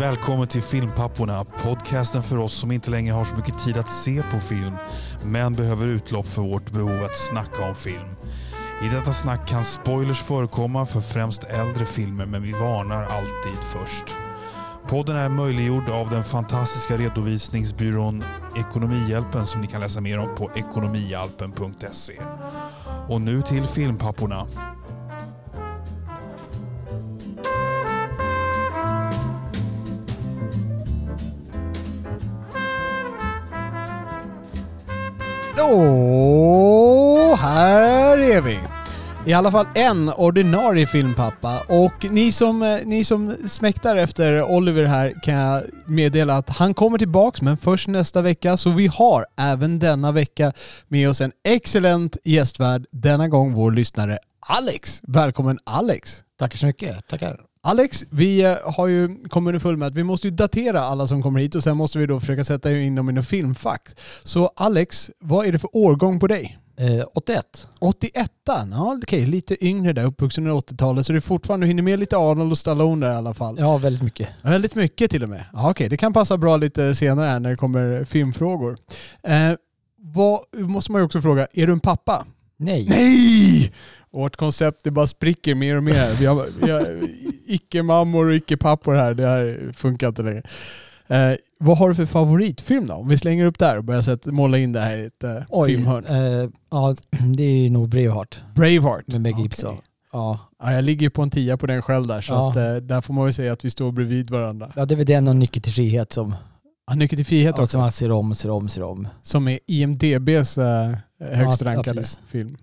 Välkommen till Filmpapporna, podcasten för oss som inte längre har så mycket tid att se på film, men behöver utlopp för vårt behov att snacka om film. I detta snack kan spoilers förekomma för främst äldre filmer, men vi varnar alltid först. Podden är möjliggjord av den fantastiska redovisningsbyrån Ekonomihjälpen som ni kan läsa mer om på ekonomihjälpen.se. Och nu till Filmpapporna. Då, här är vi. I alla fall en ordinarie filmpappa och ni som, eh, ni som smäktar efter Oliver här kan jag meddela att han kommer tillbaks men först nästa vecka så vi har även denna vecka med oss en excellent gästvärd, denna gång vår lyssnare Alex. Välkommen Alex! Tackar så mycket. Tackar. Alex, vi eh, har ju kommit underfund med att vi måste ju datera alla som kommer hit och sen måste vi då försöka sätta in dem i något filmfack. Så Alex, vad är det för årgång på dig? Eh, 81. 81 ja okej, lite yngre där, uppvuxen under 80-talet, så det är fortfarande, du hinner med lite Arnold och Stallone där i alla fall. Ja, väldigt mycket. Väldigt mycket till och med. Ja, okej, det kan passa bra lite senare här när det kommer filmfrågor. Eh, vad, måste man ju också fråga, är du en pappa? Nej. Nej! Vårt koncept det bara spricker mer och mer. Vi har, vi har icke-mammor och icke-pappor här. Det här funkar inte längre. Eh, vad har du för favoritfilm då? Om vi slänger upp där och börjar sätta, måla in det här i ett eh, filmhörn. Eh, ja, det är ju nog Braveheart Braveheart. med Mel. Gibson. Ja. Ja, jag ligger på en tia på den själv där, så Ja. att, eh, där får man väl säga att vi står bredvid varandra. ja, det är väl den och Nyckel till frihet som, Ja, Nyckel till frihet ja, också, som man ser om, ser om, ser om. som är IMDBs eh, högst rankade film.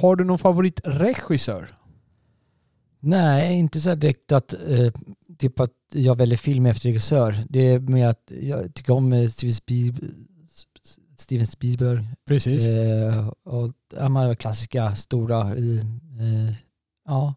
Har du någon favoritregissör? Nej, inte så här direkt att, eh, typ att jag väljer film efter regissör. Det är mer att jag tycker om eh, Steven, Spiel, Steven Spielberg. Precis. Eh, och man har klassiska, stora eh, ja.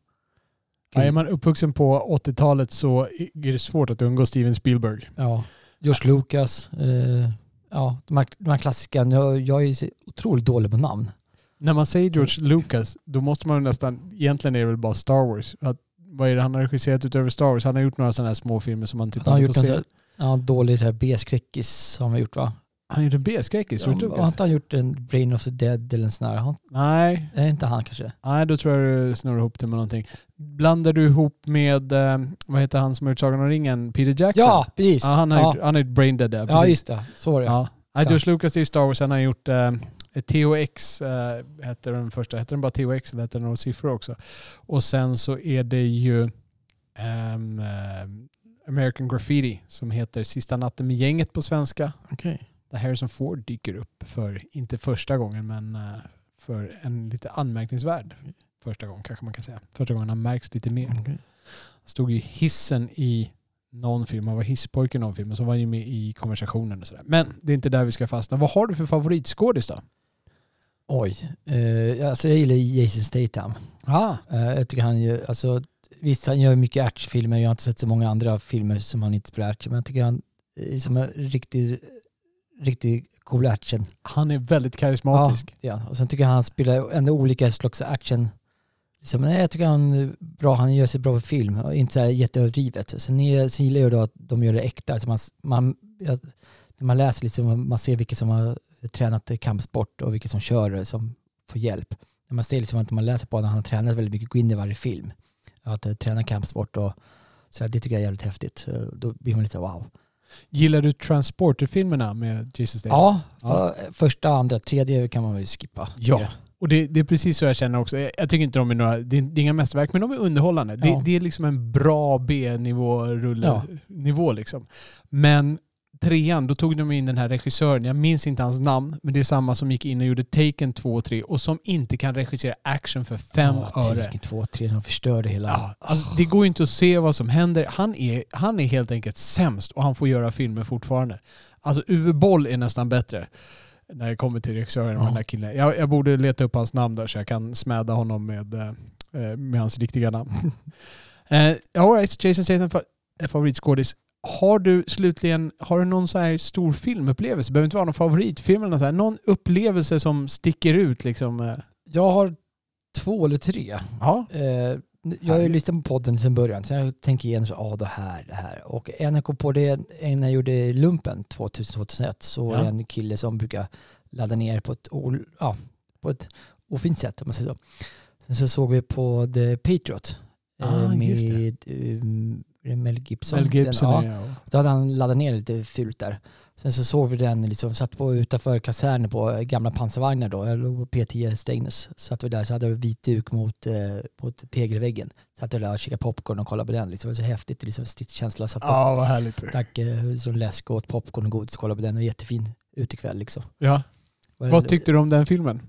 Ja, är man uppvuxen på 80-talet så är det svårt att undgå Steven Spielberg. Ja, George Lucas. Eh, ja, de här, de här klassiska. Jag, jag är otroligt dålig på namn. När man säger George Lucas, då måste man nästan, egentligen är det väl bara Star Wars. Att, vad är det han har regisserat utöver Star Wars? Han har gjort några sådana här små filmer som man typ Han har gjort får en se. så här, ja, dålig så här B-skräckis har han gjort va? Han gjorde en B-skräckis, George Har inte han gjort en Brain of the Dead eller en sån här? Har- Nej, Är inte han kanske? nej, då tror jag du snurrar ihop det med någonting. Blandar du ihop med, eh, vad heter han som har gjort Sagan om ringen? Peter Jackson? Ja, precis. Ja, han har ja. gjort, han har gjort Brain Dead där. ja, precis. just det. Så var det. Ja. Ja, George Lucas är Star Wars, han har gjort eh, THX, eh, hette den första, hette den bara THX eller hette den några siffror också? Och sen så är det ju eh, American Graffiti som heter Sista natten med gänget på svenska. Okej. Där Harrison Ford dyker upp för, inte första gången, men eh, för en lite anmärkningsvärd första gång kanske man kan säga. Första gången han märks lite mer. Han stod ju hissen i någon film, han var hisspojke i någon film och så var han ju med i konversationen och sådär. Men det är inte där vi ska fastna. Vad har du för favoritskådis då? Oj. Eh, alltså jag gillar Jason Statham. Ah. Eh, jag tycker han gör, alltså visst han gör mycket actionfilmer, jag har inte sett så många andra filmer som han inte spelar action, men jag tycker han är som en riktigt, riktigt cool action. Han är väldigt karismatisk. Ja, och sen tycker jag han spelar ändå olika slags action. Liksom, nej, jag tycker han bra, han gör sig bra på film och inte så här jätteöverdrivet. Sen, är, sen gillar jag då att de gör det äkta. Alltså man, man, ja, när man läser liksom, man ser vilka som har tränat kampsport och vilka som kör det, som får hjälp. När man ser liksom att man läser på att han har tränat väldigt mycket, gå in i varje film. Att uh, träna kampsport och så det tycker jag är jävligt häftigt. Då blir man lite wow. Gillar du Transporter-filmerna med Jason Statham? Ja, Ja. för, första, andra, tredje kan man väl skippa. Ja. Och det, det är precis så jag känner också. Jag, jag tycker inte de är några, det är, det är inga mästerverk, men de är underhållande. Det, Ja. det är liksom en bra B-nivå, rulle, Ja. liksom. Men trean, då tog de in den här regissören, jag minns inte hans namn, men det är samma som gick in och gjorde Taken 2 och 3 och som inte kan regissera action för fem ja, öre. Taken 2, 3, de förstörde hela... Ja, alltså, det går ju inte att se vad som händer. Han är, han är helt enkelt sämst och han får göra filmer fortfarande. Alltså Uwe Boll är nästan bättre när det kommer till regissören och Ja. den där killen. Jag, jag borde leta upp hans namn där så jag kan smäda honom med, eh, med hans riktiga namn. uh, all right, Jason Statham favoritskådis. Har du slutligen, har du någon så här stor filmupplevelse? Behöver inte vara någon favoritfilm eller något så här. Någon upplevelse som sticker ut liksom? eh? Jag har två eller tre. Ja. Eh, jag har ju lyssnat på podden sedan början, så jag tänker igen så, ja det här, det här. Och en jag kom på det, en jag gjorde lumpen 2000-2001, så det Ja. en kille som brukar ladda ner på ett, ja, på ett ofint sätt om man säger så. Sen så såg vi på The Patriot Ah, eh, just det. Mel Gibson. Mel Gibson Den, ja, ja. då hade han laddat ner lite fult där. Sen så såg vi den, liksom, satt på utanför kaserner på gamla pansarvagnar då. Jag låg på P10 Strängnäs. Satt vi där, så hade vi vit duk mot, eh, mot tegelväggen. Satt vi där och käkade popcorn och kollade på den. Liksom. Det var så häftigt, liksom, stridskänsla. Satt Ja, vad härligt. drack eh, som läsk och åt popcorn och godis och kollade på den. Och jättefin utekväll liksom. Ja. Vad tyckte du om den filmen?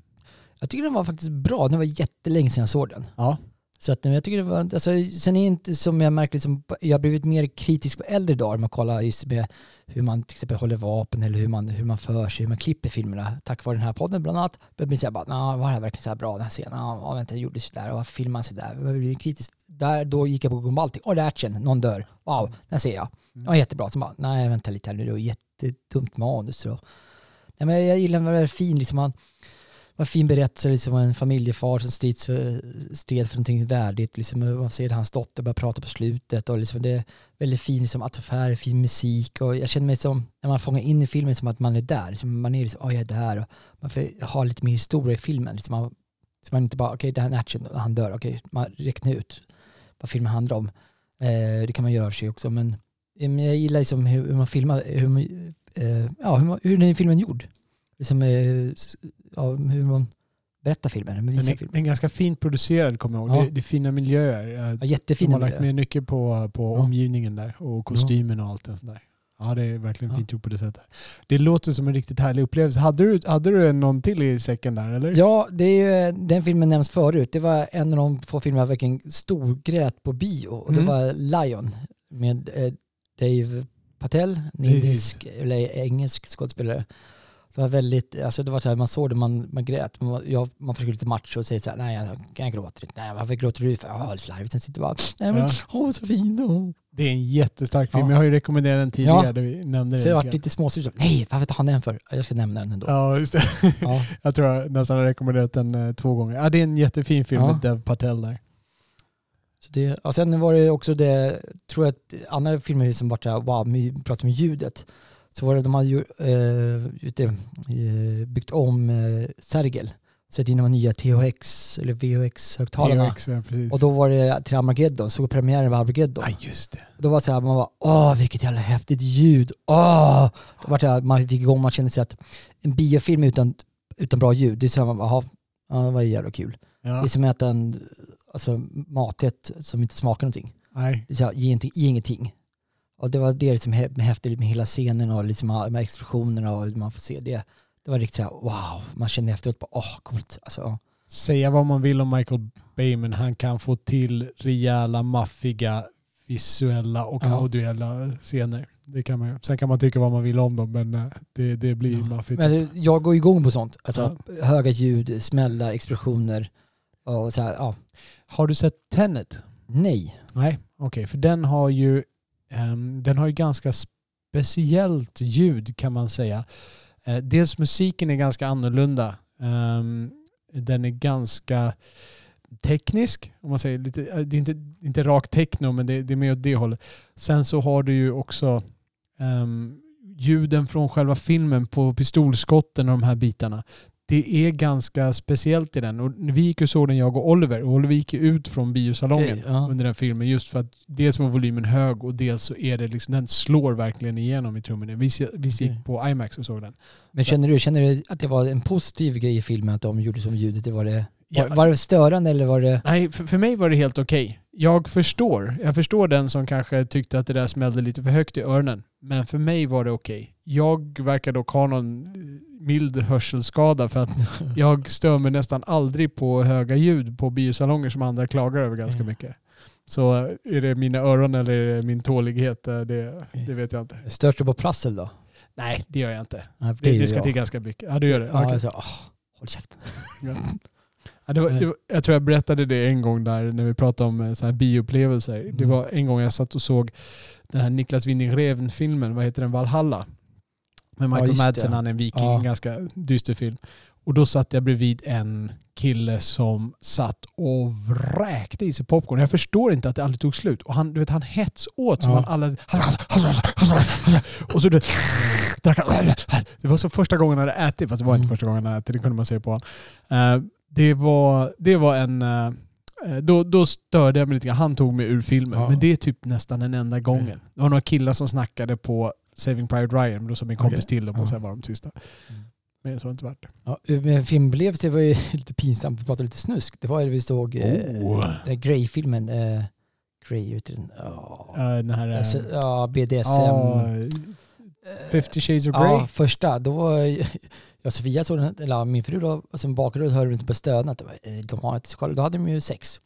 Jag tycker den var faktiskt bra. Det var jättelänge sedan jag såg den. Ja. Så att, jag tycker det var, alltså, sen är det inte som jag märker, liksom, jag har blivit mer kritisk på äldre dagar med att kolla just med hur man till exempel håller vapen eller hur man, hur man för sig, hur man klipper filmerna. Tack vare den här podden bland annat. Jag blir såhär bara, "Nå, var det här verkligen så här bra den här scenen? Ja, vänta, det gjordes sådär, och varför filmade man sådär? Jag blir kritisk. Där, då gick jag på Google Baltic, åh det är action, någon dör. Wow, den ser jag. Ja, jättebra. Så bara, nej vänta lite här nu, det var jättedumt manus. Så. Nej, men jag gillar när det är fin, liksom, man, en fin berättelse, liksom en familjefar som strids för, stred för någonting värdigt. Liksom, man ser hans dotter börja prata på slutet och liksom, det är väldigt fin liksom, atmosfär, fin musik och jag känner mig som, när man fångar in i filmen, som att man är där. Liksom, man är liksom, oh, jag är där och man får ha lite mer historia i filmen. Liksom, man, så man inte bara, okej det här är en action, och han dör, okej, man räknar ut vad filmen handlar om. Eh, det kan man göra sig också, men, eh, jag gillar liksom hur, hur man filmar, hur, man, eh, ja, hur, man, hur den filmen är gjord. Liksom, eh, ja, hur man berättar filmen, Den visar är, filmen. den är ganska fint producerad kommer jag ihåg. Ja. Det, det är fina miljöer. Ja, De jättefina har lagt med mycket på, på Ja. omgivningen där och kostymen och allt det där. Ja, det är verkligen Ja. fint gjort på det sättet. Det låter som en riktigt härlig upplevelse. Hade du, hade du någon till i säcken där eller? Ja, det är ju, den filmen nämns förut. Det var en av de få filmer jag verkligen storgrät på bio. Och det Mm. var Lion med eh, Dave Patel, en indisk, eller engelsk skådespelare. Det var väldigt, alltså det var så här, man såg det, man, man grät. Man, jag, man försöker lite macho och säger så här, nej jag, jag gråter inte. Nej varför gråter du? För ja, det är slarvigt. Sen sitter bara, nej men, åh så fin. Åh. Det är en jättestark film. Ja. Jag har ju rekommenderat den tidigare. Ja. Där vi nämnde Så jag varit lite småsur. Nej, varför tar han den för? Ja, Jag ska nämna den ändå. Ja, just det. Ja. Jag tror jag nästan har rekommenderat den eh, två gånger. Ja, det är en jättefin film med Dev Patel där. Så det, och sen var det också det, tror jag andra filmer som såhär, wow, vi pratar om ljudet. Så var det, de hade ju eh, eh, byggt om eh, Sergel. Satt in de nya THX eller VHX-högtalarna. THX, ja. Och då var det till Armageddon, såg premiären av Armageddon. Ja, just det. Och då var det så här, man var åh vilket jävla häftigt ljud, åh! Då var det här, man fick igång, man kände sig att en biofilm utan, utan bra ljud, det är så här, man bara, jaha, ja, det var jävla kul. Det Ja. är som att äta en alltså, maträtt som inte smakar någonting. Nej. Det är så här, ge ingenting, ge ingenting. Och det var det liksom hä- med häftigt med hela scenen och liksom med explosionerna och man får se det. Det var riktigt så här, wow, man kände efteråt bara, åh coolt. Alltså, ja. Säga vad man vill om Michael Bay, men han kan få till rejäla, maffiga, visuella och Ja. audiella scener. Det kan man, sen kan man tycka vad man vill om dem, men eh, det, det blir Ja. maffigt. Men jag går igång på sånt. Alltså, Höga ljud, smällar, explosioner. Och så här, ja. Har du sett Tenet? Nej. Nej, okej. för den har ju Ehm, den har ju ganska speciellt ljud kan man säga. Eh, dels musiken är ganska annorlunda. Ehm, den är ganska teknisk, om man säger lite, eh, det är inte, inte rakt techno men det, det är mer åt det hållet. Sen så har du ju också ehm, ljuden från själva filmen på pistolskotten och de här bitarna. Det är ganska speciellt i den. Och vi gick och såg den, jag och Oliver. Och Oliver gick ut från biosalongen Okej, ja. under den filmen just för att dels var volymen hög och dels så är det liksom, den slår verkligen igenom i trummorna. Vi, vi gick Okej. på IMAX och såg den. Men känner du, känner du att det var en positiv grej i filmen att de gjorde som ljudet? Det var, det. Var, var det störande eller var det... Nej, för, för mig var det helt okej. Jag förstår. Jag förstår den som kanske tyckte att det där smällde lite för högt i öronen. Men för mig var det okej. Jag verkar dock ha någon eh, mild hörselskada för att jag stör mig nästan aldrig på höga ljud på biosalonger som andra klagar över ganska Mm. mycket. Så eh, är det mina öron eller är det min tålighet? eh, Det, det vet jag inte. Störs du på prassel då? Nej, det gör jag inte. Nej, Det, gör det ska jag. till ganska mycket. Ja, du gör det? Ja, Okej. alltså, åh, håll käften. Ja. Ja, det var, det var, jag tror jag berättade det en gång där när vi pratade om eh, så här bioupplevelser. Det Mm. var en gång jag satt och såg den här Niklas Winding Refn-filmen, vad heter den, Valhalla? Med Michael det. Madsen, han är en viking, Ja. en ganska dyster film. Och då satt jag bredvid en kille som satt och vräkte i sig popcorn. Jag förstår inte att det aldrig tog slut. Och han, du vet, han hets åt som Ja. han alla... Och så du, drack han... Det var så första gången han hade ätit, fast det var inte Mm. första gången han hade ätit, det kunde man se på honom. Eh, det, var, det var en... eh, eh, då, då störde jag mig lite grann. Han tog mig ur filmen. Ja. Men det är typ nästan den enda gången. Det var några killar som snackade på Saving Private Ryan, men då sa min kompis Okej. till dem och Ja. sen var de tysta. Mm. Men så har det inte varit det. Ja, med filmupplevelse var ju lite pinsamt, vi pratade lite snusk. Det var ju vi såg eh, Oh. den Grey-filmen. Eh, Grey, vet du den? Ja, Eh, den här... eh, ja BDSM. Eh, 50 shades of Grey. Ja, första. Då var jag Sofia såg den, eller min fru då, och sen bakgrund hörde vi inte på. Det var, eh, De har inte kolla, då hade de ju sex.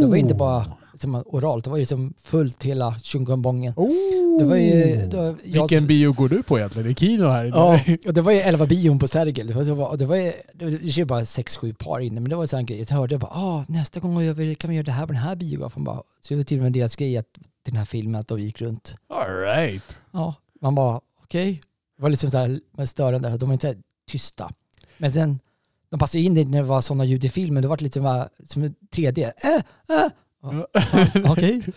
Det var inte bara som oralt, det var ju som fullt hela tjungombongen. Oh. Det var ju... Det var, jag, Vilken bio går du på egentligen? Det är Kino här Ja, och det var ju 11 bion på Sergel. Det var, och det var ju, det var, det bara 6-7 par inne, men det var så en grej. Jag hörde bara, ah, nästa gång vi, kan vi göra det här på den här biografen. Bara, så det var med deras grej att, till den här filmen, att de gick runt. All right. Ja, man bara, okej. Det var liksom så här med störande, de var inte tysta. Men sen, de passade in det när det var sådana ljud i filmen, då var det lite som, som 3D. Äh, äh. Ja, Okej.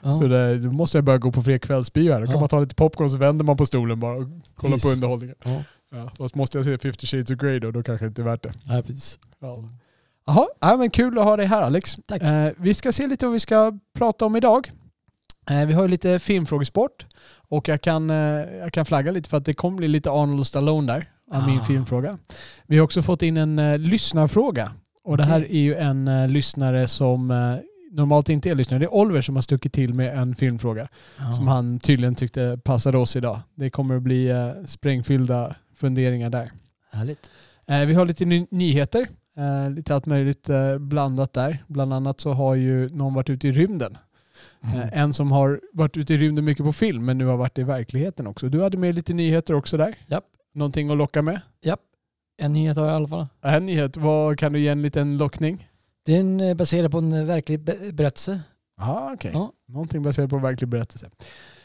Ja. Så det, då måste jag börja gå på fler kvällsbio här. Då kan Ja. man ta lite popcorn så vänder man på stolen bara och kollar Precis. på underhållningen. Ja. Ja. Fast måste jag se 50 shades of Grey då, då kanske det inte är värt det. Ja, precis. Ja. Jaha, ja, men kul att ha dig här Alex. Tack. Eh, vi ska se lite vad vi ska prata om idag. Eh, vi har ju lite filmfrågesport och jag kan, eh, jag kan flagga lite för att det kommer bli lite Arnold Stallone där av min Ah. filmfråga. Vi har också fått in en eh, lyssnarfråga och det här är ju en eh, lyssnare som eh, normalt inte är lyssnare. Det är Oliver som har stuckit till med en filmfråga Ja. som han tydligen tyckte passade oss idag. Det kommer att bli eh, sprängfyllda funderingar där. Härligt. Vi har lite ny- nyheter. Lite allt möjligt blandat där. Bland annat så har ju någon varit ute i rymden. Eh, en som har varit ute i rymden mycket på film men nu har varit i verkligheten också. Du hade med lite nyheter också där. Japp. Någonting att locka med? En nyhet har jag i alla fall. En nyhet, vad kan du ge en liten lockning? Den är baserad på en eh, verklig be- berättelse. Ah, okej. Ja. Någonting baserat på en verklig berättelse.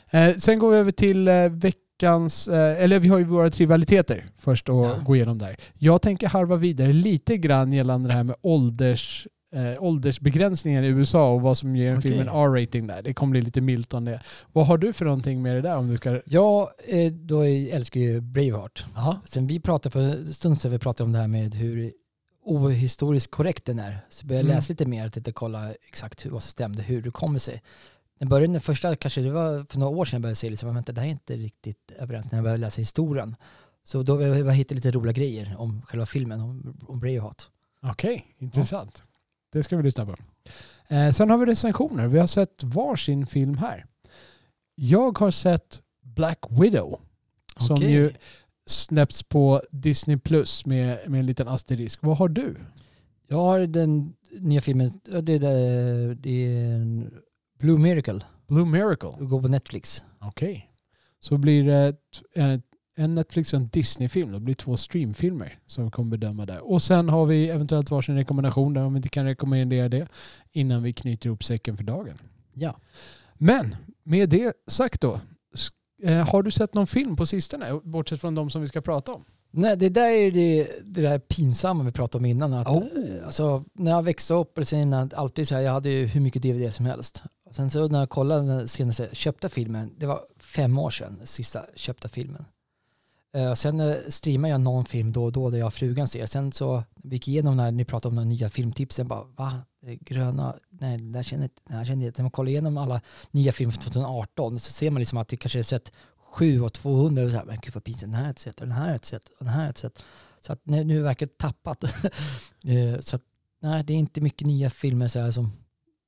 Eh, sen går vi över till eh, veckans, eh, eller vi har ju våra trivialiteter först att Ja. gå igenom där. Jag tänker harva vidare lite grann gällande det här med ålders, eh, åldersbegränsningen i USA och vad som ger en Okej. film en R-rating där. Det kommer bli lite milt om det. Vad har du för någonting med det där om du ska... Jag eh, då älskar ju Braveheart. Ja. Sen vi pratade för en stund sedan vi pratade om det här med hur ohistoriskt korrekt den är. Så började jag Mm. läsa lite mer, att inte kolla exakt hur, vad som stämde, hur det kommer sig. Den började den första, kanske det var för några år sedan jag började se liksom, vänta det här är inte riktigt överens när jag började läsa historien. Så då började jag hitta lite roliga grejer om själva filmen, om, om Braveheart. Okej, intressant. Det ska vi lyssna på. Eh, sen har vi recensioner. Vi har sett varsin film här. Jag har sett Black Widow. Som Okej. ju släpps på Disney Plus med, med en liten asterisk. Vad har du? Jag har den nya filmen, det är, det, är Blue Miracle, Blue Miracle. det går på Netflix. Okej. Så blir det eh, en Netflix och en Disney-film. Det blir två streamfilmer som kommer bedöma där. Och sen har vi eventuellt varsin rekommendation där om vi inte kan rekommendera det innan vi knyter ihop säcken för dagen. Ja. Men med det sagt då. eh, Har du sett någon film på sistone? Bortsett från de som vi ska prata om. Nej, det där är det, det där pinsamma vi pratade om innan. Att, Oh. alltså, när jag växte upp, eller sen innan, alltid så här, jag hade ju hur mycket DVD som helst. Sen så när jag kollade den senaste köpta filmen, det var fem år sedan, sista köpta filmen. Eh, och sen uh, streamar jag någon film då och då där jag och frugan ser. Sen så vi gick igenom när ni pratade om de nya filmtipsen, bara va? Gröna? Nej, det där känner jag inte. När man kollar igenom alla nya filmer från 2018 så ser man liksom att det kanske är sett 7 och 200 och så här, men gud vad pinsamt, den här har jag sett, den här har jag sett, den här har jag sett. Så att nu, nu verkar det tappat. Eh, så att, nej, det är inte mycket nya filmer så här som,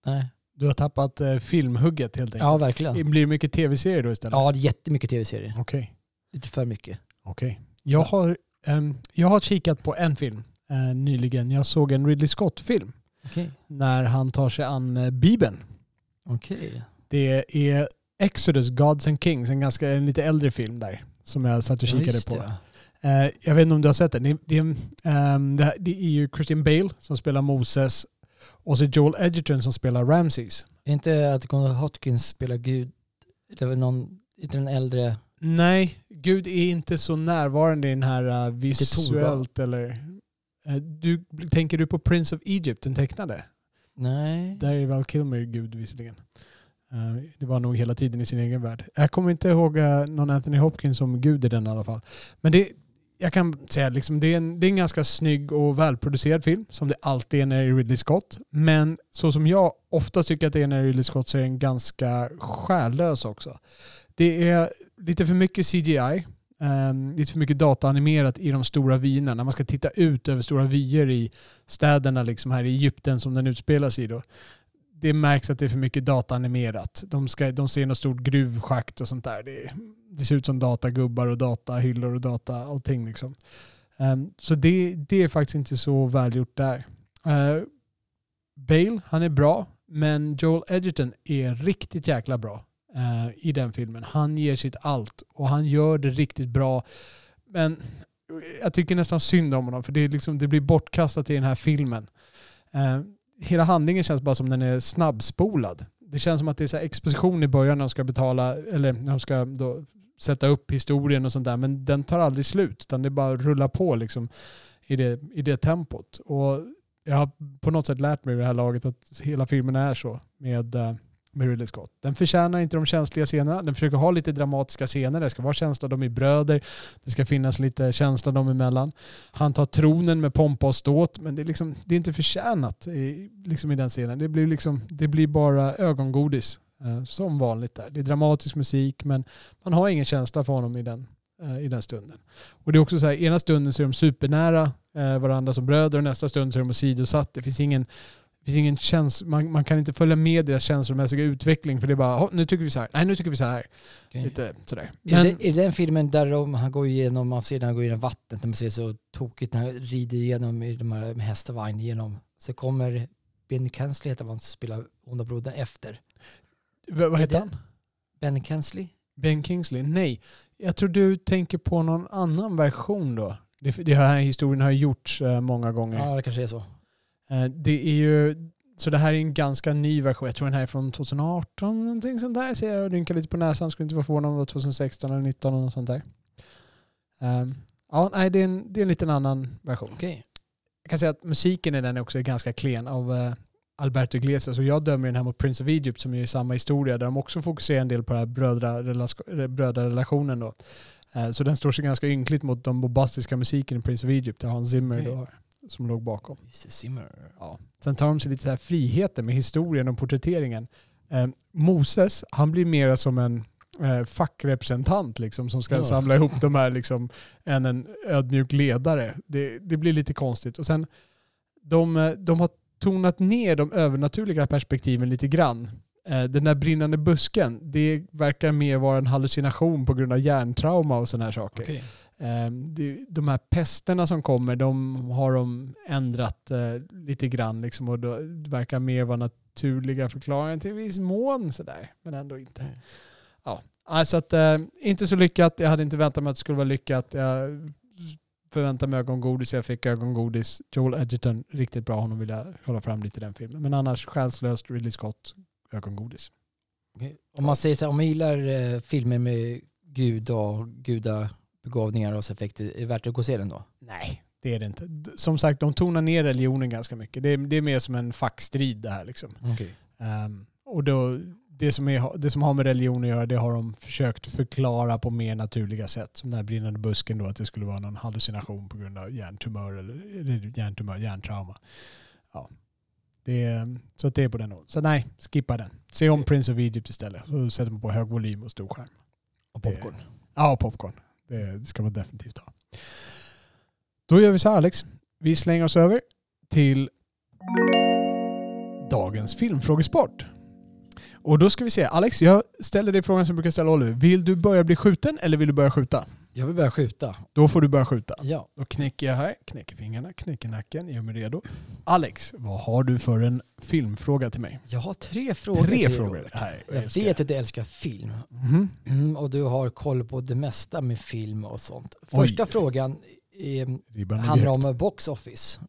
nej. Du har tappat eh, filmhugget helt Ja, enkelt. verkligen. Blir det mycket tv-serier då istället? Ja, det är jättemycket tv-serier. Okej. Lite för mycket. Okej. Jag, har, ehm, jag har kikat på en film eh, nyligen. Jag såg en Ridley Scott-film Okej. när han tar sig an eh, Bibeln. Okej. Det är Exodus, Gods and Kings, en ganska en lite äldre film där som jag satt och Ja, kikade just på. Eh, jag vet inte om du har sett den. Det, det, ehm, det, här- det är ju Christian Bale som spelar Moses och så Joel Edgerton som spelar Ramses. Är inte att Conor Hotkins spelar Gud, det var någon, inte den äldre, Nej, Gud är inte så närvarande i den här uh, visuellt eller... Uh, du, tänker du på Prince of Egypt, den tecknade? Nej. Där är Val Kilmer Gud visserligen. Uh, det var nog hela tiden i sin egen värld. Jag kommer inte ihåg någon Anthony Hopkins som Gud i den i alla fall. Men det, jag kan säga liksom, det är, en, det är en ganska snygg och välproducerad film, som det alltid är när det är Ridley Scott. Men så som jag ofta tycker att det är när det är Ridley Scott så är den ganska själlös också. Det är lite för mycket CGI, um, ehm, lite för mycket dataanimerat i de stora vyerna. När man ska titta ut över stora vyer i städerna liksom här i Egypten som den utspelas i då. Det märks att det är för mycket dataanimerat. De, ska, de ser något stort gruvschakt och sånt där. Det, det ser ut som datagubbar och datahyllor och data allting liksom. Um, så det, det är faktiskt inte så välgjort där. Uh, Bale, han är bra, men Joel Edgerton är riktigt jäkla bra Eh, i den filmen. Han ger sitt allt och han gör det riktigt bra. Men jag tycker nästan synd om honom för det, är liksom, det blir bortkastat i den här filmen. Eh, hela handlingen känns bara som den är snabbspolad. Det känns som att det är så exposition i början när de ska betala, eller när de ska då sätta upp historien och sånt där. Men den tar aldrig slut, utan det bara rullar på liksom i det, i det tempot. Och jag har på något sätt lärt mig vid det här laget att hela filmen är så med, eh, med Ridley Scott. Den förtjänar inte de känsliga scenerna. Den försöker ha lite dramatiska scener. Det ska vara känsla, de är bröder. Det ska finnas lite känsla dem emellan. Han tar tronen med pompa och ståt, men det är, liksom, det är inte förtjänat i, liksom i den scenen. Det blir, liksom, det blir bara ögongodis Eh, som vanligt där. Det är dramatisk musik men man har ingen känsla för honom i den, eh, i den stunden. Och det är också så här, ena stunden så är de supernära eh, varandra som bröder och nästa stund så är de sidosatt. Det finns ingen, finns ingen käns man, man kan inte följa med deras känslomässiga utveckling för det är bara, nu tycker vi så här, nej nu tycker vi så här. Okay. Lite sådär. Men, är, det, är den filmen där de, han går igenom, man ser när han går genom vattnet, när man ser så tokigt när han rider igenom i de här med hästvagn igenom. Så kommer Ben Kensley heter han som spelar onda brodern efter. V vad heter han? Ben Kingsley? Ben Kingsley? Nej. Jag tror du tänker på någon annan version då. Det, det här historien har gjorts uh, många gånger. Ja, det kanske är så. Uh, det är ju, så det här är en ganska ny version. Jag tror den här är från 2018, någonting sånt där. Så jag rynkar lite på näsan, skulle inte vara förvånad om det var 2016 eller 2019 eller något sånt där. Um, ja, nej, det är, en, det är en liten annan version. Okay. Jag kan säga att musiken i den är också ganska klen av uh, Alberto Iglesias och jag dömer den här mot Prince of Egypt som är i samma historia där de också fokuserar en del på den här brödrarelationen då. Eh, så den står sig ganska ynkligt mot de bombastiska musiken i Prince of Egypt där Hans Zimmer då, mm. Som låg bakom. Zimmer. Ja. Sen tar de sig lite så här friheter med historien och porträtteringen. Eh, Moses, han blir mer som en eh, fackrepresentant liksom, som ska ja. samla ihop de här liksom, än en ödmjuk ledare. Det, det blir lite konstigt. Och sen, de, eh, de har tonat ner de övernaturliga perspektiven lite grann. Eh, den där brinnande busken, det verkar mer vara en hallucination på grund av hjärntrauma och sådana här saker. Okay. Eh, de här pesterna som kommer, de har de ändrat eh, lite grann liksom och det verkar mer vara naturliga förklaringar till viss mån sådär, men ändå inte. Mm. Ja, alltså att, inte så lyckat. Jag hade inte väntat mig att det skulle vara lyckat. Jag förväntade mig ögongodis, jag fick ögongodis. Joel Edgerton, riktigt bra. Honom vill jag hålla fram lite i den filmen. Men annars själslöst, Ridley Scott, ögongodis. Okay. Om man säger så här, om man gillar eh, filmer med gud och gudabegåvningar och effekter, är det värt att gå och se den då? Nej, det är det inte. Som sagt, de tonar ner religionen ganska mycket. Det är, det är mer som en fackstrid det här liksom. Okay. Um, ehm, och då, det som, är, det som har med religion att göra, det har de försökt förklara på mer naturliga sätt. Som den här brinnande busken då, att det skulle vara någon hallucination på grund av hjärntumör eller, eller hjärntumör, hjärntrauma. Ja. Det, så att det är på den nivån. Så nej, skippa den. Se om Prince of Egypt istället. Så sätter man på hög volym och stor skärm. Och popcorn. Det, ja, popcorn. Det, ska man definitivt ha. Då gör vi så här Alex. Vi slänger oss över till dagens filmfrågesport. Och då ska vi se. Alex, jag ställer dig frågan som jag brukar ställa Oliver. Vill du börja bli skjuten eller vill du börja skjuta? Jag vill börja skjuta. Då får du börja skjuta. Ja. Då knäcker jag här, knäcker fingrarna, knäcker nacken, gör mig redo. Alex, vad har du för en filmfråga till mig? Jag har tre frågor Tre till frågor? Nej, jag, jag vet att du älskar film. Mm. Mm, och du har koll på det mesta med film och sånt. Första Oj. frågan är, handlar om box office.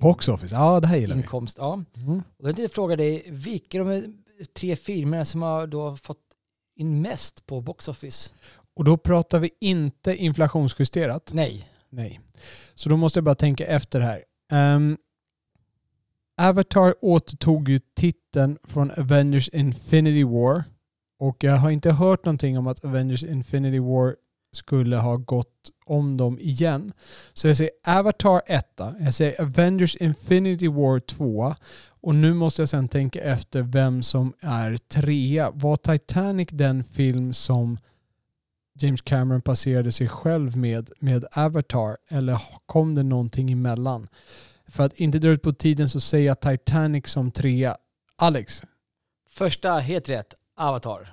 Box office, ja det här gillar Inkomst, vi. ja. Mm. Och då tänkte jag fråga dig, vilka de tre filmerna som har då fått in mest på box office? Och då pratar vi inte inflationsjusterat. Nej. Nej. Så då måste jag bara tänka efter här. Ehm, Avatar återtog ju titeln från Avengers Infinity War. Och jag har inte hört någonting om att Avengers Infinity War skulle ha gått om dem igen. Så jag säger Avatar 1, jag säger Avengers Infinity War 2 och nu måste jag sen tänka efter vem som är trea. Var Titanic den film som James Cameron passerade sig själv med, med Avatar eller kom det någonting emellan? För att inte dra ut på tiden så säger jag Titanic som trea. Alex, Första helt rätt, Avatar.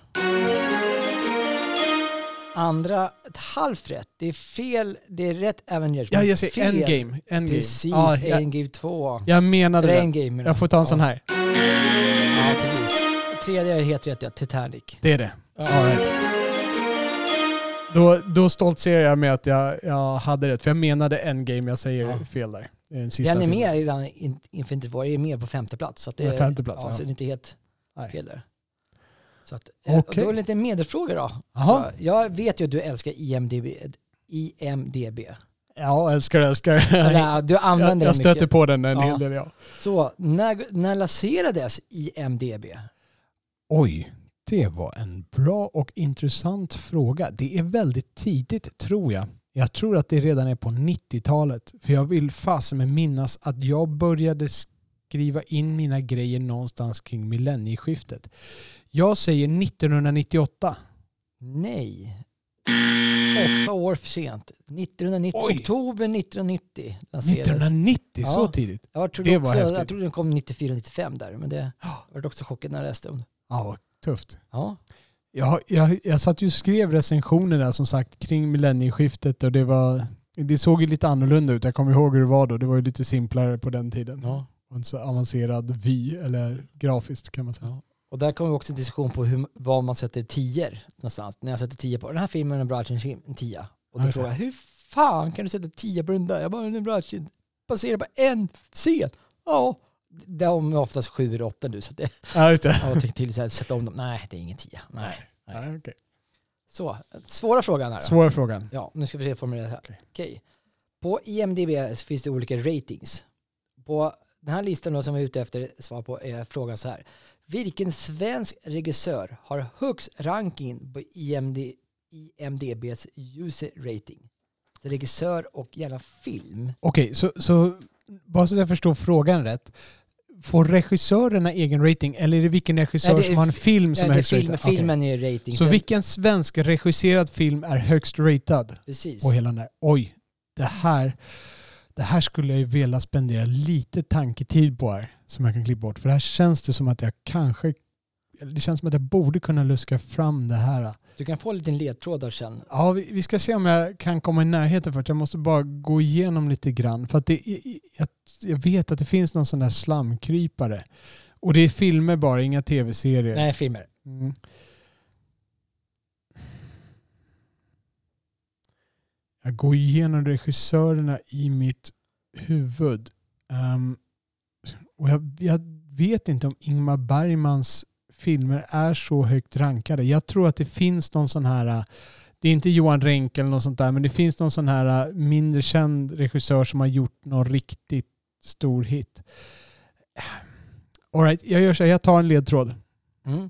Andra ett halvt rätt. Det är fel, det är rätt Avengers. ja, jag säger. Endgame. Endgame. Precis, Ja, jag, Endgame 2. jag menade det. Endgame. Jag får ta en sån här. Ja, precis. Tredje är helt rätt, ja. Titanic. Det är det. Ja. All right. Då, då stoltserar jag med att jag, jag hade rätt. För jag menade Endgame, jag säger Ja. fel där. Det är den sista Den är med in- Infinity War, är med på femte plats. Så att det är, femte plats, ja, ja. Så det är inte helt Nej. fel där. Så att, eh, Okej. Då är det lite medelsfrågor då. Jaha. Jag vet ju att du älskar IMDB. IMDB. Ja, älskar älskar. Eller, du jag, använder jag den stöter mycket. på den en Ja. hel del, ja. Så, när, när lanserades IMDB? Oj, det var en bra och intressant fråga. Det är väldigt tidigt tror jag. Jag tror att det redan är på 90-talet. För jag vill fasen med minnas att jag började skriva in mina grejer någonstans kring millennieskiftet. Jag säger 1998. Nej. Åtta år för sent. 1990, Oj. oktober 1990 lanserades. 1990, så Ja. tidigt. Jag trodde, Det var också, häftigt. jag trodde den kom 94-95 där, men det var också chockad när jag läste om det. Ja, vad tufft. Ja. Jag, jag, jag satt ju och skrev recensioner där som sagt kring millennieskiftet och det var det såg ju lite annorlunda ut. Jag kommer ihåg hur det var då. Det var ju lite simplare på den tiden. ja. Och så avancerad vy eller grafiskt kan man säga. Ja. Och där kommer vi också en diskussion på hur, vad man sätter tior någonstans. När jag sätter tio på den här filmen är en bra en tia. Och då frågar jag, hur fan kan du sätta tio på den där? Jag bara, den är bra film. Baserar på en scen. Ja. De är oftast sju eller åtta nu. Så det, Ja, just det. jag till så här, sätta om dem. Nej, det är ingen tia. Nej. Nej. Ja, okej. Så, svåra frågan här då. Svåra frågan. Ja, nu ska vi se formulera här. Okej. Okej. På IMDB finns det olika ratings. På den här listan då som jag är ute efter svar på är frågan så här. Vilken svensk regissör har högst ranking på IMD, IMDBs user rating? Så regissör och gärna film. Okej, så, så bara så att jag förstår frågan rätt. Får regissörerna egen rating eller är det vilken regissör Nej, det är som har en fi- film som Ja, är högst film, ratad? Filmen är rating. Så Sen- vilken svensk regisserad film är högst ratad? Precis. Och hela den där, oj, det här, det här skulle jag ju vilja spendera lite tanketid på här. Som jag kan klippa bort. För här känns det som att jag kanske, det känns som att jag borde kunna luska fram det här. Du kan få en liten ledtråd där sen. Ja, vi, vi ska se om jag kan komma i närheten för att jag måste bara gå igenom lite grann. För att det, jag, jag vet att det finns någon sån där slamkrypare. Och det är filmer bara, inga tv-serier. Nej, filmer. Mm. Jag går igenom regissörerna i mitt huvud. Ehm, och jag, jag vet inte om Ingmar Bergmans filmer är så högt rankade. Jag tror att det finns någon sån här, äh, det är inte Johan Renck eller något sånt där, men det finns någon sån här äh, mindre känd regissör som har gjort någon riktigt stor hit. All right, jag gör så här, jag tar en ledtråd. Mm.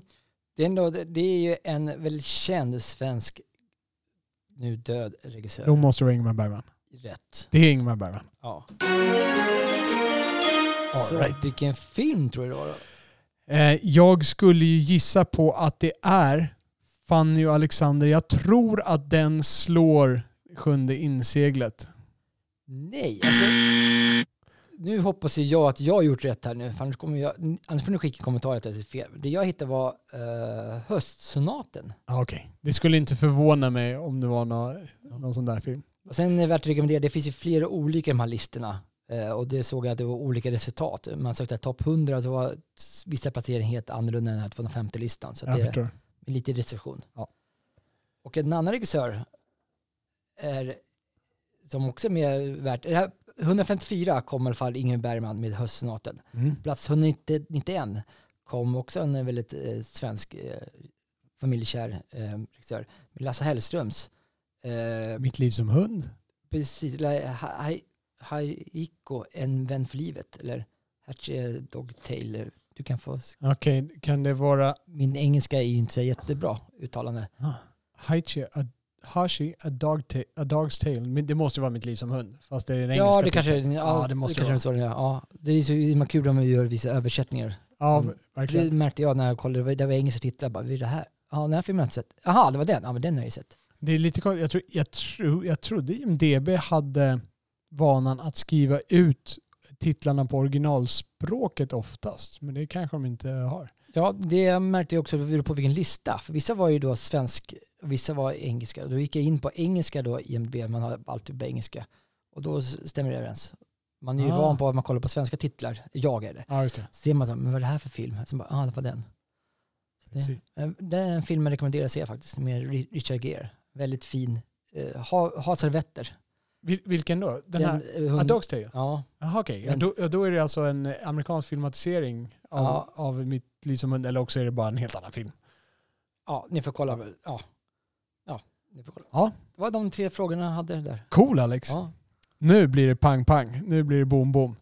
Det, är ändå, det är ju en väldigt känd svensk, nu död regissör. Då måste det vara Ingmar Bergman. Rätt. Det är Ingmar Bergman. Ja. All Så right. vilken film tror du det var då? Eh, jag skulle ju gissa på att det är Fanny och Alexander. Jag tror att den slår Sjunde inseglet. Nej, alltså. Nu hoppas ju jag att jag har gjort rätt här nu, för annars, kommer jag, annars får ni skicka kommentarer att det är fel. Det jag hittade var uh, Höstsonaten. Ah, Okej. Det skulle inte förvåna mig om det var någon, någon sån där film. Och sen är det värt att rekommendera, det finns ju flera olika i de här listorna. Eh, och det såg jag att det var olika resultat. Man sökte topp 100, det var vissa placeringar helt annorlunda än den här 250-listan. Så det är lite recension. Ja. Och en annan regissör är, som också är med värt, det här, 154 kom i alla fall Ingrid Bergman med Höstsonaten. Mm. Plats 191 kom också en väldigt eh, svensk eh, familjekär eh, regissör. Lasse Hellströms, eh, Mitt liv som hund. precis, Haiko, En vän för livet, eller Hatchie Dogtail. eller Du kan få, Okej, kan det vara min engelska är ju inte så jättebra uttalande. Haichi, a, Hashi, a, dog ta- a dog's tale? Men Det måste vara mitt liv som hund. Fast det är den engelska Ja, det kanske, titeln. ja, det måste det kanske vara. det är. Ja, det är så himla kul om man gör vissa översättningar. Ja, Mm. Det verkligen. märkte jag när jag kollade, det var- det engelska titlar. Bara, vad är det här? Ja, den här filmen har jag inte sett. Jaha, det var den. Ja, men den har jag ju sett. Det är lite konstigt. Jag, tror, jag, tror, jag trodde IMDB hade vanan att skriva ut titlarna på originalspråket oftast. Men det kanske de inte har. Ja, det märkte jag också på vilken lista. För vissa var ju då svensk vissa var engelska. Då gick jag in på engelska då, IMDB, man har alltid på engelska. Och då stämmer det överens. Man är ju Ah. van på att man kollar på svenska titlar, jag är det. Ja, just det. Så ser man, att, men vad är det här för film? Så bara, ja, ah, det var den. Det, eh, det är en film jag rekommenderar se faktiskt, med Ri- Richard Gere. Väldigt fin. Eh, ha, ha servetter. Vil, vilken då? Den här? Den, eh, A hund- Dog's Tale? Ja, Jaha, okej. Ja, Den- då, ja, då är det alltså en amerikansk filmatisering av, Ja. av Mitt liv som hund, eller också är det bara en helt annan film. ja, ni får kolla. väl. Ja. ja, ni får kolla. Ja. Det var de tre frågorna jag hade där. Cool Alex. Ja. Nu blir det pang pang. Nu blir det boom boom.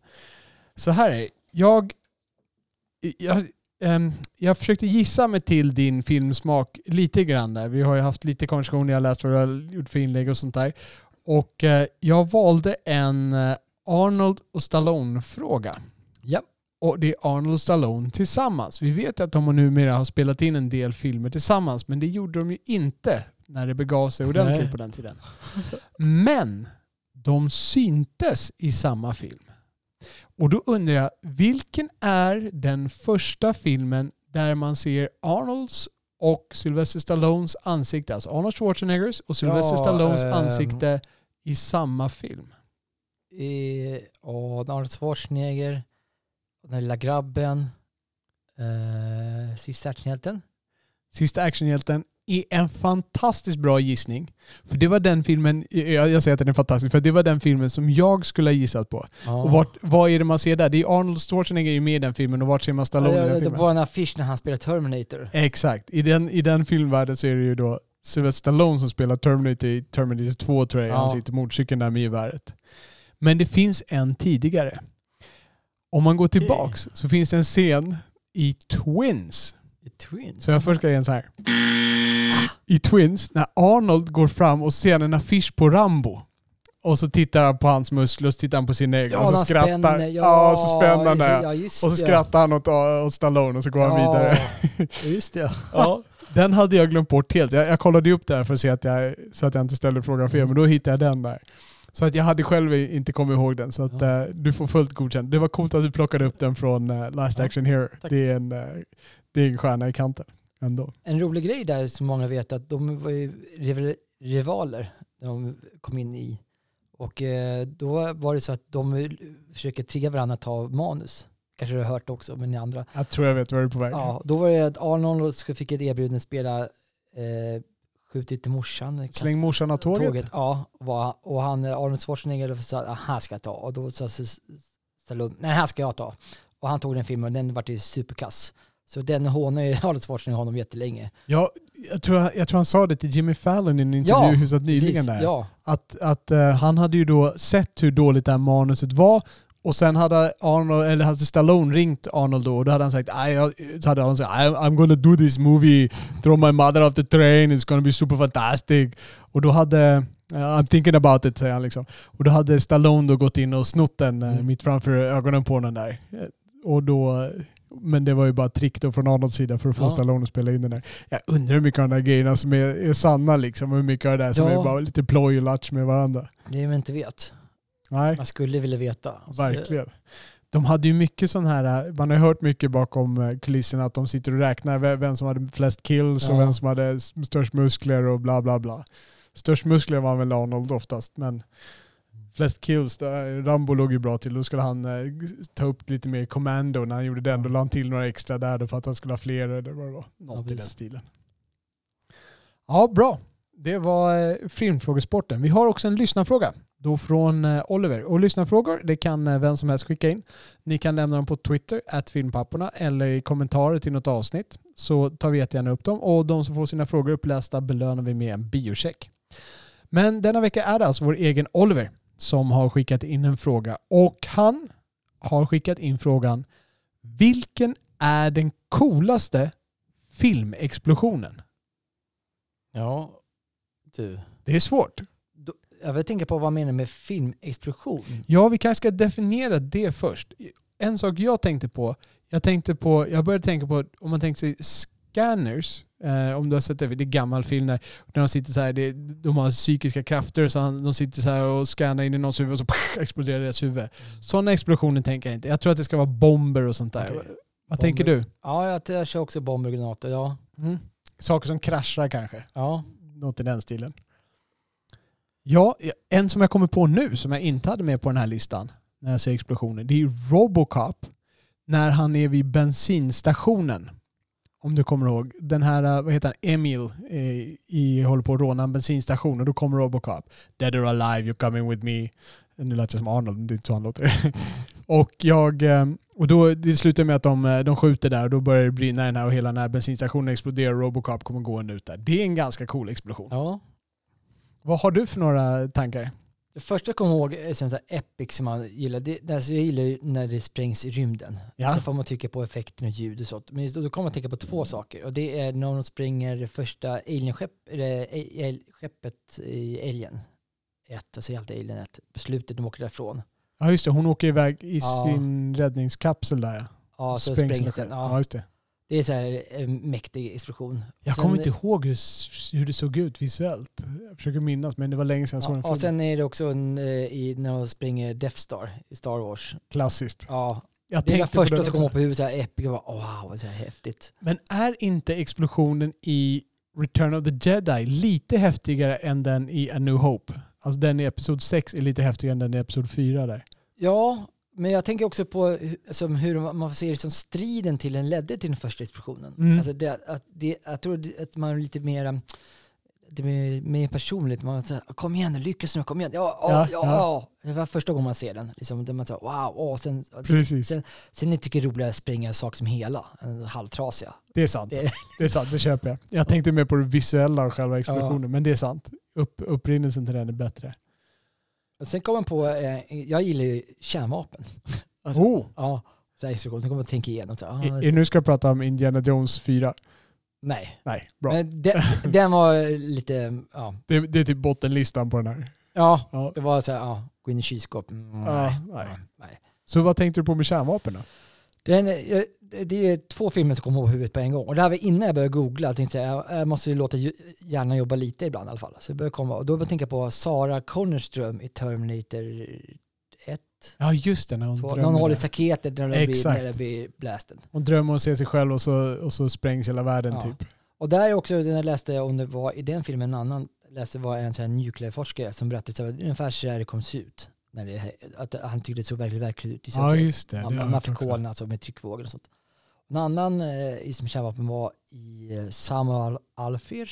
Så här är. Jag, jag, ehm, jag försökte gissa mig till din filmsmak lite grann där. Vi har ju haft lite konversation, jag har läst vad du har gjort för inlägg och sånt där. Och eh, jag valde en eh, Arnold och Stallone-fråga. Ja. Och det är Arnold och Stallone tillsammans. Vi vet att de numera har spelat in en del filmer tillsammans, men det gjorde de ju inte när det begav sig ordentligt Nej. på den tiden. Men de syntes i samma film. Och då undrar jag, vilken är den första filmen där man ser Arnolds och Sylvester Stallones ansikte, alltså Arnold Schwarzeneggers och Sylvester Ja, Stallones ehm. ansikte i samma film? Eh, och Arnold Schwarzenegger, den lilla grabben, eh, sista actionhjälten. Sista actionhjälten är en fantastiskt bra gissning. För det var den filmen, jag jag säger att den är fantastisk, för det var den filmen som jag skulle ha gissat på. Ja. Och vart, vad är det man ser där? Det är Arnold Schwarzenegger med i den filmen och vart ser man Stallone i ja, den det filmen? var en affisch när han spelade Terminator. Exakt. I den, I den filmvärlden så är det ju då Sylvester Stallone som spelar Terminator i Terminator 2 tror jag. Ja. Han sitter på motorcykeln där med geväret. Men det finns en tidigare. Om man går tillbaks så finns det en scen i Twins. I Twins. Så jag först ska ge en så här. I Twins, när Arnold går fram och ser en affisch på Rambo. Och så tittar han på hans muskler och så tittar han på sin egen och så han skrattar. spänner. Ja, så spännande. Ja, just och så skrattar han åt, åt Stallone och så går han vidare. Ja, just det. Ja, den hade jag glömt bort helt. Jag, jag kollade upp det här för att se att jag, så att jag inte ställde frågan fel, men då hittade jag den där. Så att jag hade själv inte kommit ihåg den, så att Ja. eh, du får fullt godkänt. Det var coolt att du plockade upp den från eh, Last Action Hero. tack. Det är, en, eh, det är en stjärna i kanten ändå. En rolig grej där som många vet att de var ju rival- rivaler när de kom in i. Och då var det så att de försöker trigga varandra att ta manus. Kanske du har hört också, men ni andra. Jag tror jag vet var du är på väg. Ja, då var det att Arnold skulle- fick ett erbjudande att spela eh, Skjutit till morsan. Släng morsan av tåget. Ja, var, och han, eh, Arnold Schwarzenegger sa att han ska ta. Och då sa Stallone, nej han ska jag ta. Och han tog den filmen och den vart ju superkass. Så den hånar ju Arnold Schwarzenegger honom jättelänge. Ja, jag, tror, jag tror han sa det till Jimmy Fallon i en intervju Ja, huset nyligen. Precis, Där. Ja, Att, att eh, han hade ju då sett hur dåligt det här manuset var och sen hade Arnold, eller hade Stallone ringt Arnold då och då hade han sagt "Nej, jag, så hade Arnold sagt I'm, I'm gonna do this movie, throw my mother off the train, it's gonna be super fantastic. Och då hade eh, I'm thinking about it, säger han liksom. Och då hade Stallone då gått in och snott den eh, Mm. mitt framför ögonen på den där. Eh, Och då, men det var ju bara trick då från Arnolds sida för att få Ja. Stallone att spela in den där. Jag undrar hur mycket av de där grejerna som är, är sanna liksom och hur mycket av det där som Ja. är bara lite ploj och latch med varandra. det är man inte vet. Nej, Man skulle vilja veta. Alltså, verkligen. De hade ju mycket sån här, man har hört mycket bakom eh, kulisserna att de sitter och räknar ve- vem som hade flest kills och Ja. vem som hade störst muskler och bla bla bla. Störst muskler var väl Arnold oftast, men flest kills, där, Rambo låg ju bra till. Då skulle han eh, ta upp lite mer commando när han gjorde den. Då la han till några extra där för att han skulle ha fler eller vad det var. Något Ja, i den stilen. Ja, bra. Det var eh, filmfrågesporten. Vi har också en lyssnarfråga. Då från eh, Oliver. Och lyssnarfrågor, det kan eh, vem som helst skicka in. Ni kan lämna dem på Twitter, filmpapporna, eller i kommentarer till något avsnitt. Så tar vi jättegärna upp dem. Och de som får sina frågor upplästa belönar vi med en biocheck. Men denna vecka är det alltså vår egen Oliver som har skickat in en fråga. Och han har skickat in frågan Vilken är den coolaste filmexplosionen? Ja, du. Det är svårt. Jag vill tänka på vad man menar med filmexplosion. Ja, vi kanske ska definiera det först. En sak jag tänkte på, jag tänkte på, jag började tänka på, om man tänker sig scanners, eh, om du har sett det, det är gammal film där, när de sitter så här, det, de har psykiska krafter, så han, de sitter så här och scannar in i någons huvud och så pff, exploderar deras huvud. Sådana explosioner tänker jag inte. Jag tror att det ska vara bomber och sånt där. Okej. Vad tänker du? Ja, jag, jag kör också bomber och granater. Ja. Mm. Saker som kraschar kanske? ja. Något i den stilen. Ja, en som jag kommer på nu som jag inte hade med på den här listan när jag ser explosioner, det är Robocop när han är vid bensinstationen. Om du kommer ihåg. Den här, eh, vad heter han, Emil eh, i, håller på att råna en bensinstation och då kommer Robocop. Dead or alive, you're coming with me. Nu lät jag som Arnold, det är inte så han låter. och jag, eh, och då, det slutar med att de, eh, de skjuter där och då börjar det brinna den här och hela den här bensinstationen exploderar och Robocop kommer gående ut där. Det är en ganska cool explosion. ja. Vad har du för några tankar? Det första jag kommer ihåg är som så epic som man gillar. Det, alltså jag gillar ju när det sprängs i rymden. Ja. Så får man tycka på effekten och ljud och sånt. Men då, då kommer man tänka på två saker. Och det är när de springer det första alienskepp, eller, el- skeppet i Alien 1, alltså allt Alien 1, på slutet, de åker därifrån. Ja just det, hon åker iväg i Ja. sin räddningskapsel där ja. Ja, så Sprängs sprängs den. Ja Ja, just det. Det är så här en mäktig explosion. Jag Sen- kommer inte ihåg hur, hur det såg ut visuellt. Jag försöker minnas men det var länge sedan jag såg Ja, den och filmen. sen är det också en, eh, i, när de springer Death Star i Star Wars. Klassiskt. Ja, Jag det på första som också. upp i huvudet, så här epic, och bara, wow, så här häftigt. Men är inte explosionen i Return of the Jedi lite häftigare än den i A New Hope? Alltså den i Episod 6 är lite häftigare än den i Episod 4 där. Ja, men jag tänker också på alltså, hur man får se det som striden till den ledde till den första explosionen. Mm. Alltså det, att det, jag tror att man är lite mer, det är mer personligt. Man säger, kom igen nu, lyckas nu, kom igen. Ja, ja, Ja, ja. ja. ja. Det var första gången man ser den. Liksom, där man säger, wow, åh, sen, Precis. sen, sen jag tycker det är roligare att spränga saker som hela, än halvtrasiga. Det är sant. Det, Det är sant, det köper jag. Jag tänkte mer på det visuella av själva explosionen, men det är sant. Upp, upprinnelsen till den är bättre. Sen kommer man på, eh, jag gillar ju kärnvapen. Alltså, Oh! Ja, så här explosion. Sen kommer man att tänka igenom. Så, ah, det nu ska jag prata om Indiana Jones 4? nej, Nej, bra. men den, den var lite, ja. Det, det är typ bottenlistan på den här. Ja, Ja. det var så här, ja, gå in i kylskåp. Mm, Ja, nej. nej. Så vad tänkte du på med kärnvapen då? Den, eh, det är två filmer som kommer i huvudet på en gång. Och det här var innan jag började googla. Jag tänkte jag- jag måste ju låta hjärnan jobba lite ibland i alla fall. Så jag började komma, och då började jag tänka på Sarah Connerström i Terminator 1. Ja just det, när hon Två. drömmer. Någon håller där. staketet när det blir, när det blir blasten. Hon drömmer om att se sig själv och så, och så sprängs hela världen Ja. typ. Och där är också, när jag läste om det var i den filmen, en annan läste var en sån här nuclearforskare som berättade så här, ungefär så här det kom se ut. När det, att han tyckte det såg verkligen verkligt ut. Ja att just det. det man, jag man alltså med tryckvågor och sånt. En annan eh, som kärnvapen var i eh, Samuel Alfier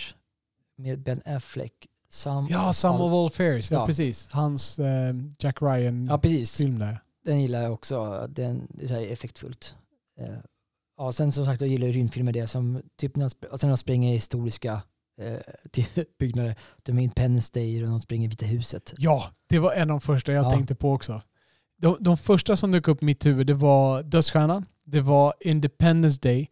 med Ben Affleck. Sam Ja, Some of All Fears. Ja, Ja. precis. Hans eh, Jack Ryan-film Ja, där. Den gillar jag också. Den det är effektfullt. Eh, ja, sen som sagt jag gillar rymdfilmer det som typ när och sen när de springer i historiska till byggnader. De är Independence Day och de springer Vita huset. Ja, det var en av de första jag Ja. tänkte på också. De, de första som dök upp i mitt huvud det var Dödsstjärnan, det var Independence Day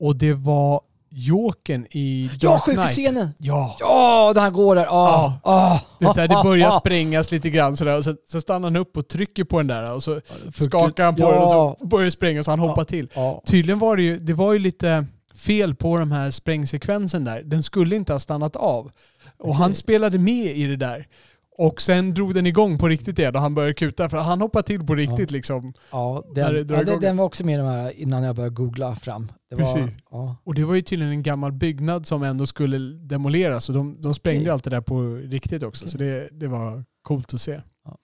och det var Jokern i Ja, Dark Knight. sjukhusscenen! Ja, Ja, där han går där. Ja. ja. det, där, det börjar ja. sprängas lite grann sådär och så, så stannar han upp och trycker på den där och så skakar han på Ja. den och så börjar det sprängas och han hoppar till. Ja. Tydligen var det ju, det var ju lite fel på de här sprängsekvensen där. Den skulle inte ha stannat av. Och han Okej. spelade med i det där. Och sen drog den igång på riktigt igen och han började kuta för han hoppade till på riktigt liksom. Ja, När det den, ja, igång. den, var också med de här innan jag började googla fram. Det var, Precis. Ja. Och det var ju tydligen en gammal byggnad som ändå skulle demoleras och de, de sprängde Okej. allt det där på riktigt också. Okej. Så det, det var coolt att se. Ja.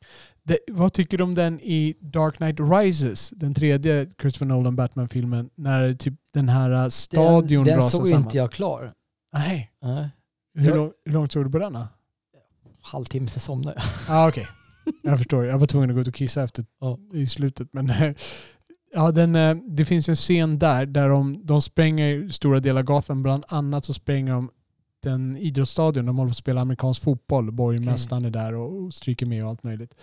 Det, vad tycker du om den i Dark Knight Rises? Den tredje Christopher Nolan Batman-filmen. När typ den här äh, stadion den, den rasar såg samman. inte jag klar. Nej. Nej. Hur, Jag- lång, hur långt såg du på den då? Halvtimme sen somnade jag. Ah, okej. Jag förstår, jag var tvungen att gå ut och kissa efter Ja. i slutet. Men ja, den, eh, det finns ju en scen där, där de, de spränger stora delar av Gotham. Bland annat så spränger de den idrottsstadion. De håller på att spela amerikansk fotboll. Borgmästaren är där och stryker med och allt möjligt.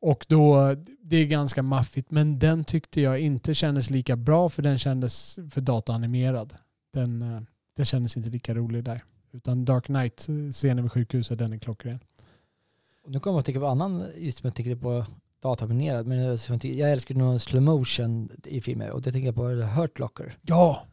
Och då, det är ganska maffigt, men den tyckte jag inte kändes lika bra för den kändes för dataanimerad. Den, eh, den kändes inte lika rolig där. Utan Dark Knight-scenen vid sjukhuset, den är klockren. Och nu kommer jag att tänka på annan, just som jag tänker på dataminerad, men jag älskar nog slow motion i filmer och det tänker jag på Hurt Locker. Ja!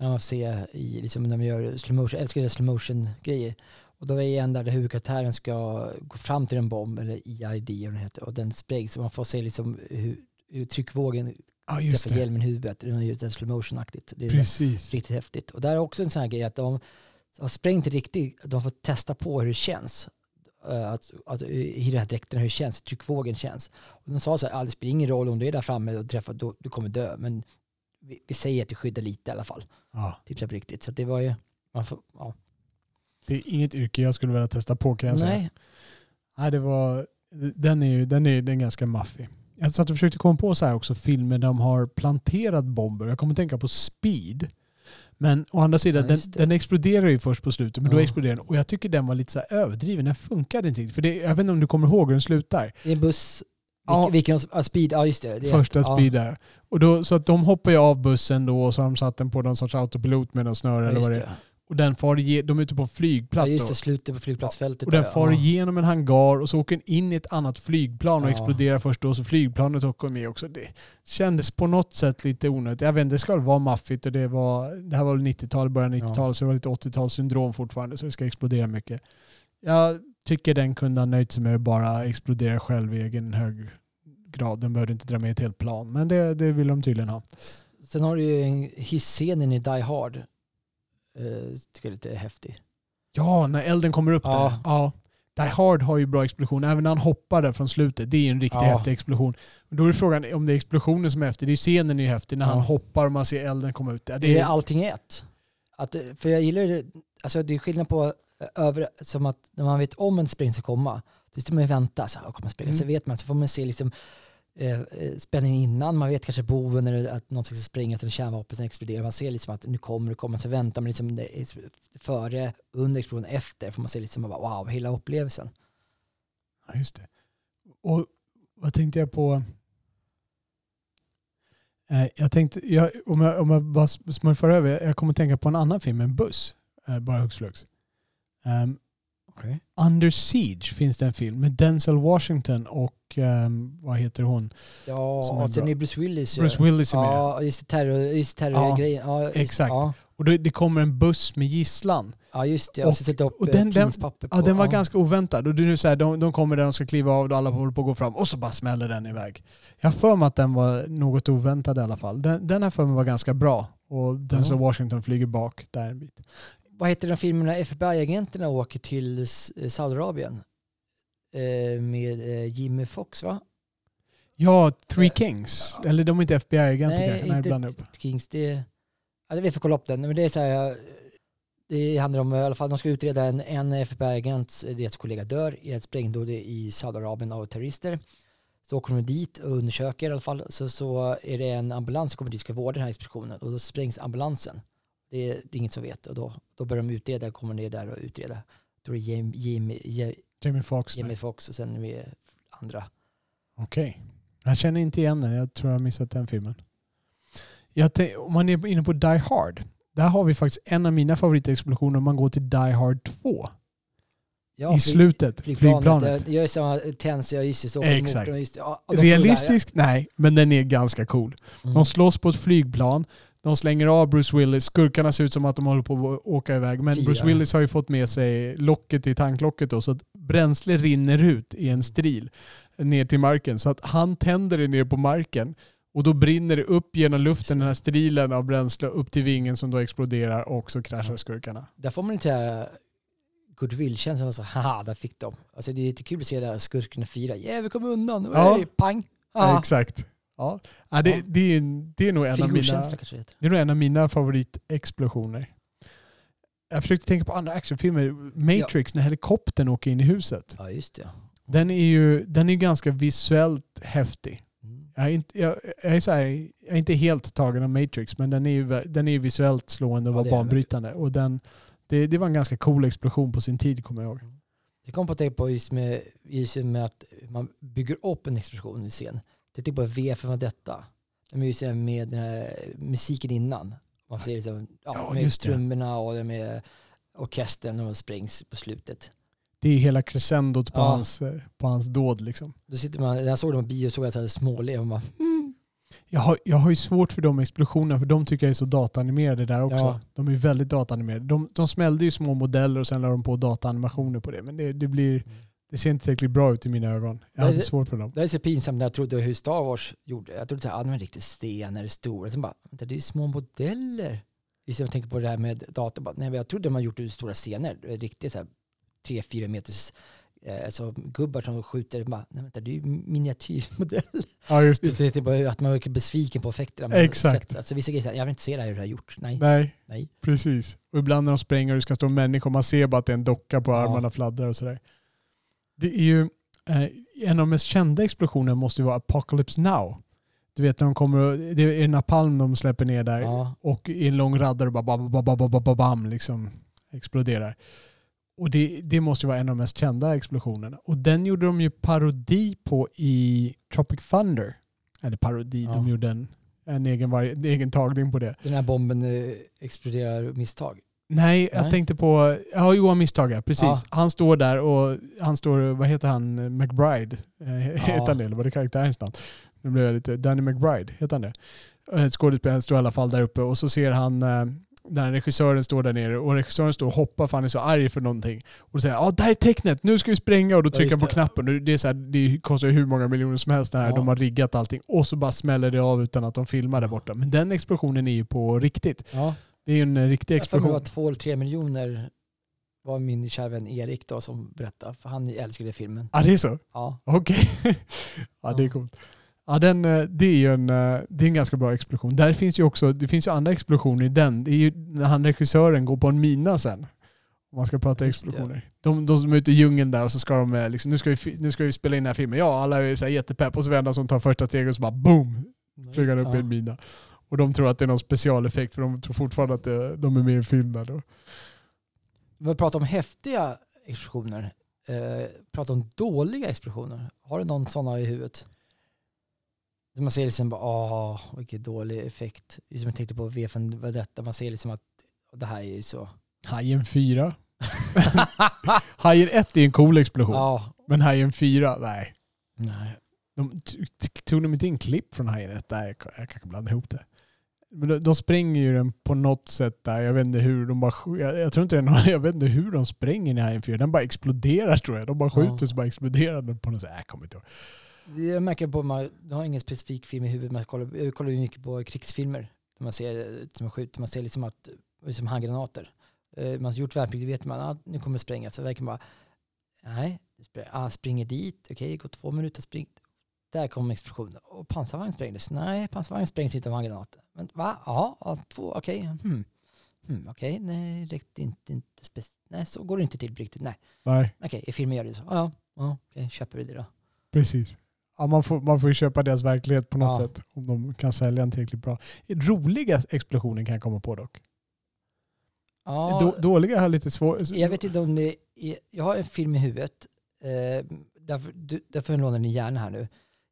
När man får se i, liksom när man gör slow motion, jag älskar slow motion grejer. Och då är det en där där huvudkaraktären ska gå fram till en bomb, eller EID eller den heter, och den sprängs och man får se liksom hur, hur tryckvågen Ja, just träffar hjälmen i huvudet. Det är ju lite slow motion-aktigt. Det är Precis. riktigt häftigt. Och där är också en sån här grej att de har sprängt riktigt, de får testa på hur det känns. Eh, Att, att, I den här dräkten hur det känns, hur tryckvågen känns. Och de sa så här, "Ah, det spelar ingen roll om du är där framme och träffar, då, du kommer dö. Men vi, vi säger att det skyddar lite i alla fall. Ja. Så här på riktigt. Så det var ju, man får, ja. Det är inget yrke jag skulle vilja testa på kan jag säga. Nej, Nej, det var, den är ju den är, den är ganska maffig. Jag satt och försökte komma på så här också filmer där de har planterat bomber. Jag kommer tänka på Speed. Men å andra sidan, Ja, den, den exploderar ju först på slutet, men då Ja. exploderar den. Och jag tycker den var lite så överdriven. Den funkade inte riktigt. För det, jag vet inte om du kommer ihåg hur den slutar. det är en buss, Ja. vilken, speed, ja just det. det Första. Ja. Speed där. Och då, så att de hoppar ju av bussen då och så har de satt den på någon sorts autopilot med någon snöre Ja, eller just vad det är. Och den far ige- de är ute på en Ja, flygplats just då. det, slutet på flygplatsfältet. Och den där, far ja. igenom en hangar och så åker den in i ett annat flygplan och Ja. exploderar först då. Så flygplanet åker med också. Det kändes på något sätt lite onödigt. Jag vet inte, det ska väl vara maffigt och det var, det här var väl 90-tal, början av 90-tal, så det var lite 80-talssyndrom fortfarande så det ska explodera mycket. Jag tycker den kunde ha nöjt sig med att bara explodera själv i egen hög grad. Den behövde inte dra med ett helt plan. Men det, det vill de tydligen ha. Sen har du ju en hisscenen i Die Hard. Eh, tycker jag är lite häftig. Ja, när elden kommer upp Ja. där. Ja. Die Hard har ju bra explosion, även när han hoppar där från slutet. Det är ju en riktigt Ja. häftig explosion. Då är frågan om det är explosionen som är häftig. Det är ju scenen är ju häftig när Ja. han hoppar och man ser elden komma ut. Där. Det är allting i ett. Att, det- för jag gillar det, alltså det är skillnad på över, som att när man vet om en sprängning ska komma, då ska man ju vänta, så här, kommer spränga. Så Mm. vet man, så får man se liksom eh, eh, spänningen innan, man vet kanske boven eller att någon ska sprängas eller kärnvapen som exploderar. Man ser liksom att nu kommer det komma, så väntar man liksom före, under explosionen, efter, får man se liksom wow, hela upplevelsen. Ja, just det. Och vad tänkte jag på? Eh, Jag tänkte, jag, om, jag, om jag bara smurfar över, jag kommer att tänka på en annan film, en buss. eh, Bara hux flux. Um, Under Siege finns det en film med Denzel Washington och ehm, vad heter hon? Ja, Som och sen är Bruce Willis Bruce Willis är med. Ja, just det, terror, just terrorgrejen. Ja, just, exakt. Ja, Och det, det kommer en buss med gisslan. ja, just det. Och- Och sätta upp och och den- den- på. Ja, den var ja. ganska oväntad. Och det är nu så här, de, de kommer där de ska kliva av och alla håller på att gå fram och så bara smäller den iväg. Jag har för mig att den var något oväntad i alla fall. Den, den här för mig var ganska bra. Och Denzel Ja. Washington flyger bak där en bit. Vad heter den filmen när FBI-agenterna åker till S- Saudiarabien? Eh, med eh, Jimmy Fox va? Ja, Three Eh, Kings. Eller de är inte FBI-agenter Nej. Nej, inte upp. Kings. Det, ja, det vi får kolla upp den. Men det är så här, det handlar om i alla fall, de ska utreda en, en FBI-agents, deras kollega dör i ett sprängdåd i Saudiarabien av terrorister. Så åker de dit och undersöker i alla fall. Så, så är det en ambulans som kommer dit och ska vårda den här explosionen och då sprängs ambulansen. Det är, det är inget som vet och då, då börjar de utreda, kommer ner där och utreda. Då är det Jamie, Jamie Foxx. där. Jamie Fox och sen med andra. Okej. Jag känner inte igen den. Jag tror jag har missat den filmen. Jag om man är inne på Die Hard. Där har vi faktiskt en av mina favoritexplosioner om man går till Die Hard 2. Ja, I slutet. Flygplanet. Jag gör samma tens, jag just det, så Exakt. motorn, just, det. ja, det Realistisk? Nej, men den är ganska cool. Mm. De slåss på ett flygplan. De slänger av Bruce Willis. Skurkarna ser ut som att de håller på att åka iväg. Men Fira. Bruce Willis har ju fått med sig locket i tanklocket då, så att bränsle rinner ut i en stril ner till marken. Så att han tänder det ner på marken. Och då brinner det upp genom luften, den här strilen av bränsle, upp till vingen som då exploderar och så kraschar skurkarna. Där får man inte goodwill-känslan och så haha, där fick de. Alltså det är lite kul att se där skurkarna fira. Yeah, vi kom undan. Ja. Hey, pang. Ja. exakt. Ja. Ja, det, Ja. Det, är, det, är nog en av mina, det det är nog en av mina favoritexplosioner. Jag försökte tänka på andra actionfilmer. Matrix, när helikoptern åker in i huset. Ja, just det. Den är ju den är ganska visuellt häftig. Mm. Jag är, inte, jag, jag, är så här, jag är inte helt tagen av Matrix, men den är ju, den är ju visuellt slående och Ja, var det banbrytande. Och den, det, det var en ganska cool explosion på sin tid, kommer jag ihåg. Jag kom på att tänka på just med, just med att man bygger upp en explosion i scen. Jag tänkte på V för detta. De är ju så med den här musiken innan. Man ser liksom, ja, Ja, med trummorna och med orkestern när de sprängs på slutet. Det är hela crescendot på, Ja. hans, på hans dåd. Liksom. Då sitter man, jag såg dem på bio såg jag så här småler och man Jag, har, jag har ju svårt för de explosionerna, för de tycker jag är så dataanimerade där också. Ja. De är väldigt dataanimerade. De, de smällde ju små modeller och sen la de på dataanimationer på det. Men det, det, blir, det ser inte tillräckligt bra ut i mina ögon. Jag hade det- svårt för dem. Det är så pinsamt när jag trodde hur Star Wars gjorde. Jag trodde att ah, de är riktigt stenar, stora. Sen bara, det är ju små modeller. Just när jag tänker på det här med dator. Bara, nej, jag trodde de hade gjort ur stora scener. Riktigt så här tre, fyra meters eh, alltså, gubbar som skjuter. Bara, nej, vänta, det är ju miniatyrmodell. Ja, just Det typ bara att man var besviken på effekterna. Exakt. Sett. Alltså, vissa grejer, jag vill inte se det här hur det har gjorts. Nej. Nej, Nej. precis. Och ibland när de spränger och det ska stå människor, man ser bara att det är en docka på Ja. armarna fladdrar och sådär. Det är ju, eh, en av de mest kända explosionerna måste ju vara Apocalypse Now. Du vet när de kommer, och- det är napalm de släpper ner där Ja, och i en lång radar och bara bam, bam, bam, bam, bam, bam, liksom exploderar. Och det, det måste ju vara en av de mest kända explosionerna. Och den gjorde de ju parodi på i Tropic Thunder. Eller parodi, Ja. de gjorde en, en, egen en egen tagning på det. den här bomben eh, exploderar misstag. Nej, jag Nej. tänkte på, ja Johan Misstag ja, precis. Ja. Han står där och han står, vad heter han, McBride? Eh, heter han det eller var det karaktärens namn? Nu blev jag lite, Danny McBride, heter han det? Eh, Skådespelaren står i alla fall där uppe och så ser han eh, när regissören står där nere och regissören står och hoppar för han är så arg för någonting. Och då säger han ja där är tecknet, nu ska vi spränga och då Ja, trycker han just på det. knappen. Det, är så här, det kostar ju hur många miljoner som helst här. Ja. De har riggat allting och så bara smäller det av utan att de filmar där borta. Men den explosionen är ju på riktigt. Ja. Det är ju en eh, riktig Jag tror det var explosion. två eller tre miljoner var min kära vän Erik då som berättade. För han älskade filmen. Ja det är så? Ja. Okej. ja, det är Ja. coolt. Ja, den, eh, det är ju en, eh, det är en ganska bra explosion. Där finns ju också, det finns ju andra explosioner i den. Det är ju när han regissören går på en mina sen. Om man ska prata Just det. explosioner. De, de som är ute i djungeln där och så ska de, liksom, nu, ska vi, nu ska vi spela in den här filmen. Ja, alla är så här jättepepp och så vänder som tar första steget och så bara boom! Flyger han upp i en mina. Och de tror att det är någon specialeffekt för de tror fortfarande att det, de är med i en film där då. Vi pratar om häftiga explosioner. Eh, pratar om dåliga explosioner. Har du någon sådana i huvudet? Där Man ser liksom bara, åh, vilken dålig effekt. Som jag tänkte på VFN, vad detta? Man ser liksom att det här är ju så. Hajen 4. Hajen 1 är en cool explosion. ja, Men Hajen 4, nej. nej. De, tog de inte in klipp från Hajen 1? Nej, jag, kanske blandar ihop det. Men de, spränger ju den på något sätt där. Jag vet inte hur. De bara, jag, jag tror inte det är någon, jag vet inte hur de spränger i Hajen 4. Den bara exploderar tror jag. De bara skjuter Ja. så bara exploderar den på något sätt. Äh, Jag kommer inte ihåg. Jag märker på man, jag har ingen specifik film i huvudet, men jag kollar, jag kollar ju mycket på krigsfilmer. Där man ser, som man skjuter, man ser liksom att, som handgranater. Eh, Man har gjort värnplikt, vet man att nu kommer det sprängas. Så verkar man bara, nej, ah, springer dit, okej, går två minuter, spring. Där kom explosionen. Och pansarvagn sprängdes. Nej, pansarvagn sprängs inte av handgranater. Men va? Ja, två, okej. Hmm. Hmm, okej, nej, räckte inte, inte spec- Nej, så går det inte till riktigt. Nej, Nej, okej, i filmen gör det så. Ja, ja, okej, köper vi det då. precis. Ja, man, får, man får ju köpa deras verklighet på något Ja. sätt. Om de kan sälja en tillräckligt bra. Roliga explosioner kan jag komma på dock. Ja, Då, dåliga har lite svårt. Jag vet inte om det är, jag har en film i huvudet. Eh, därför, du, därför lånar ni gärna här nu.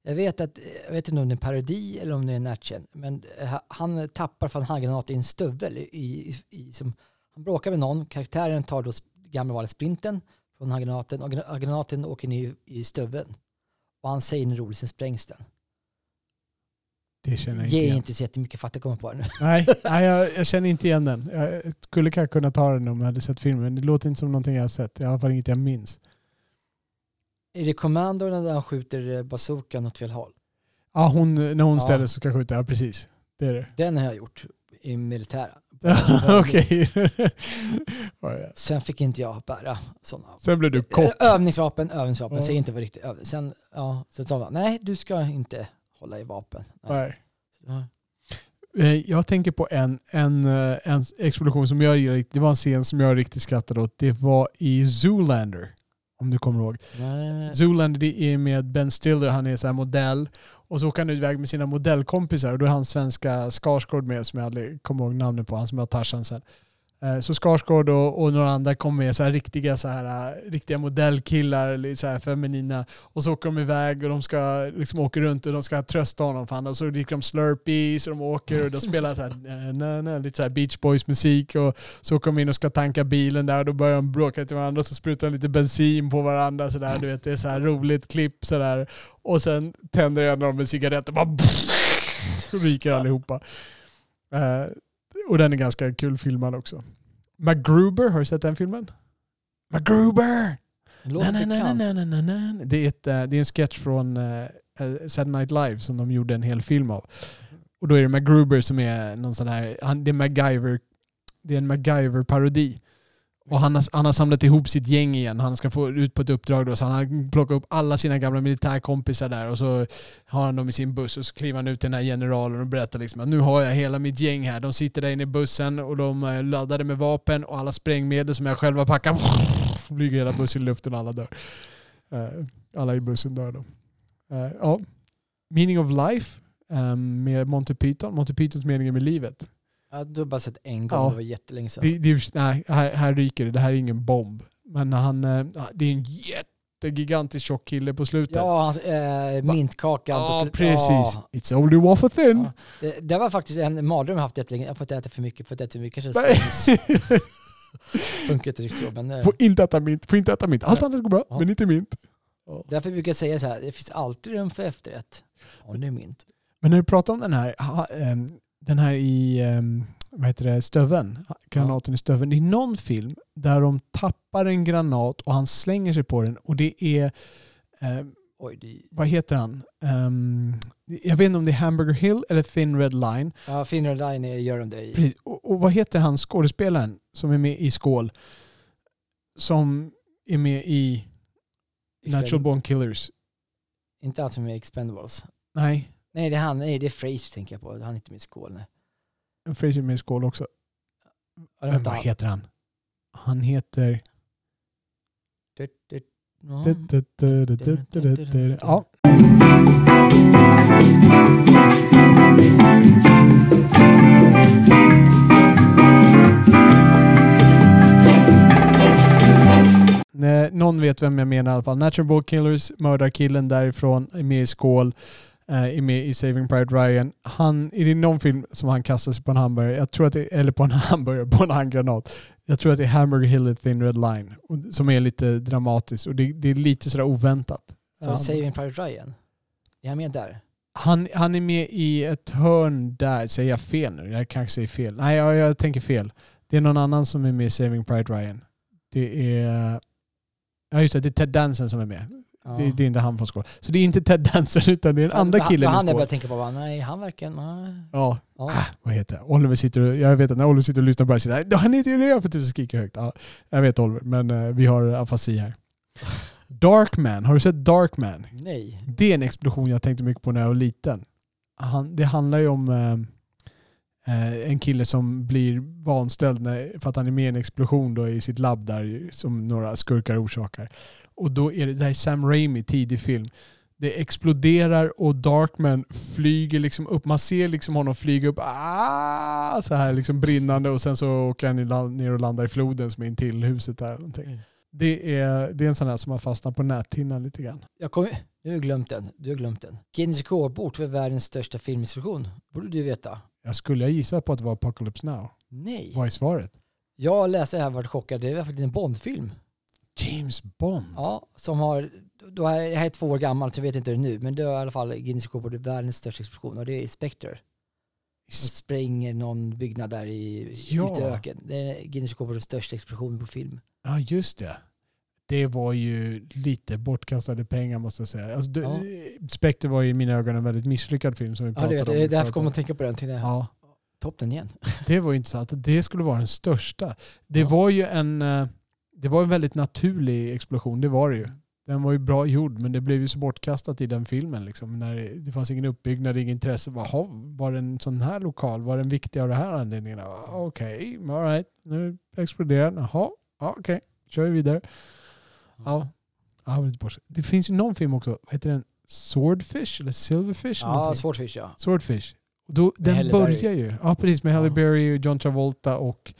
Jag vet, att, jag vet inte om det är en parodi eller om det är en action. Men eh, han tappar från handgranat i en stövel. I, i, i, som, han bråkar med någon. Karaktären tar då gamla vanliga sprinten från handgranaten och gra- granaten åker ner i stöveln. Och han säger något roligt, sen sprängs den. Det känner jag inte Ge igen. inte så jättemycket för att jag kommer på det nu. Nej, nej jag, jag känner inte igen den. Jag skulle kanske kunna ta den om jag hade sett filmen, men det låter inte som någonting jag har sett. I alla fall inget jag minns. Är det Commando när han skjuter eh, bazookan åt fel håll? Ja, hon, när hon Ja. ställer sig ska skjuta. Ja, precis. Det är det. Den har jag gjort i militära. Okej. Sen fick inte jag bära sådana. Sen blev du kock. Övningsvapen, övningsvapen. Ja. Säg inte vad riktigt övning. Sen, ja, sen sa man, nej du ska inte hålla i vapen. Nej. Nej. Eh, Jag tänker på en, en, eh, en explosion som jag gillar. Det var en scen som jag riktigt skrattade åt. Det var i Zoolander. Om du kommer ihåg. Nej. Zoolander det är med Ben Stiller, han är så här modell. Och så åker han iväg med sina modellkompisar och då är han svenska Skarsgård med som jag aldrig kommer ihåg namnet på, han som var Tarzan sen. Eh, Så Skarsgård och, och några andra kommer med så här riktiga, så här, äh, riktiga modellkillar, så här feminina. Och så åker de iväg och de ska liksom åka runt och de ska trösta honom. Fan. Och så dricker de Slurpees och de åker och de spelar så här, eh, na, na, lite så här Beach Boys musik. Och så åker de in och ska tanka bilen där och då börjar de bråka till varandra och så sprutar de lite bensin på varandra. Så där. Du vet, det är så här roligt klipp så där. Och sen tänder en av dem en cigarett och bara ryker allihopa. Eh, och den är ganska kul filmad också. MacGruber, har du sett den filmen? MacGruber! Na, na, na, bekant. na, na, na, na. Det, är ett, eh, det är en sketch från uh, Saturday Night Live som de gjorde en hel film av. Och då är det MacGruber som är någon sån här, han, det är MacGyver, det är en MacGyver-parodi. Och han har, han har samlat ihop sitt gäng igen. Han ska få ut på ett uppdrag då, så han har plockat upp alla sina gamla militärkompisar där och så har han dem i sin buss och så kliver han ut till den här generalen och berättar liksom att nu har jag hela mitt gäng här. De sitter där inne i bussen och de är laddade med vapen och alla sprängmedel som jag själv har packat. Flyger hela bussen i luften och alla dör. Eh, alla i bussen dör då. Eh, ja. Meaning of Life ehm, med Monty Python. Monty Pythons mening med livet. Ja, du har bara sett en gång, Ja. det var jättelänge sedan. Det, det, nej, här, här ryker det. Det här är ingen bomb. Men han, eh, det är en jättegigantisk tjock kille på slutet. Ja, hans, Va- mintkakan. på Ja, precis. Ja. It's only wafer thin. Ja. Det, det var faktiskt en mardröm jag haft jättelänge. Jag har fått äta för mycket, fått äta för mycket. Kanske funkar inte riktigt så. Men, eh, får inte äta mint. Får inte äta mint. Allt annat går bra, Ja. men inte mint. därför brukar jag säga så här, det finns alltid rum för efterrätt. Om det är mint. Men när du pratar om den här, den här i, ehm, vad heter det, stöven, granaten i stöven. Det är någon film där de tappar en granat och han slänger sig på den och det är, ehm, Oj, det, vad heter han? Ehm, jag vet inte om det är Hamburger Hill eller Thin Red Line. ja, Finner Line gör de det i. Precis. Och, och vad heter han skådespelaren som är med i Skål? Som är med i Natural Expend- Born Killers? Inte alls med Expendables. Nej, Nej, det är han. Nej, det är Fraser tänker jag på. Han är inte med i Skål. Nej. Fraser är med i Skål också. Ja, Men vad han. heter han? Han heter... Ja. Nej, Någon vet vem jag menar i alla fall. Natural Born Killers, mördarkillen därifrån, är med i Skål, är med i Saving Private Ryan. Han, är det någon film som han kastar sig på en hamburgare, jag tror att det, eller på en hamburgare, på en handgranat. Jag tror att det är Hamburger Hill Thin Red Line, som är lite dramatiskt och det, det är lite sådär oväntat. Så Ja. Saving Private Ryan. Är han med där? Han, han är med i ett hörn där, säger jag fel nu? Jag kanske säger fel. Nej, jag, jag tänker fel. Det är någon annan som är med i Saving Private Ryan. Det är... Ja just det, det är Ted Danson som är med. Ja. Det, det är inte han från Skål. Så det är inte Ted Danson utan det är den andra Han- killen Han i jag Skål. började tänka på, bara, nej han verkar... Nej. Ja, Ja. ah, vad heter det? Oliver sitter och, Jag vet att när Oliver sitter och lyssnar på det här sitter han, han heter ju det för du skriker högt. Ja, jag vet Oliver, men eh, vi har afasi här. Darkman, har du sett Darkman? Nej. Det är en explosion jag tänkte mycket på när jag var liten. Han, det handlar ju om eh, en kille som blir vanställd när, för att han är med i en explosion då i sitt labb där som några skurkar orsakar. Och då är det, det här är Sam Raimi, tidig film. Det exploderar och Darkman flyger liksom upp. Man ser liksom honom flyga upp ah, så här liksom brinnande och sen så åker han ner och landar i floden som är intill huset där. eller Någonting. Mm. Det, är, det är en sån här som har fastnat på näthinnan lite grann. Jag kommer... Du har glömt den. Du har glömt den. Guinness rekordbok för världens största filminstitution. borde du veta. Jag skulle ha gissat på att det var Apocalypse Now. Nej. Vad är svaret? Jag läste det här och varit chockad. Det är faktiskt en Bondfilm. James Bond. Ja, som har... Då är, det här är två år gammalt så jag vet inte det nu. Men det är i alla fall Guinness rekordbok för världens största explosion. Och det är Spectre. De spränger någon byggnad där i, Ja. ute i öken. Det är Guinness rekordbok för den största explosionen på film. Ja, just det. Det var ju lite bortkastade pengar måste jag säga. Alltså, det, Ja. Spectre var ju i mina ögon en väldigt misslyckad film som vi Ja, pratade det vet, om. det är därför kommer man tänka på den till det. Ja, Topp den igen. det var ju intressant. Det skulle vara den största. Det Ja. var ju en, eh, det var en väldigt naturlig explosion, det var det ju. Den var ju bra gjord men det blev ju så bortkastat i den filmen. Liksom, när det, fanns ingen uppbyggnad, ingen intresse. Bara, "Jaha, var det en sån här lokal? Var den viktig av det här anledningen? Ah, Okej, okay, alright. Nu exploderar den. Jaha, ja, okej. Kör vi vidare. Ja. Ja. Det finns ju någon film också, vad heter den? Swordfish eller Silverfish? Ja, någonting? Swordfish ja. Swordfish. Då, den börjar ju, ja precis med Halle. Berry, John Travolta och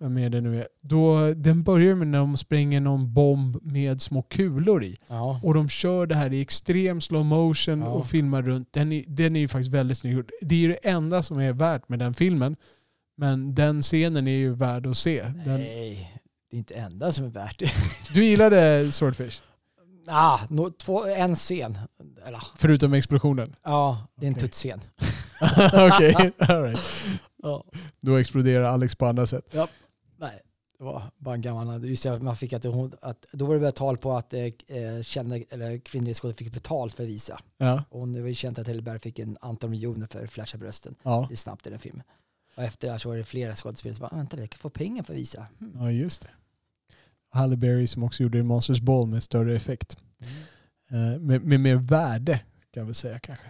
vem är det nu är. Då, den börjar med när de spränger någon bomb med små kulor i. Ja. Och de kör det här i extrem slow motion Ja. och filmar runt. Den är, den är ju faktiskt väldigt snygg. Det är det enda som är värt med den filmen. Men den scenen är ju värd att se. Den, Nej, det är inte enda som är värt det. du gillade Swordfish? Ah, no, två, en scen. Eller, Förutom explosionen? ja, det är en Okej. tuttscen. Okej, all right. Ja. Då exploderar Alex på andra sätt. Nej, det var bara en gammal... Just det, man fick att, hon, att då var det väl tal på att eh, eh, kända, eller kvinnliga skådespelare fick betalt för att visa. Ja. Och det var ju känt att Hilleberg fick en antal miljoner för att flasha brösten. Ja. Det är snabbt i den filmen. Och efter det här så var det flera skådespelare som bara, vänta jag kan få pengar för att visa. Hmm. ja, just det. Halle Berry som också gjorde Monsters Ball med större effekt. Eh, med, med mer värde, ska jag väl säga kanske.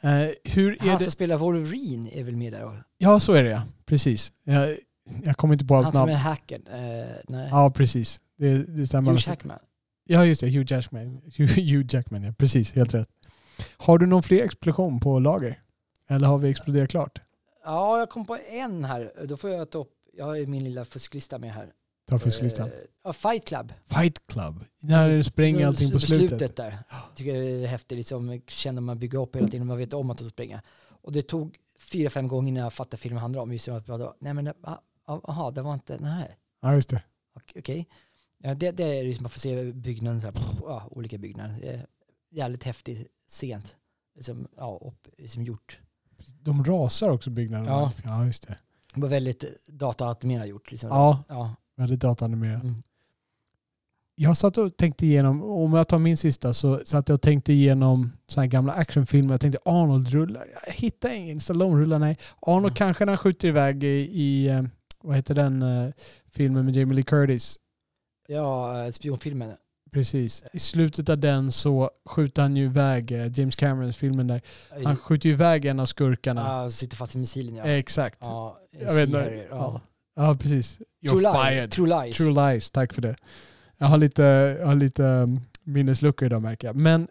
Eh, hur är Han det? som spelar Wolverine är väl med där? Ja, så är det ja. Precis. Jag, jag kommer inte på hans han som namn. är hackern. Eh, nej. Ja, precis. Det, det stämmer. Hugh Jackman. Ja, just det. Hugh Jackman. Hugh, Jackman, ja. Precis. Helt rätt. Har du någon fler explosion på lager? Eller har vi exploderat klart? Ja, jag kom på en här. Då får jag ta upp, jag har ju min lilla fusklista med här. Ta fusklistan. Eh, Ja, Fight Club. Fight Club. När det spränger allting på slutet. där. Tycker jag är häftigt. Liksom, känner man bygger upp hela tiden. Man vet om att de springa. Och det tog fyra, fem gånger innan jag fattade filmen handlar om. Just att nej men, ah, ah, aha, det var inte, nej. Ja, just det. Okej. okej. Ja, det, det är liksom, man får se byggnaden, så här, ja, olika byggnader. Det är jävligt häftigt sent. Liksom, ja, upp, liksom gjort. De rasar också byggnaderna. Ja. ja just det. Det var väldigt dataanimerat gjort. Liksom. Ja, ja. väldigt datanimerat. Mm. Jag satt och tänkte igenom, om jag tar min sista så satt jag och tänkte igenom såna här gamla actionfilmer. Jag tänkte Arnold rullar. Jag hittade ingen. Stallone rullar, nej. Arnold Mm. kanske när han skjuter iväg i, i eh, vad heter den eh, filmen med Jamie Lee Curtis? Ja, eh, spionfilmen. Precis. I slutet av den så skjuter han ju iväg eh, James Camerons filmen där. Han skjuter ju iväg en av skurkarna. Ja, sitter fast i missilen ja. Exakt. Ja, Jag vet inte. Ja. ja, precis. You're True, fired. True Lies. True lies, tack för det. Jag har lite, jag har lite um, minnesluckor idag märker jag. Men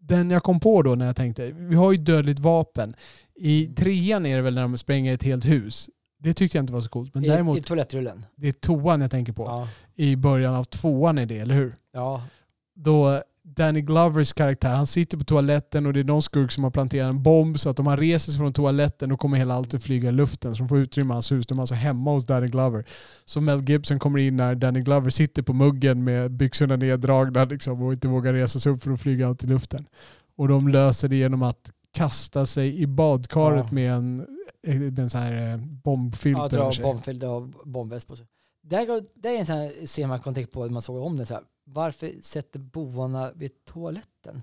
den jag kom på då när jag tänkte, vi har ju dödligt vapen. I Mm. trean är det väl när de spränger ett helt hus. Det tyckte jag inte var så coolt. Men I, I däremot, toalettrullen. det är toan jag tänker på. Ja. I början av tvåan är det, eller hur? ja. Då Danny Glovers karaktär, han sitter på toaletten och det är någon skurk som har planterat en bomb så att om han reser sig från toaletten då kommer hela allt att flyga i luften så de får utrymma hans hus. De är alltså hemma hos Danny Glover. Så Mel Gibson kommer in när Danny Glover sitter på muggen med byxorna neddragna liksom, och inte vågar resa sig upp för att flyga allt i luften. Och de löser det genom att kasta sig i badkaret Ja. med en, med en sån här eh, bombfilt Ja, över dra sig. bombfälld och bombväst på sig. Där, går- det är en sån här scen man kan tänka på när man såg om det så här. Varför sätter bovarna vid toaletten?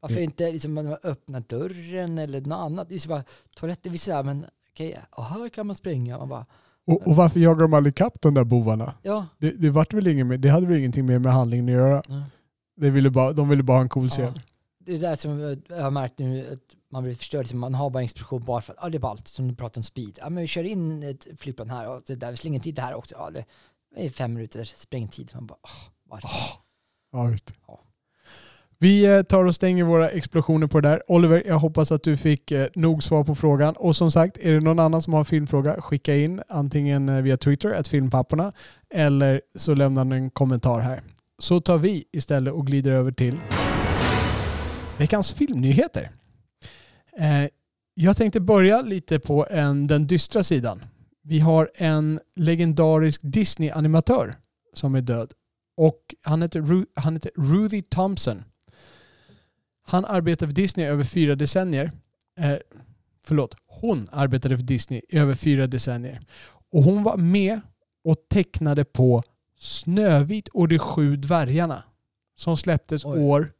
Varför Det- inte liksom man öppnar dörren eller något annat? Det är så bara, toaletten, vi säger men okej, och här kan man springa. Man bara, Och, och varför jagar de aldrig ikapp de där bovarna? ja. Det, det, vart väl ingen det hade väl ingenting mer med handlingen att göra? ja. Det ville bara, de ville bara ha en cool Ja. Det är där som jag har märkt nu att man blir förstörd. Liksom, Man har bara explosion bara för att, ja det är ballt, som du pratar om speed. Ja men vi kör in ett flygplan här och det där, vi slänger tid det här också. Ja det är fem minuter sprängtid. Man bara, åh, varför? Ja, visst. Ja. Vi eh, tar och stänger våra explosioner på det där. Oliver, jag hoppas att du fick eh, nog svar på frågan. Och som sagt, är det någon annan som har en filmfråga, skicka in antingen eh, via Twitter, att filmpapporna, eller så lämnar ni en kommentar här. Så tar vi istället och glider över till veckans filmnyheter. Eh, jag tänkte börja lite på en, den dystra sidan. Vi har en legendarisk Disney-animatör som är död. Och han heter, Ru- han heter Ruthie Thompson. Han arbetade för Disney över fyra decennier. Eh, förlåt, hon arbetade för Disney i över fyra decennier. Och hon var med och tecknade på Snövit och de sju dvärgarna. Som släpptes Oj. år,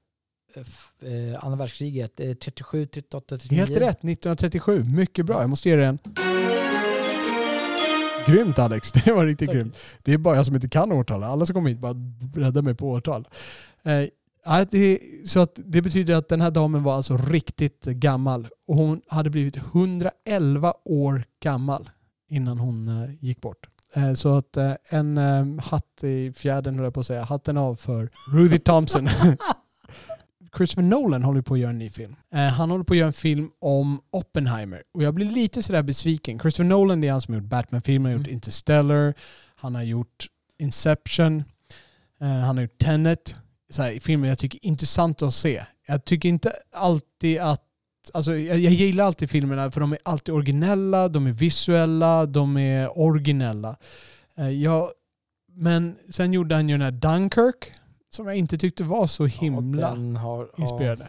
eh, andra världskriget, eh, 37, 38, 39. helt rätt, 1937. Mycket bra, jag måste ge dig en. Grymt Alex, det var riktigt Tack. grymt. Det är bara jag som inte kan årtal. Alla som kommer hit bara räddar mig på årtal. Eh, det, så att det betyder att den här damen var alltså riktigt gammal. Och hon hade blivit 111 år gammal innan hon eh, gick bort. Så att en hatt i fjärden, höll jag på att säga, hatten av för Rudy Thompson. Christopher Nolan håller på att göra en ny film. Eh, Han håller på att göra en film om Oppenheimer. Och jag blir lite sådär besviken. Christopher Nolan det är han som har gjort Batman-filmer, har gjort Mm. Interstellar, han har gjort Inception, eh, han har gjort Tenet. Så här, filmer jag tycker är intressant att se. Jag tycker inte alltid att Alltså, jag, jag gillar alltid filmerna för de är alltid originella, de är visuella, de är originella. Eh, jag, men sen gjorde han ju den här Dunkirk som jag inte tyckte var så himla Ja, den, har, ja, inspirerande.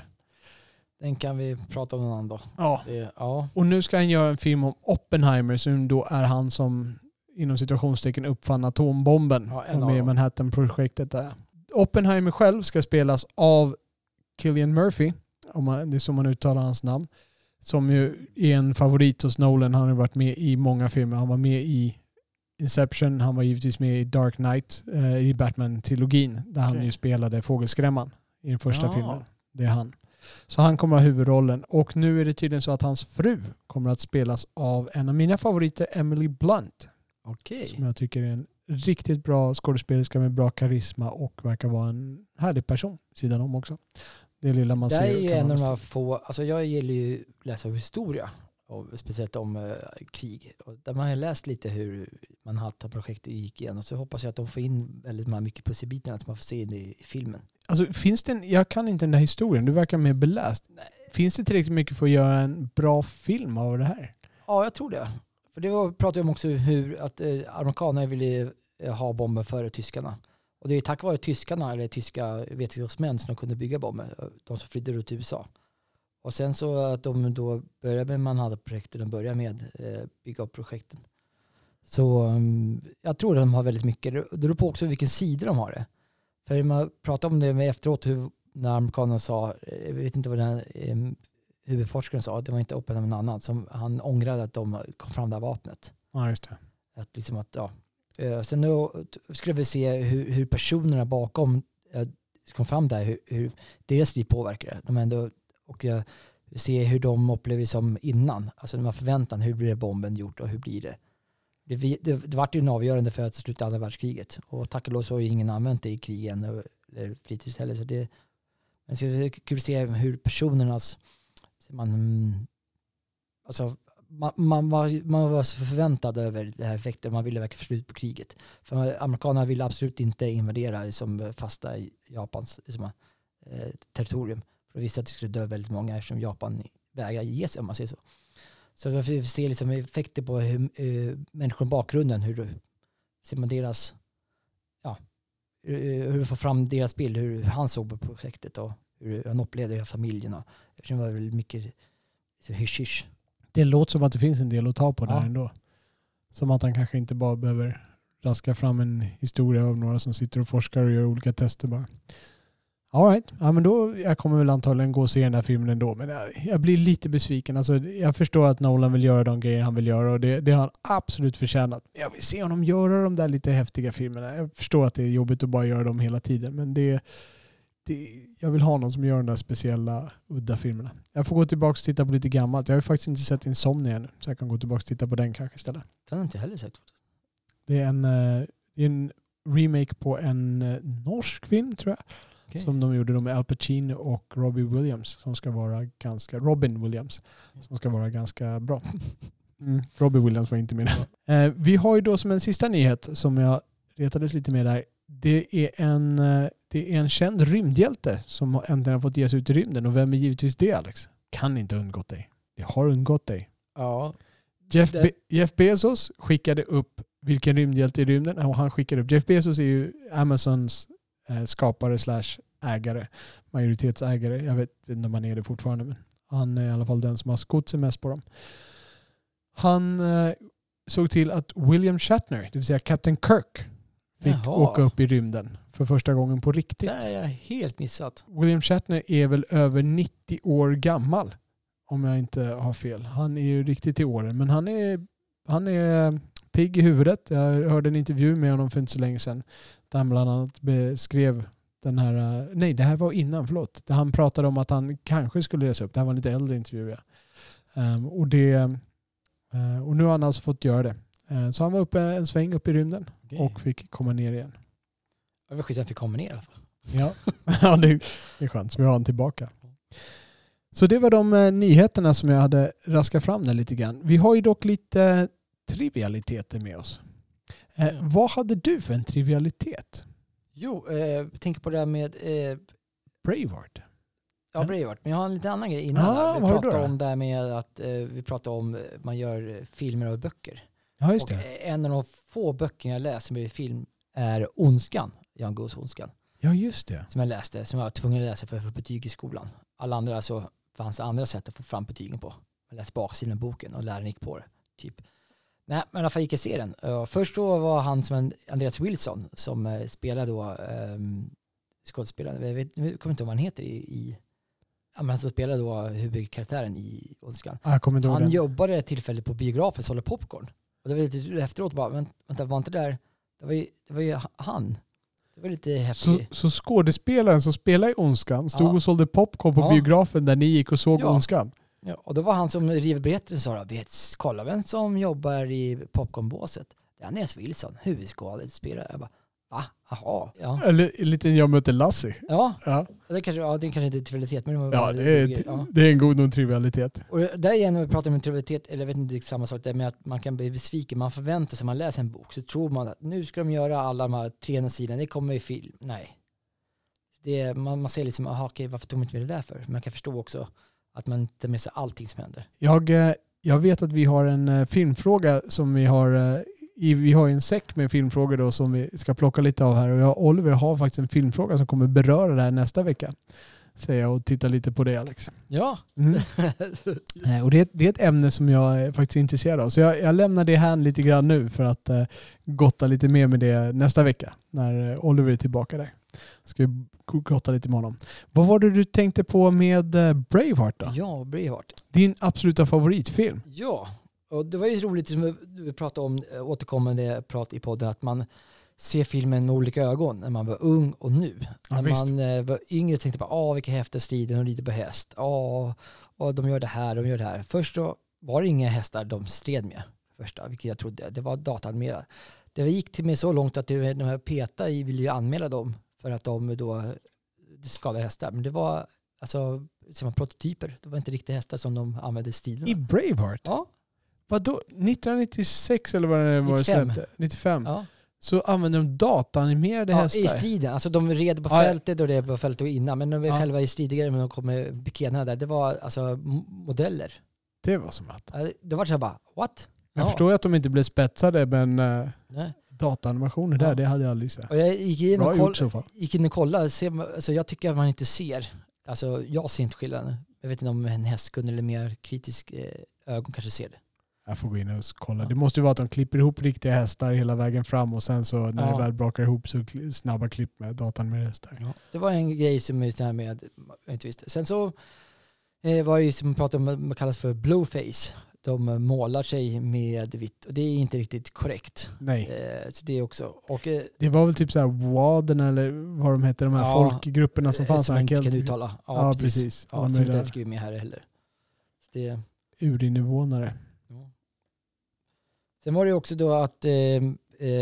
den kan vi prata om någon annan dag. Ja. Det, ja. Och nu ska han göra en film om Oppenheimer som då är han som inom situationstecken uppfann atombomben Ja, och med. Manhattan-projektet där. Oppenheimer själv ska spelas av Killian Murphy, om man, det är så man uttalar hans namn, som ju är en favorit hos Nolan. Han har varit med i många filmer. Han var med i Inception, han var givetvis med i Dark Knight, eh, i Batman-trilogin, där han Okej. ju spelade Fågelskrämman i den första Ja. filmen. Det är han. Så han kommer ha huvudrollen. Och nu är det tydligen så att hans fru kommer att spelas av en av mina favoriter, Emily Blunt. Okej. Som jag tycker är en riktigt bra skådespelerska med bra karisma och verkar vara en härlig person sidan om också. Det lilla man Det ser. är ju en av de få, alltså jag gillar ju att läsa historia, och speciellt om eh, krig. Och där man har läst lite hur Manhattan-projektet gick igenom så hoppas jag att de får in väldigt mycket pusselbitarna att man får se det i filmen. Alltså, finns det en, jag kan inte den där historien, du verkar mer beläst. Finns det tillräckligt mycket för att göra en bra film av det här? Ja, jag tror det. För det var- pratade om också hur att eh, amerikanerna ville eh, ha bomber före tyskarna. Och det är tack vare tyskarna, eller tyska vetenskapsmän, som de kunde bygga bomber. De som flydde ut till USA. Och sen så att de då började med Manhattan-projektet, de började med eh, bygga upp projekten. Så um, jag tror att de har väldigt mycket. Det beror på också vilken sida de har det. För man pratade om det med efteråt, hur, när amerikanerna sa, eh, jag vet inte vad den här eh, huvudforskaren sa, det var inte Oppenheimer men någon annan, som han ångrade att de kom fram det här vapnet. Ja, just det. Att liksom att, ja. Eh, Sen då skulle vi se hur, hur personerna bakom eh, kom fram där, hur, hur deras liv påverkar det. De ändå, och se hur de upplever det som innan. Alltså de här förväntan, hur blir bomben gjort och hur blir det? Det, det, det vart ju en avgörande för att sluta andra världskriget. Och tack och lov så har ju ingen använt det i krigen och- eller fritids heller. Så det, men det är kul att se hur personernas, ser man, alltså man, man, var, man var så förväntad över det här effekten. Man ville verkligen få slut på kriget. För amerikanerna ville absolut inte invadera liksom, fasta Japans liksom, eh, territorium. För de visste att det skulle dö väldigt många eftersom Japan vägrar ge sig om man säger så. Så vi får se liksom effekter på hur, eh, människor i bakgrunden. Hur ser man deras, ja, hur, hur vi får fram deras bild, hur han såg på projektet och hur han upplevde det i familjen. Och, eftersom det var väldigt mycket hysch-hysch. Det låter som att det finns en del att ta på där Ja. ändå. Som att han kanske inte bara behöver raska fram en historia av några som sitter och forskar och gör olika tester bara. All right. ja, men då, jag kommer väl antagligen gå och se den här filmen ändå. Men jag, jag blir lite besviken. Alltså, jag förstår att Nolan vill göra de grejer han vill göra och det, det har han absolut förtjänat. Jag vill se honom göra de där lite häftiga filmerna. Jag förstår att det är jobbigt att bara göra dem hela tiden. Men det, det, jag vill ha någon som gör de där speciella, udda filmerna. Jag får gå tillbaka och titta på lite gammalt. Jag har ju faktiskt inte sett Insomnia ännu. Så jag kan gå tillbaka och titta på den kanske istället. Den har jag inte heller sett. Det är en, eh, en remake på en eh, norsk film tror jag. Okej. Som de gjorde med Al Pacino och Robbie Williams. Som ska vara ganska, Robin Williams. Som ska vara ganska bra. Mm, Robbie Williams var inte med där. Eh, vi har ju då som en sista nyhet som jag retades lite med där. Det är en, eh, det är en känd rymdhjälte som äntligen har fått ge sig ut i rymden. Och vem är givetvis det Alex? Kan inte ha undgått dig. Det har undgått dig. Ja, Jeff, Be- Jeff Bezos skickade upp vilken rymdhjälte i rymden? Och han skickade upp. Jeff Bezos är ju Amazons skapare slash ägare. Majoritetsägare. Jag vet inte om han är det fortfarande. Men han är i alla fall den som har skott sig mest på dem. Han eh, såg till att William Shatner, det vill säga Captain Kirk, fick Jaha. åka upp i rymden för första gången på riktigt. det är jag helt missat. William Shatner är väl över 90 år gammal. Om jag inte har fel. Han är ju riktigt i åren. Men han är, han är pigg i huvudet. Jag hörde en intervju med honom för inte så länge sedan. Där han bland annat beskrev den här... Nej, det här var innan, förlåt. Där han pratade om att han kanske skulle resa upp. Det här var en lite äldre intervju. Ja. Ehm, och, det, eh, och nu har han alltså fått göra det. Eh, Så han var uppe en sväng upp i rymden och fick komma ner igen. Det var skit att han fick komma ner i alla fall. Ja, ja det är skönt. Så vi har han tillbaka. Så det var de eh, nyheterna som jag hade raskat fram där lite grann. Vi har ju dock lite trivialiteter med oss. Eh, Ja. Vad hade du för en trivialitet? Jo, eh, tänker på det här med eh, Braveheart? Ja, Braveheart. Men jag har en lite annan grej innan. Ah, vi pratade om det här med att eh, vi pratade om eh, man gör eh, filmer och böcker. Ja, just och det. eh, en av de få böcker jag som är film är Ondskan, Jan Guillous Ondskan. Ja, just det. Som jag läste, som jag var tvungen att läsa för att få betyg i skolan. Alla andra så fanns andra sätt att få fram betygen på. Jag läste baksidan av boken och läraren gick på det. Typ. Nej, men i alla fall gick jag se den. Uh, först då var han som en Andreas Wilson som uh, spelar då um, skådespelaren, jag, vet, jag kommer inte ihåg vad han heter i, i ja, men han som spelar då huvudkaraktären i Ondskan. Ah, Han den. jobbade ett tillfälle på biografen och sålde popcorn. Och det var lite efteråt bara, "Vänt- vänta var inte där, det var ju, det var ju han. Det var lite Så, häftigt. så skådespelaren som spelar i Ondskan stod Ja. och sålde popcorn på Ja. biografen där ni gick och såg Ja. Ondskan? Ja, och då var han som river berättelsen och sa, vet, kolla vem som jobbar i popcornbåset. Det är Andreas Wilson, huvudskådespelare. Jag bara, va? Jaha. Ja, Eller en liten Jag möter Lassie. ja Ja, det kanske, ja, det kanske inte är trivialitet, men det var ja det, är, ja. det är en god nog trivialitet. Och där igen när vi pratar om trivialitet, eller jag vet inte det är samma sak, det med att man kan bli besviken. Man förväntar sig, man läser en bok, så tror man att nu ska de göra alla de här 300 sidorna, det kommer i film. Nej. Det är, man, man ser liksom, aha, okej, varför tog man inte med det där för? Men man kan förstå också att man inte med sig allting som händer. Jag, eh, jag vet att vi har en eh, filmfråga som vi har eh, i, vi har ju en säck med filmfrågor då som vi ska plocka lite av här och jag Oliver har faktiskt en filmfråga som kommer beröra det här nästa vecka. Säger jag och tittar lite på det Alex. Ja. Mm. Och det, är ett- det är ett ämne som jag är faktiskt intresserad av. Så jag, jag lämnar det här lite grann nu för att eh, gotta lite mer med det nästa vecka när Oliver är tillbaka där. Ska vi gotta lite med honom. Vad var det du tänkte på med eh, Braveheart då? ja, Braveheart. Din absoluta favoritfilm? Ja, och det var ju roligt som vi pratade om, eh, återkommande prat i podden, att man ser filmen med olika ögon när man var ung och nu. Ja, när visst. man eh, var yngre tänkte man, åh vilka häftiga strider, de rider på häst. Åh, och de gör det här, de gör det här. Först då var det inga hästar de stred med, första, vilket jag trodde. Det var dataanimerat. Det gick till mig så långt att det, de här PETA i ville ju anmäla dem för att de då skadade hästar. Men det var alltså som prototyper. Det var inte riktiga hästar som de använde i striderna. I Braveheart? Ja, Vadå? 1996 eller vad det var det 95. släppte? 95? ja. Så använde de dataanimerade ja hästar? I striden. Alltså de red på ja. fältet och red på fältet och innan. Men de Ja. själva i stridigare, men de kom med pikéerna där. Det var alltså modeller. Det var som att. Det var så här bara, what? Jag Ja. förstår att de inte blev spetsade men uh, Nej. Dataanimationer Ja. där, det hade jag aldrig sett. Och jag gick in och, gjort koll, fall. gick in och kollade. Ser, alltså jag tycker att man inte ser. Alltså jag ser inte skillnaden. Jag vet inte om en hästkund eller mer kritisk eh, ögon kanske ser det. Jag får gå in och kolla. Ja. Det måste ju vara att de klipper ihop riktiga hästar hela vägen fram och sen så när Ja. det väl brakar ihop så snabba klipp med datan med hästar. Det var en grej som är så här med, jag inte visste. Sen så eh, var det ju som man pratar om, vad kallas för blueface. De målar sig med vitt och det är inte riktigt korrekt. Nej. Eh, så det är också, och eh, Det var väl typ så här Waden eller vad de hette, de här Ja. folkgrupperna som eh, fanns. som man inte kan uttala. Ja, precis. Ja, Alla som inte ens skrivit med här heller. Så det, urinvånare. Ja. Sen var det också då att eh,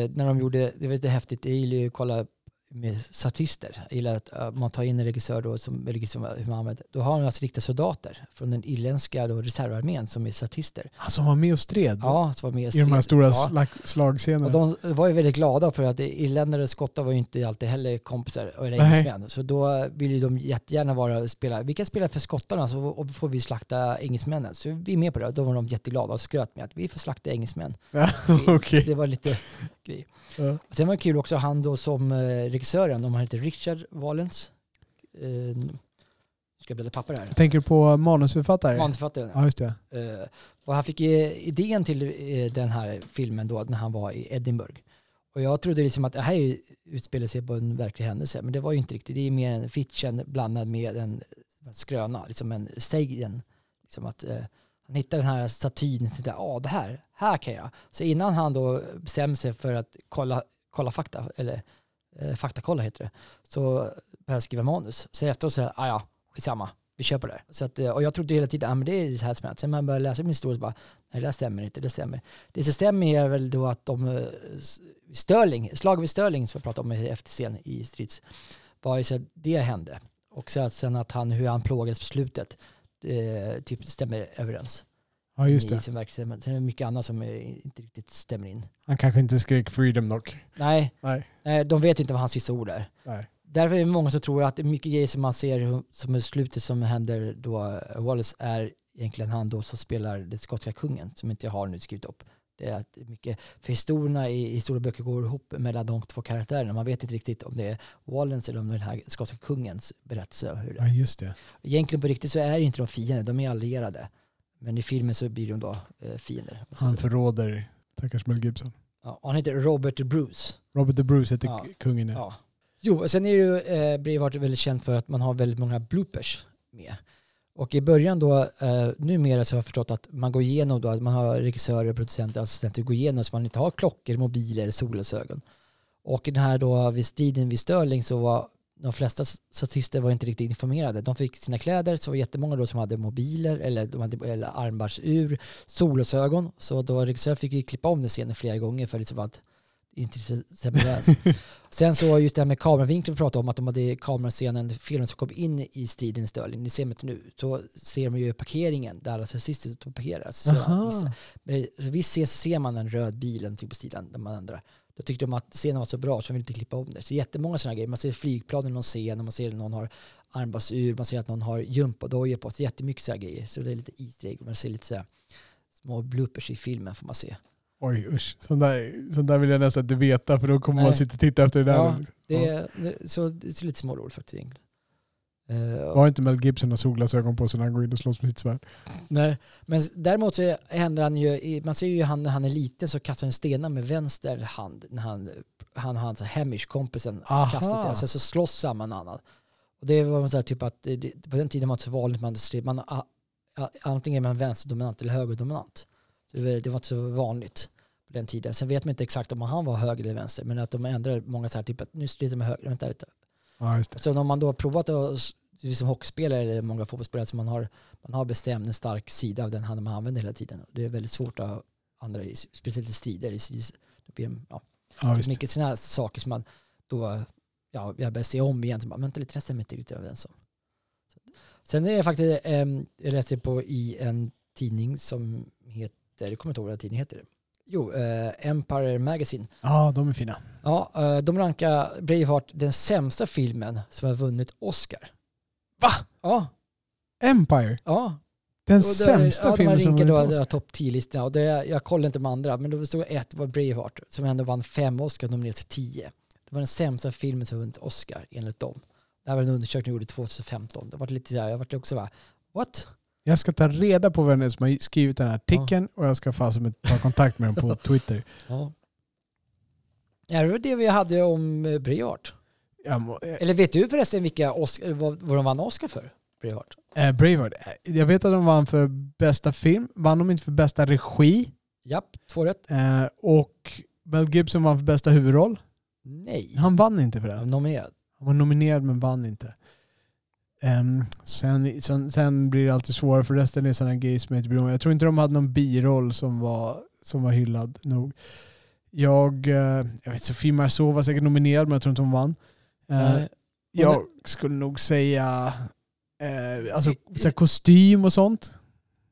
när de gjorde, det var lite häftigt, jag gillar ju att kolla med statister. Jag gillar att uh, man tar in en regissör då som, eller liksom, hur man använder. Då har de alltså riktiga soldater från den irländska då reservarmén som är statister. Han som var med och stred Ja, som var med i de här stora ja. slag, slagscenerna. Och de var ju väldigt glada för att irländare och skottar var ju inte alltid heller kompisar eller engelsmän. Så då ville ju de jättegärna vara spela. Vi kan spela för skottarna så och får vi slakta engelsmännen. Så vi är med på det. Då var de jätteglada och skröt med att vi får slakta engelsmän. Ja, okej. Det var lite grej. Ja. Och Sen var det kul också han då som eh, regissören, om han heter Richard Valens. Eh, ska jag bläddra papper här. Tänker på manusförfattare. Manusförfattaren. Ja, just det. Eh, och han fick ju idén till eh, den här filmen då när han var i Edinburgh. Och jag trodde liksom att det här utspelar sig på en verklig händelse, men det var ju inte riktigt. Det är mer en fiction blandad med en skröna, liksom en sägen. Liksom att eh, han hittar den här statyn och tänkte, ja det här, här kan jag. Så innan han då bestämmer sig för att kolla, kolla fakta, eller eh, faktakolla heter det, så börjar han skriva manus. Så efteråt så, ah, ja, skitsamma. vi kör på det här. Så att, eh, och jag trodde hela tiden, ah, men det är så här som hänt. Sen man börjar läsa min historia bara, nej det där stämmer inte, det stämmer. Det som stämmer är väl då att de, eh, Störling, slaget vid Störling som jag pratade om i efterscen i Strids, var ju så att det hände. Och så att sen att han, hur han plågades på slutet, eh, typ stämmer överens Ja, just i det. sin verksamhet. Sen är det mycket annat som inte riktigt stämmer in. Han kanske inte skrek freedom dock. Nej, Nej. nej, de vet inte vad hans sista ord är. Nej. Därför är det många som tror att det är mycket grejer som man ser som är slutet som händer då Wallace är egentligen han då som spelar den skotska kungen som inte jag har nu skrivit upp. Det är att det mycket, för historierna i historieböcker går ihop mellan de två karaktärerna. Man vet inte riktigt om det är Wallace eller om det är den här skotska kungens berättelse. Hur det Ja, är. just det. Egentligen på riktigt så är inte de fiender, de är allierade. Men i filmen så blir de då eh, fiender. Han förråder stackars Mel Gibson. Ja, han heter Robert Bruce. Robert the Bruce heter Ja. kungen. Ja. Ja. Jo, och sen är ju eh, Braveheart väldigt känt för att man har väldigt många bloopers med. Och i början då, eh, numera så har jag förstått att man går igenom då, att man har regissörer, producenter, assistenter går igenom så man inte har klockor, mobiler eller solglasögon. Och i den här då vid striden vid Störling så var de flesta statister var inte riktigt informerade. De fick sina kläder, så var det jättemånga då som hade mobiler eller, de hade, eller armbandsur, solglasögon. Så då regissören fick ju klippa om den scenen flera gånger för liksom att inte. Sen så just det här med kameravinkeln vi pratade om, att de hade kamerascenen, filmen som kom in i striden i Stirling, ni ser mig inte nu, så ser man ju parkeringen där alla nazister står och parkerar. Så men så visst ser, ser man en röd bil eller någonting på sidan där man ändrar. Då tyckte de att scenen var så bra så de ville inte klippa om det. Så jättemånga sådana grejer. Man ser flygplan i någon scen, och man ser att någon har armbandsur, man ser att någon har gympadojor på sig. Jättemycket sådana grejer. Så det är lite Easter egg. Man ser lite så här små bloopers i filmen får man se. Oj usch, sånt där, sånt där vill jag nästan inte veta för då kommer man Nej. sitta och titta efter det där. Ja, Det är, så det är lite småroligt faktiskt egentligen. Eh, Var inte Mel Gibson har solglasögon på sig när han går in och slåss med sitt svärd? Nej, men däremot så händer han ju, man ser ju han när han är liten så kastar han stenar med vänster hand när han, han och hans Hamish, kompisen, Aha. kastar stenar. Sen så slåss han med en annan. Och det var så här typ att det, på den tiden var det så vanligt man man, antingen är man vänsterdominant eller högerdominant. Det, var- inte så vanligt på den tiden. Sen vet man inte exakt om han var höger eller vänster, men att de ändrar många så här typ att nu strider med höger, vänta, vänta. Ja. Så om man då har provat att, som hockeyspelare eller många fotbollsspelare, så man har, man har bestämt en stark sida av den hand man använder hela tiden. Det är väldigt svårt att andra, speciellt i strider. I strids, ja, Ja, mycket sådana saker som man då, ja, jag börjar se om igen. Så bara, vänta lite, det stämmer inte riktigt överens om. Sen är det faktiskt, ähm, jag läste på i en tidning som heter, jag kommer inte ihåg vad tidningen heter. Jo, eh, Empire Magazine. Ja, de är fina. Ja, eh, de rankar Braveheart den sämsta filmen som har vunnit Oscar. Va? Ja, Empire? ja. Den det- sämsta ja, filmen som har vunnit då Oscar. topp 10-listorna och det, jag kollade inte de andra, men då stod ett var Braveheart som ändå vann fem Oscar och nominerades till tio. Det var den sämsta filmen som har vunnit Oscar enligt dem. Det här var en undersökning de gjorde 2015. Det var lite så här, jag var också bara, what? Jag ska ta reda på vem det är som har skrivit den här artikeln och jag ska fasen ta kontakt med dem på Twitter. Ja. Ja, det var det vi hade om eh. Jag må, eh, Eller vet du förresten vilka Oscar, vad, vad de vann Oscar för? Braveheart? eh, Braveheart. Eh, Jag vet att de vann för bästa film. Vann de inte för bästa regi? Japp, två rätt. Eh, och Mel Gibson vann för bästa huvudroll. Nej. Han vann inte för Han det. var nominerad. Han var nominerad men vann inte. Ehm, sen, sen, sen blir det alltid svårare för resten är sådana grejer som jag inte bryr mig. Jag tror inte de hade någon biroll som var, som var hyllad nog. Jag, eh, jag vet Sofie Marceau var säkert nominerad men jag tror inte hon vann. Nej. jag skulle nog säga eh, alltså, så kostym och sånt.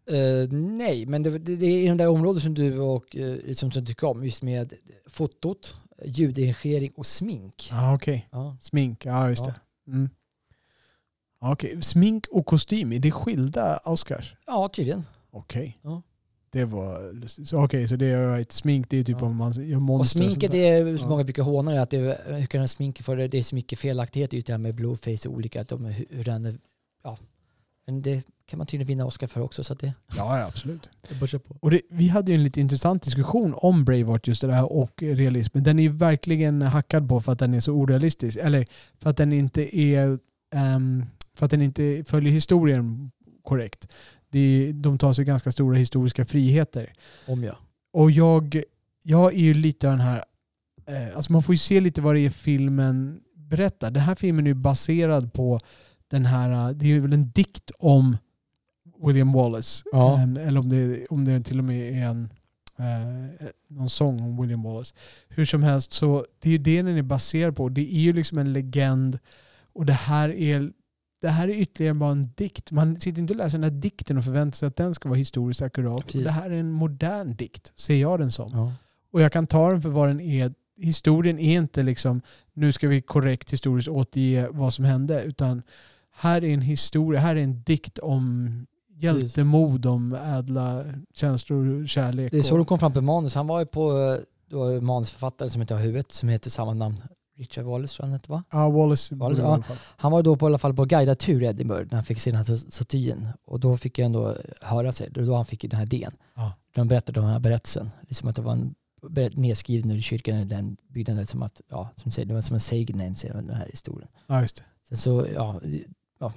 Eh, nej, men det, det, det är i de där områden som du och uh, som du tycker om, just med fotot, ljuddirigering och smink. Ah, okej. Ja. Smink, ja just Ja. det. Mm. Ja, okej. Smink och kostym, är det skilda Oscars? ja, tydligen. Okej. Ja. Det var lustigt. Så, Okej, så det är right. Smink det är typ Ja. om man gör Och monster sminket, sånt där. är, som Ja. många brukar håna det, att det, är- hur kan den sminka för det? Det är så mycket felaktigheter just det här med blueface och olika, att de, hur, hur den, är- ja. Men det kan man tydligen vinna Oscar för också, så att det, Ja, ja, absolut. börjar på. Och det, vi hade ju en lite intressant diskussion om Braveheart just det här och realismen. Den är ju verkligen hackad på för att den är så orealistisk. Eller för att den inte är ehm, för att den inte följer historien korrekt. Det de tar sig ganska stora historiska friheter. Om jag. Och jag, jag är ju lite av den här, eh, alltså man får ju se lite vad det är filmen berättar. Den här filmen är ju baserad på den här, det är väl en dikt om William Wallace. Ja. Ehm, eller om det, om det till och med är en, eh, någon sång om William Wallace. Hur som helst, så det är ju det den är baserad på. Det är ju liksom en legend och det här är det här är ytterligare bara en dikt. Man sitter inte och läser den här dikten och förväntar sig att den ska vara historiskt akkurat. Precis. Det här är en modern dikt, ser jag den som. Ja. Och jag kan ta den för vad den är. Historien är inte liksom, nu ska vi korrekt historiskt återge vad som hände, utan här är en historia, här är en dikt om hjältemod, om ädla känslor och kärlek. Det är så de kom fram på manus. Han var ju på eh, då, manusförfattare som inte har huvudet, som heter samma namn. Richard Wallace tror han hette va? Ja, Wallace. Wallace, i ja. Han var då på, i alla fall på guidad tur i Edinburgh när han fick se den här statyn. Och då fick jag ändå höra sig. Det var då han fick den här idén. Ja. De berättade om den här berättelsen. Liksom att det var en nedskriven i kyrkan i den byggnaden. Som att, ja, som säger, det var som en sägen säger den här historien. Ja, just det. Sen så, ja, ja.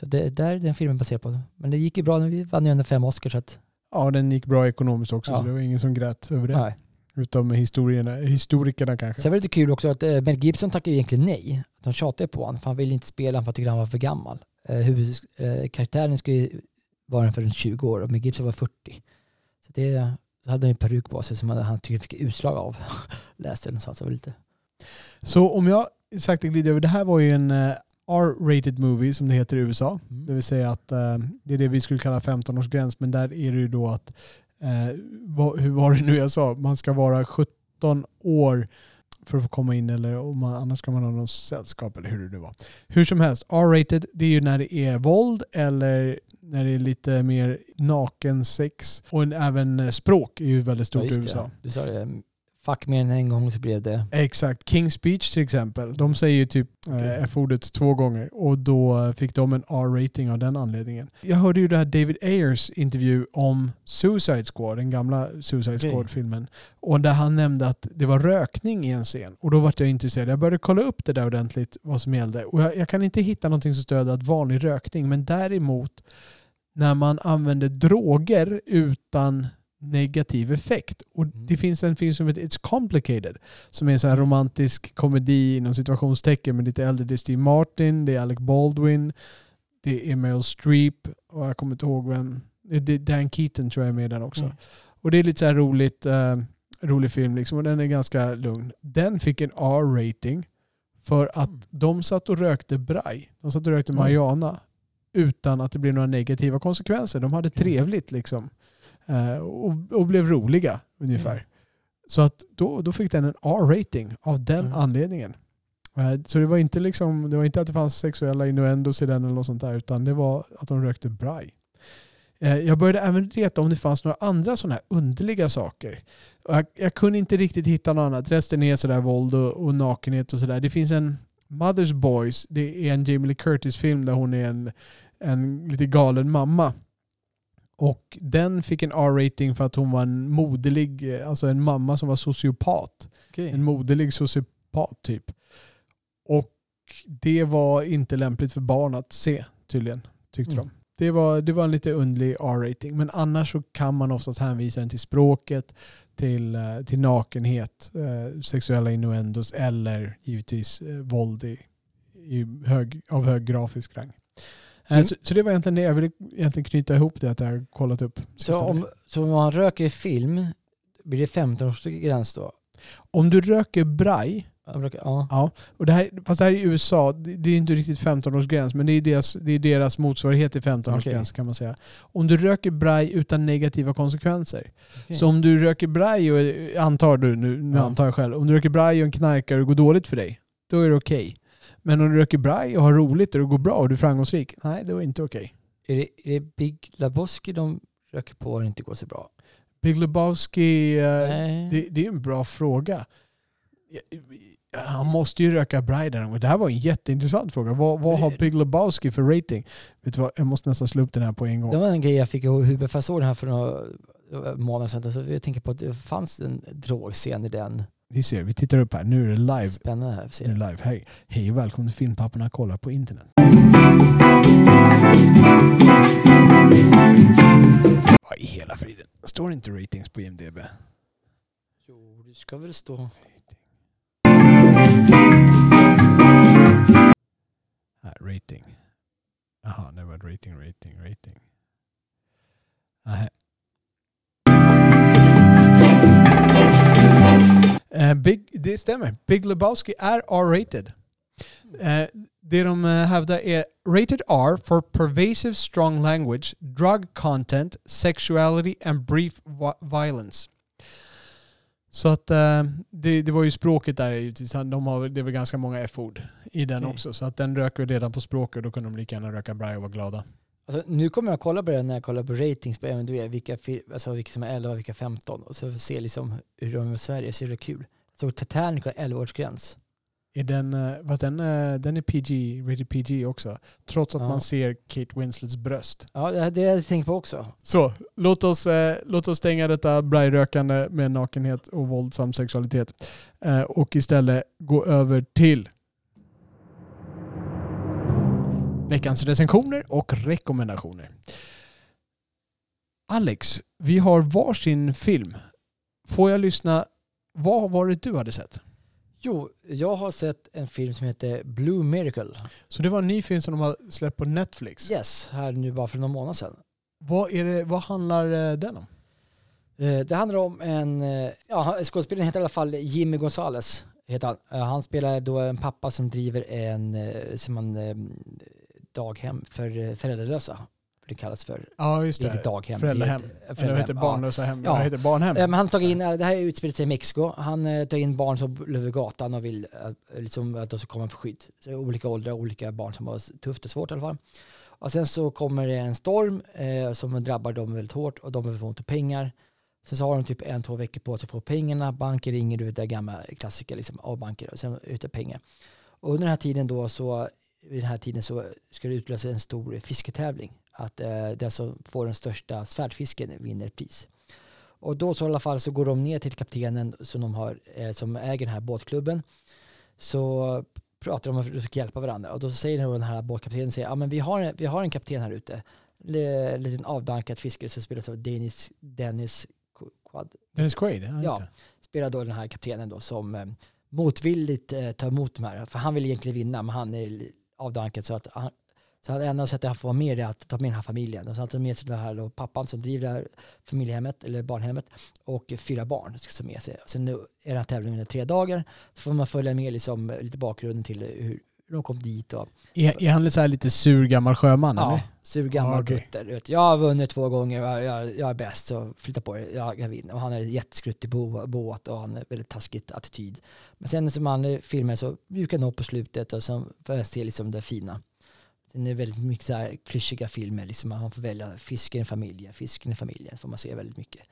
Så det där är den filmen baserad på. Men det gick ju bra. Vi vann ju ändå fem Oscars. Så att, Ja, den gick bra ekonomiskt också, Ja. så det var ingen som grät över det. nej. Utom historierna, historikerna kanske. Sen var det lite kul också att eh, Mel Gibson tackade egentligen nej. De tjatade på honom för han ville inte spela för han tyckte han var för gammal. Eh, huvud, eh, skulle vara den för runt 20 år och Mel Gibson var 40. Så det så hade han en peruk på sig som han tyckte fick utslag av. Läste den någonstans. Det var lite... Så om jag sakta glider över, det här var ju en R-rated movie som det heter i USA. Det Mm. vill säga att det är det vi skulle kalla 15-årsgräns, men där är det ju då att, eh, vad, hur var det nu jag sa, man ska vara 17 år för att få komma in eller om man, annars ska man ha något sällskap eller hur det nu var. Hur som helst, R-rated det är ju när det är våld eller när det är lite mer nakensex och en, även eh, språk är ju väldigt stort Ja, i just det. USA. Du sa det. Fuck mer än en gång så blev det... Exakt. King's Speech till exempel. De säger ju typ Okej. eh, F-ordet två gånger och då fick de en R-rating av den anledningen. Jag hörde ju det här David Ayers intervju om Suicide Squad, den gamla Suicide. Squad-filmen. Och där han nämnde att det var rökning i en scen. Och då var jag intresserad. Jag började kolla upp det där ordentligt, vad som gällde. Och jag, jag kan inte hitta någonting som stöder att vanlig rökning, men däremot när man använder droger utan negativ effekt. Och Mm. Det finns en film som heter It's Complicated som är en sån här romantisk komedi inom situationstecken med lite äldre. Det är Steve Martin, det är Alec Baldwin, det är Meryl Streep och jag kommer inte ihåg vem. Det är Dan Keaton tror jag är med den också. Mm. Och det är lite så här roligt, eh, rolig film liksom och den är ganska lugn. Den fick en R-rating för att Mm. de satt och rökte braj. De satt och rökte marijuana utan att det blev några negativa konsekvenser. De hade trevligt liksom. Eh, och, och blev roliga ungefär. Mm. Så att då, då fick den en R-rating av den Mm. anledningen. Eh, Så det var, inte liksom, det var inte att det fanns sexuella innuendos i den eller något sånt där, utan det var att de rökte braj. Eh, Jag började även leta om det fanns några andra sådana här underliga saker. Jag, jag kunde inte riktigt hitta något annat. Resten är sådär våld och, och nakenhet och sådär. Det finns en Mother's Boys, det är en Jamie Lee Curtis-film där hon är en, en lite galen mamma. Och den fick en R-rating för att hon var en moderlig, eh, alltså en mamma som var sociopat. Okej. En moderlig sociopat typ. Och det var inte lämpligt för barn att se tydligen, tyckte Mm. de. Det var, det var en lite underlig R-rating. Men annars så kan man oftast hänvisa den till språket, till, eh, till nakenhet, eh, sexuella innuendos eller givetvis våld i, i hög, av hög grafisk rang. Eh, Mm. Så, så det var egentligen det. Jag ville egentligen knyta ihop det att jag har kollat upp. Så om, så om man röker i film, blir det 15-årsgräns då? Om du röker braj, röker- Ja. Ja, och det här, fast det här är i USA, det, det är inte riktigt 15-årsgräns, men det är deras, det är deras motsvarighet till 15-årsgräns Okej. kan man säga. Om du röker braj utan negativa konsekvenser. Okej. Så om du röker braj och, antar du, nu, nu Ja. antar jag själv, om du röker braj och en knarkare och det går dåligt för dig, då är det okej. Men om du röker braj och har roligt och det går bra och du är framgångsrik, nej det var inte okej. Är, det, är det Big Lebowski de röker på och det inte går så bra? Big Lebowski, eh, Nej. det, det är en bra fråga. Han måste ju röka braj där någon gång. Det här var en jätteintressant fråga. Vad, vad har Big Lebowski för rating? Vet du vad? Jag måste nästan slå upp den här på en gång. Det var en grej jag fick i huvudet för jag såg den här för några månader sedan. Så jag tänker på att det fanns en drogscen i den. Vi ser, vi tittar upp här. Nu är det live. Spännande Nu är det live. Hej, hej och välkommen till Filmpapporna kollar på internet. Vad i hela friden? Står inte ratings på IMDB? Jo, det ska väl stå. Här, rating. Jaha, det var rating, rating, rating. Nähä. Eh, Big, det stämmer. Big Lebowski är R-rated. Eh, det de eh, hävdar är rated R for pervasive strong language, drug content, sexuality and brief vi- violence. Så att eh, det, det var ju språket där, givetvis. de har, det väl ganska många F-ord i den Okej. också. Så att den röker redan på språket och då kunde de lika gärna röka braj och vara glada. Alltså, nu kommer jag kolla på det när jag kollar på ratings på MDB, vilka, alltså, vilka som är 11 och vilka 15. Och så se liksom hur de är i Sverige, så är det kul. Så Titanic har 11-årsgräns. Är den, eh, den, eh, den är PG, rated PG också. Trots att Ja. man ser Kate Winslets bröst. Ja, det det jag tänkt på också. Så, låt oss, eh, låt oss stänga detta brajrökande med nakenhet och våldsam sexualitet. Eh, och istället gå över till veckans recensioner och rekommendationer. Alex, vi har varsin film. Får jag lyssna? Vad var det du hade sett? Jo, jag har sett en film som heter Blue Miracle. Så det var en ny film som de har släppt på Netflix. Yes, här nu bara för någon månad sedan. Vad, är det, vad handlar eh, den om? Eh, Det handlar om en, eh, ja, skådespelaren heter i alla fall Jimmy Gonzales. Heter han. Han spelar då en pappa som driver en som man, daghem för eh, föräldralösa. Det kallas för, Ja, just det det. daghem. Föräldrahem. Det Eller vad heter barnlösa hem? Ja. Vad heter barnhem? Eh, Men han tar in, det här utspelar sig i Mexiko. Han eh, tar in barn som bor över gatan och vill eh, liksom, att de ska komma för skydd. Så olika åldrar, olika barn som har tufft och svårt i alla fall. Och sen så kommer det en storm eh, som drabbar dem väldigt hårt och de behöver få ont av pengar. Sen så har de typ en, två veckor på sig att få pengarna. Banker ringer, du vet det gamla klassiker, liksom, av banker och sen ut av pengar. Och under den här tiden då så, vid den här tiden så ska det utlösa en stor fisketävling. Att eh, den som får den största svärdfisken vinner pris. Och då så i alla fall så går de ner till kaptenen som, de har, eh, som äger den här båtklubben. Så pratar de om att de ska hjälpa varandra. Och då säger den här båtkaptenen, säger, ja, men vi, har, en- vi har en kapten här ute. En liten avdankad fiskare som spelas av Dennis, Dennis Quad. Dennis Quaid? Ja, Ja. Spelar då den här kaptenen då som eh, motvilligt eh, tar emot de här. För han vill egentligen vinna men han är av Duncan så att han, så att enda sättet han får vara med är att ta med den här familjen. Och så han tar med sig den här då, pappan som driver det här familjehemmet eller barnhemmet och fyra barn ska ta med sig. Och sen nu är den här tävlingen under tre dagar. Så får man följa med liksom, lite bakgrunden till hur hur de kom dit. Och, Är, är han så här lite sur gammal sjöman ja, eller? sur gammal Ja, okej. butter. Jag har vunnit två gånger, jag, jag, är bäst så flytta på det, jag, jag vinner. Och han är jätteskruttig bo, båt och han har väldigt taskigt attityd. Men sen som han i filmen så mjukar han upp på slutet och så får jag se liksom det fina. Sen är det väldigt mycket så här klyschiga filmer, liksom man får välja fisken i familjen, fisken i familjen får man se väldigt mycket.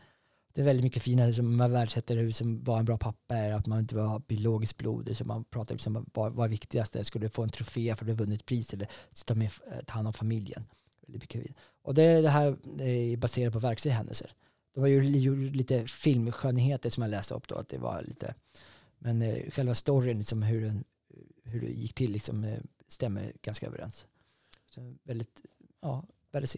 Det är väldigt mycket fina, liksom, man värdesätter hur som, var en bra pappa är, att man inte har biologiskt blod, Liksom, man pratar liksom om vad, vad är viktigast, ska du få en trofé för att du har vunnit pris eller ta, med, eh, ta hand om familjen. Och det, det här eh, är baserat på verkliga händelser. De var gjort lite filmskönheter som jag läste upp då, att det var lite, men eh, själva storyn, liksom hur, den, hur det gick till, liksom, eh, stämmer ganska överens. Så väldigt, ja, värd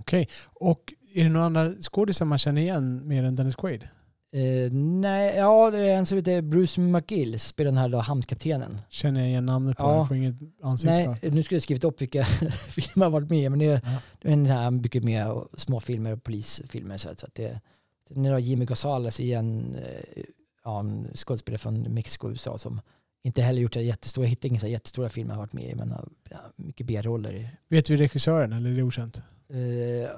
Okej. Och är det några andra skådisar man känner igen mer än Dennis Quaid? Eh, nej, ja, det är en som heter Bruce McGill som spelar den här då, hamnkaptenen. Känner jag igen namnet på? Ja. Jag får inget ansikte Nej, nu skulle jag skrivit upp vilka filmer han varit med i, men det är, Ja. en här mycket och småfilmer och polisfilmer. Så att, så att det, sen är det Jimmy Gonzales igen, eh, ja, en skådespelare från Mexiko och USA som inte heller gjort jättestora, hittar inga jättestora filmer han varit med i, men har ja, mycket B-roller. Vet vi regissören eller är det okänt? Eh,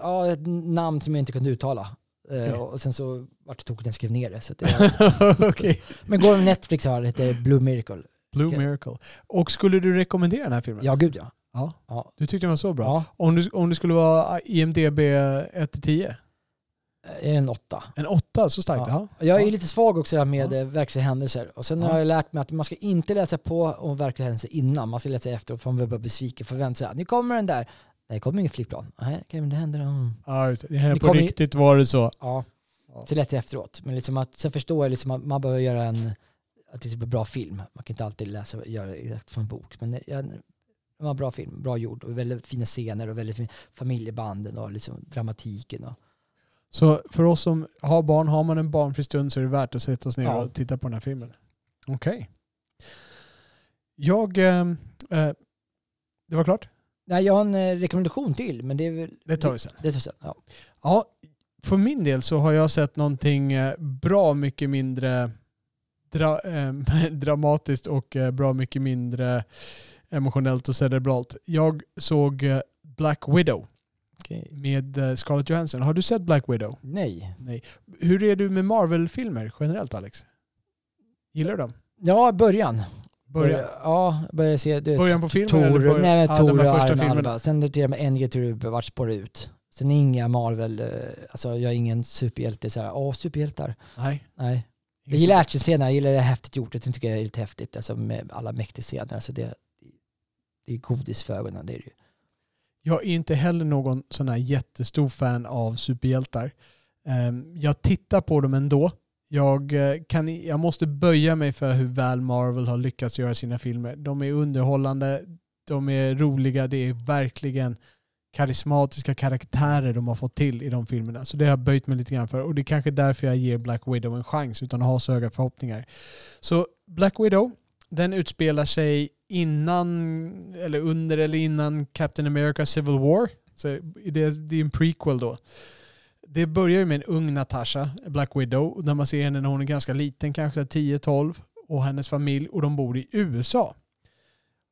ja, ett namn som jag inte kunde uttala. Eh. Och sen så vart det tokigt när jag skrev ner det. Så det Okej. men går Netflix har det, heter Blue Miracle. Blue Okej. Miracle. Och skulle du rekommendera den här filmen? Ja, gud ja. Ja. ja. Du tyckte den var så bra? ja. Om, du, om det skulle vara IMDB 1-10? Är det en åtta? En 8, så starkt? Ja. Ja. Jag är lite svag också där med Ja. ja. verkliga händelser. Och sen har jag lärt mig att man ska inte läsa på om verkliga händelser innan. Man ska läsa efter för man blir bara besviken. Förvänta sig att nu kommer den där. Nej, det kommer ingen flygplan. Nej, men det händer. Mm. Ja, det. det här Det på kommer ju- riktigt var det så. Ja, så lätt efteråt. Men liksom att, sen förstår jag liksom att man behöver göra en, att det är typ en bra film. Man kan inte alltid läsa göra exakt från en bok. Men det, ja, det var en bra film, bra gjord och väldigt fina scener och väldigt fin familjebanden och liksom dramatiken. Och, Så för oss som har barn, har man en barnfri stund så är det värt att sätta oss ner Ja. och titta på den här filmen. Okej. Jag, eh, eh, Det var klart? Nej, jag har en eh, rekommendation till, men det är väl... Det tar vi sen. Det tar vi sen, ja. Ja, för min del så har jag sett någonting eh, bra mycket mindre dra, eh, dramatiskt och eh, bra mycket mindre emotionellt och cerebralt. Jag såg Black Widow Okej. med Scarlett Johansson. Har du sett Black Widow? Nej. Nej. Hur är du med Marvel-filmer generellt Alex? Gillar du dem? Ja, början. Början, Ja, började se... Du, början på filmen Tor, eller början? nej, Ja, Tor och här filmerna. bara. Sen det med Endgame till vart spårar ut. Sen inga Marvel, eh, alltså jag är ingen superhjälte såhär, åh superhjältar. Nej. Nej. Jag gillar actionscener, jag gillar det häftigt gjort. Jag tycker det är lite häftigt, alltså med alla mäktiga scener. Alltså det, det är godis för ögonen, det är det ju. Jag är inte heller någon sån här jättestor fan av superhjältar. Ehm, Jag tittar på dem ändå. Jag, eh, kan, jag måste böja mig för hur väl Marvel har lyckats göra sina filmer. De är underhållande, de är roliga, det är verkligen karismatiska karaktärer de har fått till i de filmerna. Så det har jag böjt mig lite grann för. Och det är kanske därför jag ger Black Widow en chans utan att ha så höga förhoppningar. Så Black Widow, den utspelar sig innan, eller under eller innan Captain America Civil War. Så det, det är en prequel då. Det börjar ju med en ung Natasha, Black Widow, där man ser henne när hon är ganska liten, kanske 10-12, och hennes familj, och de bor i USA.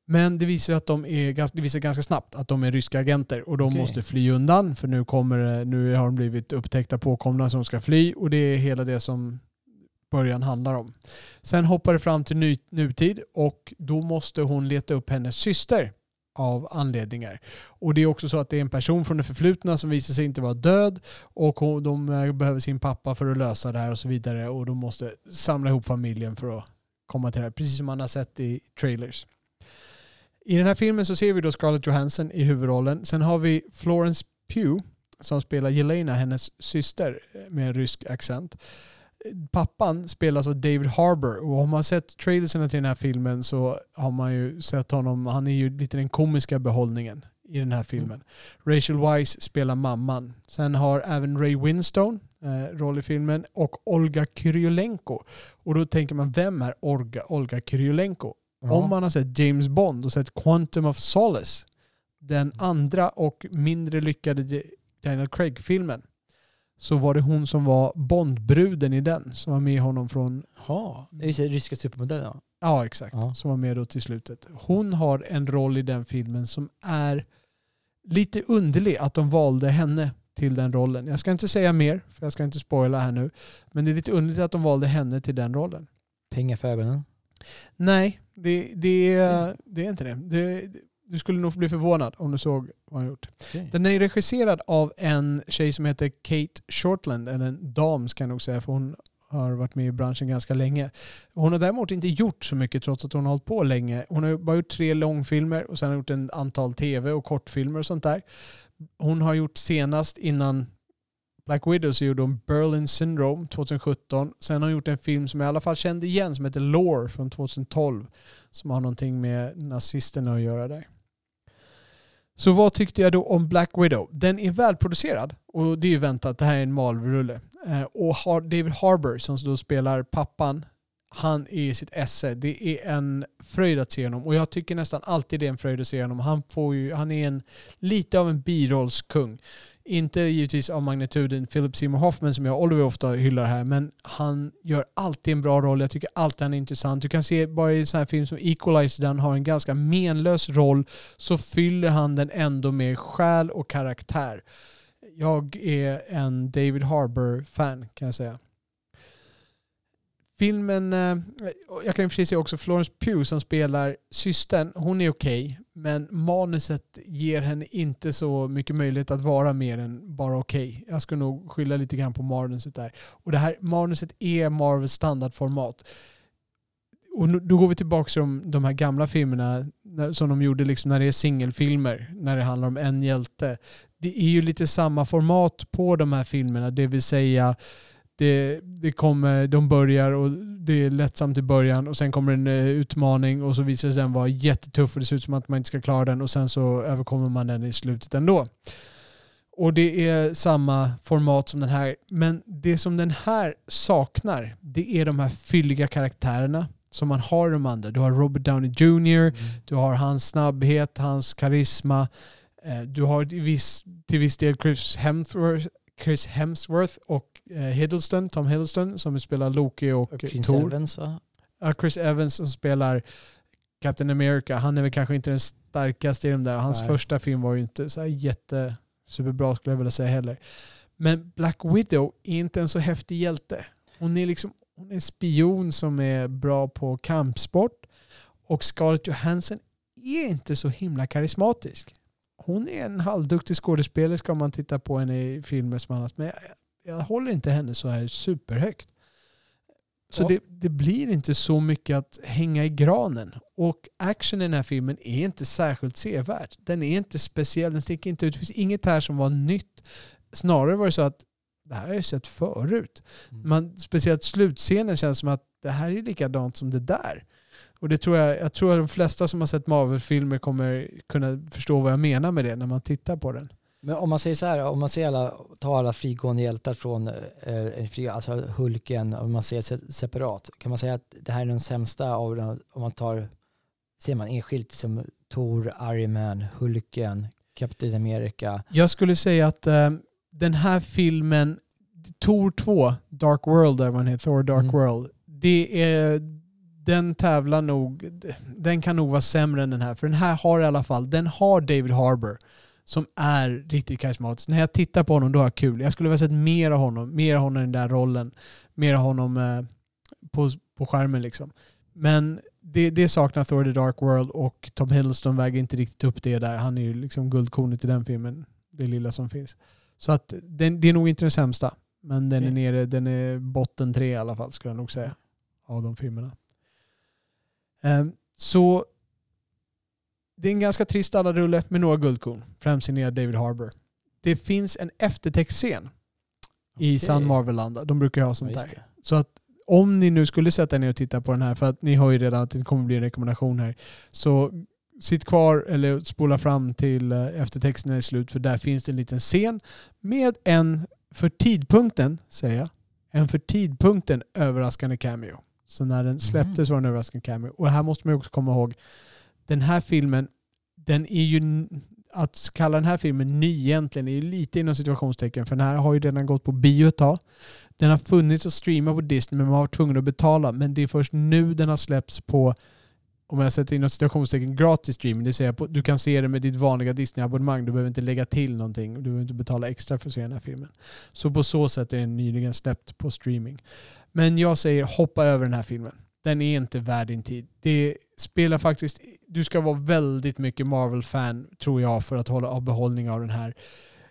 Men det visar att de är, det visar ganska snabbt att de är ryska agenter och de Okej. måste fly undan för nu, kommer, nu har de blivit upptäckta påkomna som ska fly och det är hela det som början handlar om. Sen hoppar det fram till ny, nutid och då måste hon leta upp hennes syster av anledningar. Och det är också så att det är en person från det förflutna som visar sig inte vara död och de eh, behöver sin pappa för att lösa det här och så vidare och de måste samla ihop familjen för att komma till det här. Precis som man har sett i trailers. I den här filmen så ser vi då Scarlett Johansson i huvudrollen. Sen har vi Florence Pugh som spelar Jelena, hennes syster eh, med rysk accent. Pappan spelas av David Harbour och om man sett trailersen till den här filmen så har man ju sett honom, han är ju lite den komiska behållningen i den här filmen. Rachel Weisz spelar mamman. Sen har även Ray Winstone eh, roll i filmen och Olga Kurylenko. Och då tänker man, vem är Olga, Olga Kurylenko? Om man har sett James Bond och sett Quantum of Solace, den andra och mindre lyckade Daniel Craig-filmen, så var det hon som var Bondbruden i den, som var med honom från, så ryska supermodellen. ja. ja exakt, Ja. som var med då till slutet. Hon har en roll i den filmen som är lite underlig att de valde henne till den rollen. Jag ska inte säga mer, för jag ska inte spoila här nu, men det är lite underligt att de valde henne till den rollen. Pengar för ögonen. Nej, det, det, är, det är inte det. det. Du skulle nog bli förvånad om du såg vad han gjort. Okej. Den är regisserad av en tjej som heter Kate Shortland, eller en dam ska jag nog säga, för hon har varit med i branschen ganska länge. Hon har däremot inte gjort så mycket trots att hon har hållit på länge. Hon har bara gjort tre långfilmer och sen har gjort en antal tv och kortfilmer och sånt där. Hon har gjort senast innan Black Widow så gjorde hon Berlin Syndrome 2017. Sen har hon gjort en film som jag i alla fall kände igen som heter Lore från 2012. Som har någonting med nazisterna att göra där. Så vad tyckte jag då om Black Widow? Den är välproducerad och det är ju väntat. Det här är en malrulle. Eh, och David Harbour som då spelar pappan, han är i sitt esse. Det är en fröjd att se honom och jag tycker nästan alltid det är en fröjd att se honom. Han, får ju, han är en, lite av en birollskung. Inte givetvis av magnituden Philip Seymour Hoffman som jag och Oliver ofta hyllar här, men han gör alltid en bra roll. Jag tycker alltid han är intressant. Du kan se bara i en sån här film som Equalizer där han har en ganska menlös roll så fyller han den ändå med själ och karaktär. Jag är en David Harbour-fan kan jag säga. Filmen, eh, jag kan i och för sig säga också Florence Pugh som spelar systern, hon är okej men manuset ger henne inte så mycket möjlighet att vara mer än bara okej. Jag skulle nog skylla lite grann på manuset där. Och det här manuset är Marvels standardformat. Och nu- då går vi tillbaka till de, de här gamla filmerna som de gjorde liksom när det är singelfilmer, när det handlar om en hjälte. Det är ju lite samma format på de här filmerna, det vill säga det, det kommer, de börjar och det är lättsamt i början och sen kommer en eh, utmaning och så visar sig den vara jättetuff och det ser ut som att man inte ska klara den och sen så överkommer man den i slutet ändå. Och det är samma format som den här. Men det som den här saknar, det är de här fylliga karaktärerna som man har i de andra. Du har Robert Downey Jr, du har hans snabbhet, hans karisma. Eh, du har till viss, till viss del Chris Hemsworth, Chris Hemsworth och Hiddleston, Tom Hiddleston som spelar Loki och, Och Chris Thor. Evans va? Ja, Chris Evans som spelar Captain America. Han är väl kanske inte den starkaste i de där. Hans Nej. första film var ju inte så här jätte superbra skulle jag vilja säga heller. Men Black Widow är inte en så häftig hjälte. Hon är liksom hon är en spion som är bra på kampsport. Och Scarlett Johansson är inte så himla karismatisk. Hon är en halvduktig skådespelerska om man tittar på henne i filmer som annat. Men jag, håller inte henne så här superhögt. Så Ja. det, det blir inte så mycket att hänga i granen. Och action i den här filmen är inte särskilt sevärd. Den är inte speciell, den sticker inte ut. Det finns inget här som var nytt. Snarare var det så att det här har jag sett förut. Mm. Man, speciellt slutscenen känns som att det här är likadant som det där. Och det tror jag, jag tror att de flesta som har sett Marvel-filmer kommer kunna förstå vad jag menar med det när man tittar på den. Men om man säger så här, om man ser alla, tar alla frigående hjältar från eh, fri, alltså Hulken, om man ser se- separat, kan man säga att det här är den sämsta av dem, om man tar, ser man enskilt som Thor, Iron Man, Hulken, Captain America. Jag skulle säga att eh, den här filmen, Tor 2, Dark World, där man heter Thor Dark Mm. World, det är, den tävlar nog, den kan nog vara sämre än den här. För den här har i alla fall, den har David Harbour som är riktigt karismatisk. När jag tittar på honom då har jag kul. Jag skulle vilja sett mer av honom, mer av honom i den där rollen, mer av honom eh, på, på skärmen liksom. Men det, det saknar Thor the Dark World och Tom Hiddleston väger inte riktigt upp det där. Han är ju liksom guldkornet i den filmen, det lilla som finns. Så att den, det är nog inte den sämsta. Men den är nere, den är botten tre i alla fall skulle jag nog säga. Av de filmerna. Ehm, så det är en ganska trist rulle med några guldkorn. Främst signerad David Harbour. Det finns en eftertextscen i Okej. San Marvelanda. De brukar ju ha sånt Ja, där. Så att om ni nu skulle sätta er ner och titta på den här, för att ni har ju redan att det kommer bli en rekommendation här, så sitt kvar eller spola fram till eh, eftertexten är slut, för där finns det en liten scen med en, för tidpunkten, säger jag, en för tidpunkten överraskande cameo. Så när den släpptes var det en överraskande cameo. Och här måste man ju också komma ihåg, den här filmen, den är ju, att kalla den här filmen ny egentligen är ju lite inom situationstecken, för den här har ju redan gått på bio ett tag. Den har funnits att streama på Disney men man har varit tvungen att betala. Men det är först nu den har släppts på, om jag sätter inom situationstecken, gratis streaming. Det vill säga på, du kan se det med ditt vanliga Disney-abonnemang. Du behöver inte lägga till någonting. Du behöver inte betala extra för att se den här filmen. Så på så sätt är den nyligen släppt på streaming. Men jag säger hoppa över den här filmen. Den är inte värd din tid. Det spelar faktiskt, du ska vara väldigt mycket Marvel-fan tror jag för att hålla av behållning av den här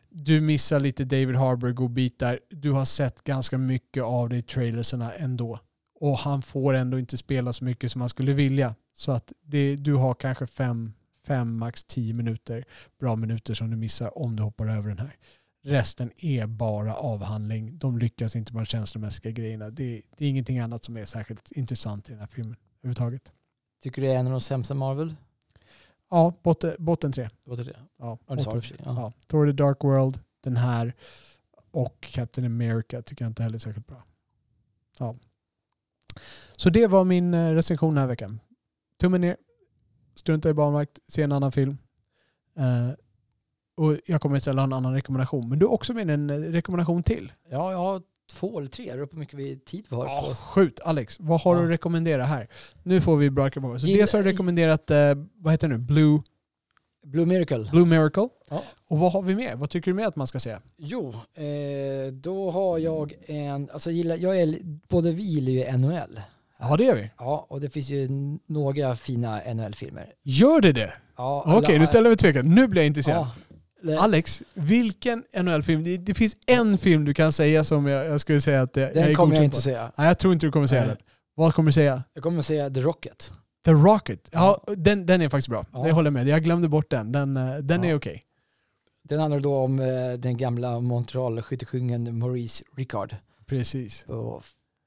du missar lite David Harbour godbitar. Du har sett ganska mycket av det i trailerserna ändå. Och han får ändå inte spela så mycket som han skulle vilja. Så att det, du har kanske fem, fem, max tio minuter, bra minuter som du missar om du hoppar över den här. Resten är bara avhandling. De lyckas inte med de känslomässiga grejerna. Det, det är ingenting annat som är särskilt intressant i den här filmen överhuvudtaget. Tycker du det är en av de sämsta Marvel? Ja, botten, botten tre. Låter det? Ja, botten tre. Ja. Ja. Thor the Dark World, den här och Captain America tycker jag inte heller är särskilt bra. Ja. Så det var min eh, recension den här veckan. Tummen ner, strunta i barnvakt, se en annan film. Eh, och jag kommer istället ha en annan rekommendation. Men du har också med en eh, rekommendation till. ja, jag har två eller tre. Det beror på hur mycket vi tid vi har på Ja, oss. skjut Alex, vad har Ja. du att rekommendera här? Nu får vi bra rekommendationer. Så Gilla- dels har du rekommenderat, eh, vad heter det nu, Blue, Blue Miracle. Blue Miracle. Ja. Och vad har vi mer? Vad tycker du mer att man ska säga? Jo, eh, då har jag en, alltså gillar, jag är, både vi gillar ju NHL. Ja, det gör vi. Ja, och det finns ju några fina NHL-filmer. Gör det det? Ja, Okej, alla- nu ställer vi tvekan. Nu blir jag intresserad. Ja, Alex, vilken NHL-film? Det, det finns en film du kan säga som jag, jag skulle säga att det, jag är den kommer jag inte på. säga. Nej, jag tror inte du kommer säga Nej. den. Vad kommer du säga? Jag kommer säga The Rocket. The Rocket. Ja, den, den är faktiskt bra. Ja. Det håller jag med. Jag glömde bort den. Den, eh, den Ja. är okej. Den handlar då om eh, den gamla Montreal-skyttekungen Maurice Ricard Precis. på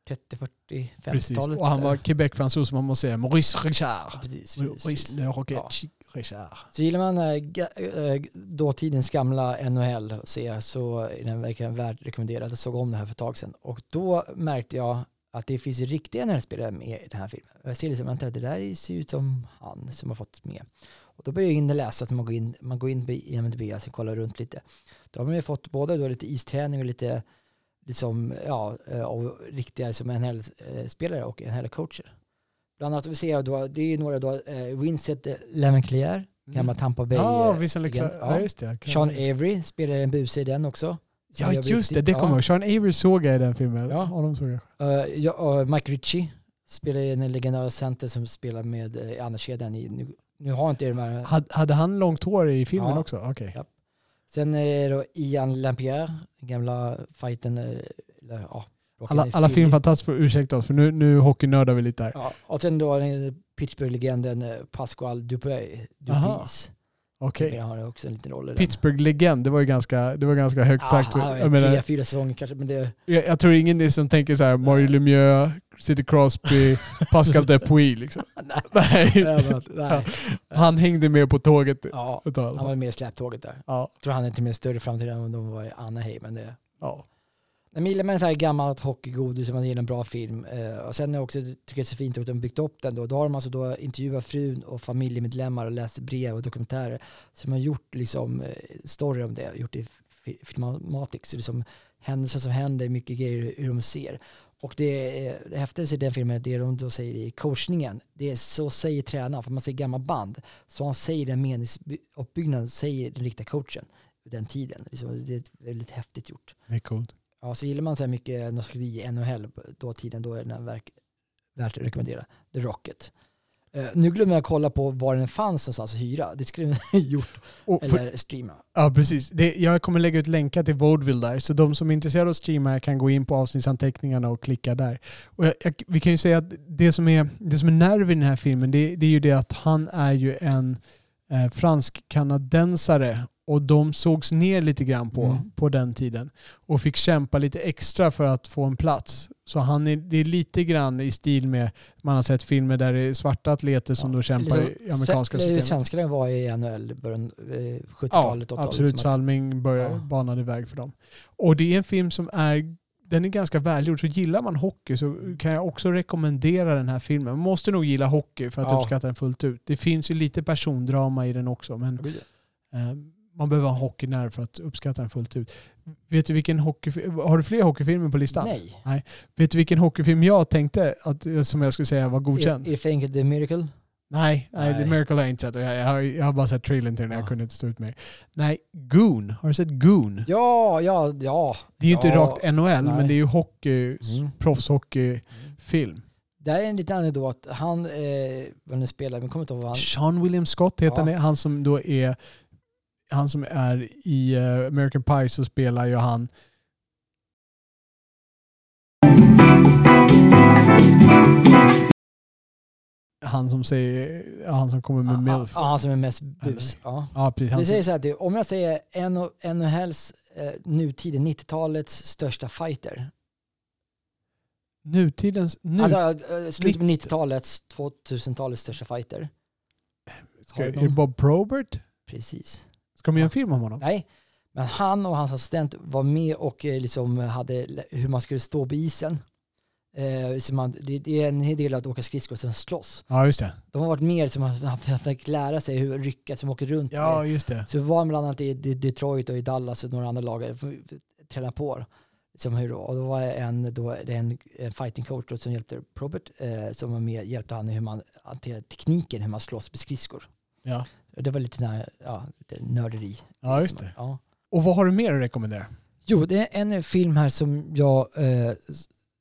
30, 40, Precis. 50-talet. Och han var Quebec-fransos som man måste säga. Maurice Richard. Precis, precis, Maurice Le Rocket Ja. Richard. Så gillar man äh, dåtidens gamla NHL se så är den verkligen värd rekommenderad. Jag såg om det här för ett tag sedan och då märkte jag att det finns riktiga NHL-spelare med i den här filmen. Jag ser liksom, vänta, det där ser ut som han som har fått med. Och då börjar jag in och läsa, att man går in, man går in på IMDB, alltså kollar runt lite. Då har man ju fått både då lite isträning och lite liksom, ja, eh, av riktiga liksom NHL-spelare och NHL-coacher. Bland annat, vi ser då, det är ju några då, eh, Vincent Levenclair, gamla Tampa Bay. Ja, eh, Vincent. Leclerc. Ja, just det. Sean Avery spelar en buse i den också. Ja, just det. Det kommer jag ja. ihåg. Sean Avery såg jag i den filmen. Ja. Honom såg jag. Eh, ja, och Mike Ritchie spelar en legendarisk center som spelar med uh, i andra kedjan. I, nu, nu har inte de här... Hade, hade han långt hår i filmen Ja. också? Okej. Ja. Sen är det då Ian Lampierre, gamla fighten. Eller, ja, Alla, alla filmfantaster får ursäkta oss för nu, nu hockeynördar vi lite här. Ja, och sen då Pittsburgh-legenden eh, Pascual Dupuis. Aha. Dupris. Okej. Han har också en liten roll. Pittsburgh-legend, det var ju ganska, det var ganska högt Ja, sagt. Jag, tre, menar, fyra säsonger kanske, men det... jag, jag tror ingen är som tänker så här, Mario Lemieux, Sidney Crosby, Pascal Dupuis liksom. nej. Nej. nej. Han hängde med på tåget Ja, han var med i släptåget där. Ja, Jag tror han är till och med större framtid än om de var i Anaheim, men det... ja. Jag är med så här gammalt hockeygodis, som man gillar en bra film. Eh, och sen är också, tycker jag det är så fint att de byggt upp den då. Då har de alltså då intervjuat frun och familjemedlemmar och läst brev och dokumentärer som har gjort liksom eh, story om det, gjort det i fi- filmatics, liksom händelser som händer, mycket grejer hur de ser. Och det, är- eh, det häftigaste i den filmen, det de då säger i coachningen, det är så säger tränaren, för man ser gamla band, så han säger den meningsuppbyggnaden, säger den riktiga coachen den tiden. Liksom, det är väldigt häftigt gjort. Det är coolt. Ja, så gillar man så här mycket nostalgi i NHL på dåtiden, då är den verk, värt att rekommendera. The Rocket. Eh, nu glömmer jag kolla på var den fanns någonstans att hyra. Det skulle jag gjort. Och för, Eller streama. ja, precis. Det, jag kommer lägga ut länkar till Vaudeville där, så de som är intresserade av att streama kan gå in på avsnittsanteckningarna och klicka där. Och jag, jag, vi kan ju säga att det som är, det som är nerven i den här filmen, det, det är ju det att han är ju en eh, fransk-kanadensare och de sågs ner lite grann på, Mm. på den tiden och fick kämpa lite extra för att få en plats. Så han är, det är lite grann i stil med, man har sett filmer där det är svarta atleter som Ja, då kämpar Liksom, i amerikanska systemet. Svenskarna var i NHL början eh, Ja, 70-talet, 80-talet. absolut. som att- Salming började, Ja. banade iväg för dem. Och det är en film som är den är ganska välgjord. Så gillar man hockey så kan jag också rekommendera den här filmen. Man måste nog gilla hockey för att Ja. uppskatta den fullt ut. Det finns ju lite persondrama i den också. Men man behöver ha hockeynärv för att uppskatta den fullt ut. Vet du vilken hockeyfilm... Har du fler hockeyfilmer på listan? Nej. Vet du vilken hockeyfilm jag tänkte att, som jag skulle säga var godkänd? If I Think The Miracle. Nej, nej, The Nej. Miracle har jag inte sett. Jag, jag, har, jag har bara sett trailern till den. Jag Ja. kunde inte stå ut mer. Nej, Goon. Har du sett Goon? Ja, ja, ja. Det är ju inte Ja, rakt NHL, nej. men det är ju hockey, Mm. proffshockeyfilm. Det här är en liten anekdot. Han, eh, vad nu spelar, men kommer inte ihåg vad han... Sean William Scott heter Ja. han. Han som då är han som är i eh, American Pie så spelar ju han han som säger, han som kommer med Ja, milf. ja, han som är mest bus. Ja. Ja, precis. Som, säger så här, om jag säger en NHLs eh, nutiden, 90-talets största fighter. nutidens... Nu, Alltså eh, slutet på 90 90-talets, 2000-talets största fighter. ska, är du det? Bob Probert? Precis. Ska de göra en film om honom? Nej, men han och hans assistent var med och eh, liksom hade hur man skulle stå på isen. Eh, så man, det, det är en hel del att åka skridskor och sen slåss. Ja, just det. De har varit med som man fick lära sig hur rycka som åker runt. Ja, med. just det. Så var han bland annat i Detroit och i Dallas och några andra lag eh, träna på. Liksom hur, och då var det en, då, det en, en fighting coach då som hjälpte Robert eh, som var med hjälpte han hur man hanterar tekniken, hur man slåss med skridskor. Ja. Det var lite, när, ja, lite nörderi. ja, just det. Ja. Och vad har du mer att rekommendera? Jo, det är en film här som jag eh,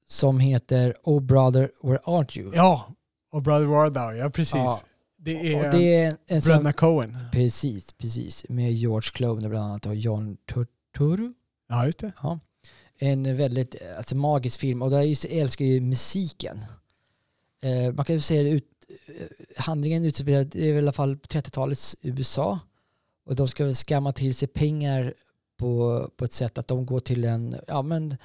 som heter Oh brother, where art you? Ja, och Brother War Thou, ja precis. Ja. Det är, och det är en bröderna Coen. Precis, precis. Med George Clooney bland annat och John Turturro. Ja, just det. Ja. En väldigt alltså, magisk film och där just, jag älskar ju musiken. Eh, man kan ju säga det ut, handlingen utspelar i alla fall på 30-talets USA och de ska skamma till sig pengar på, på ett sätt att de går till en, ja men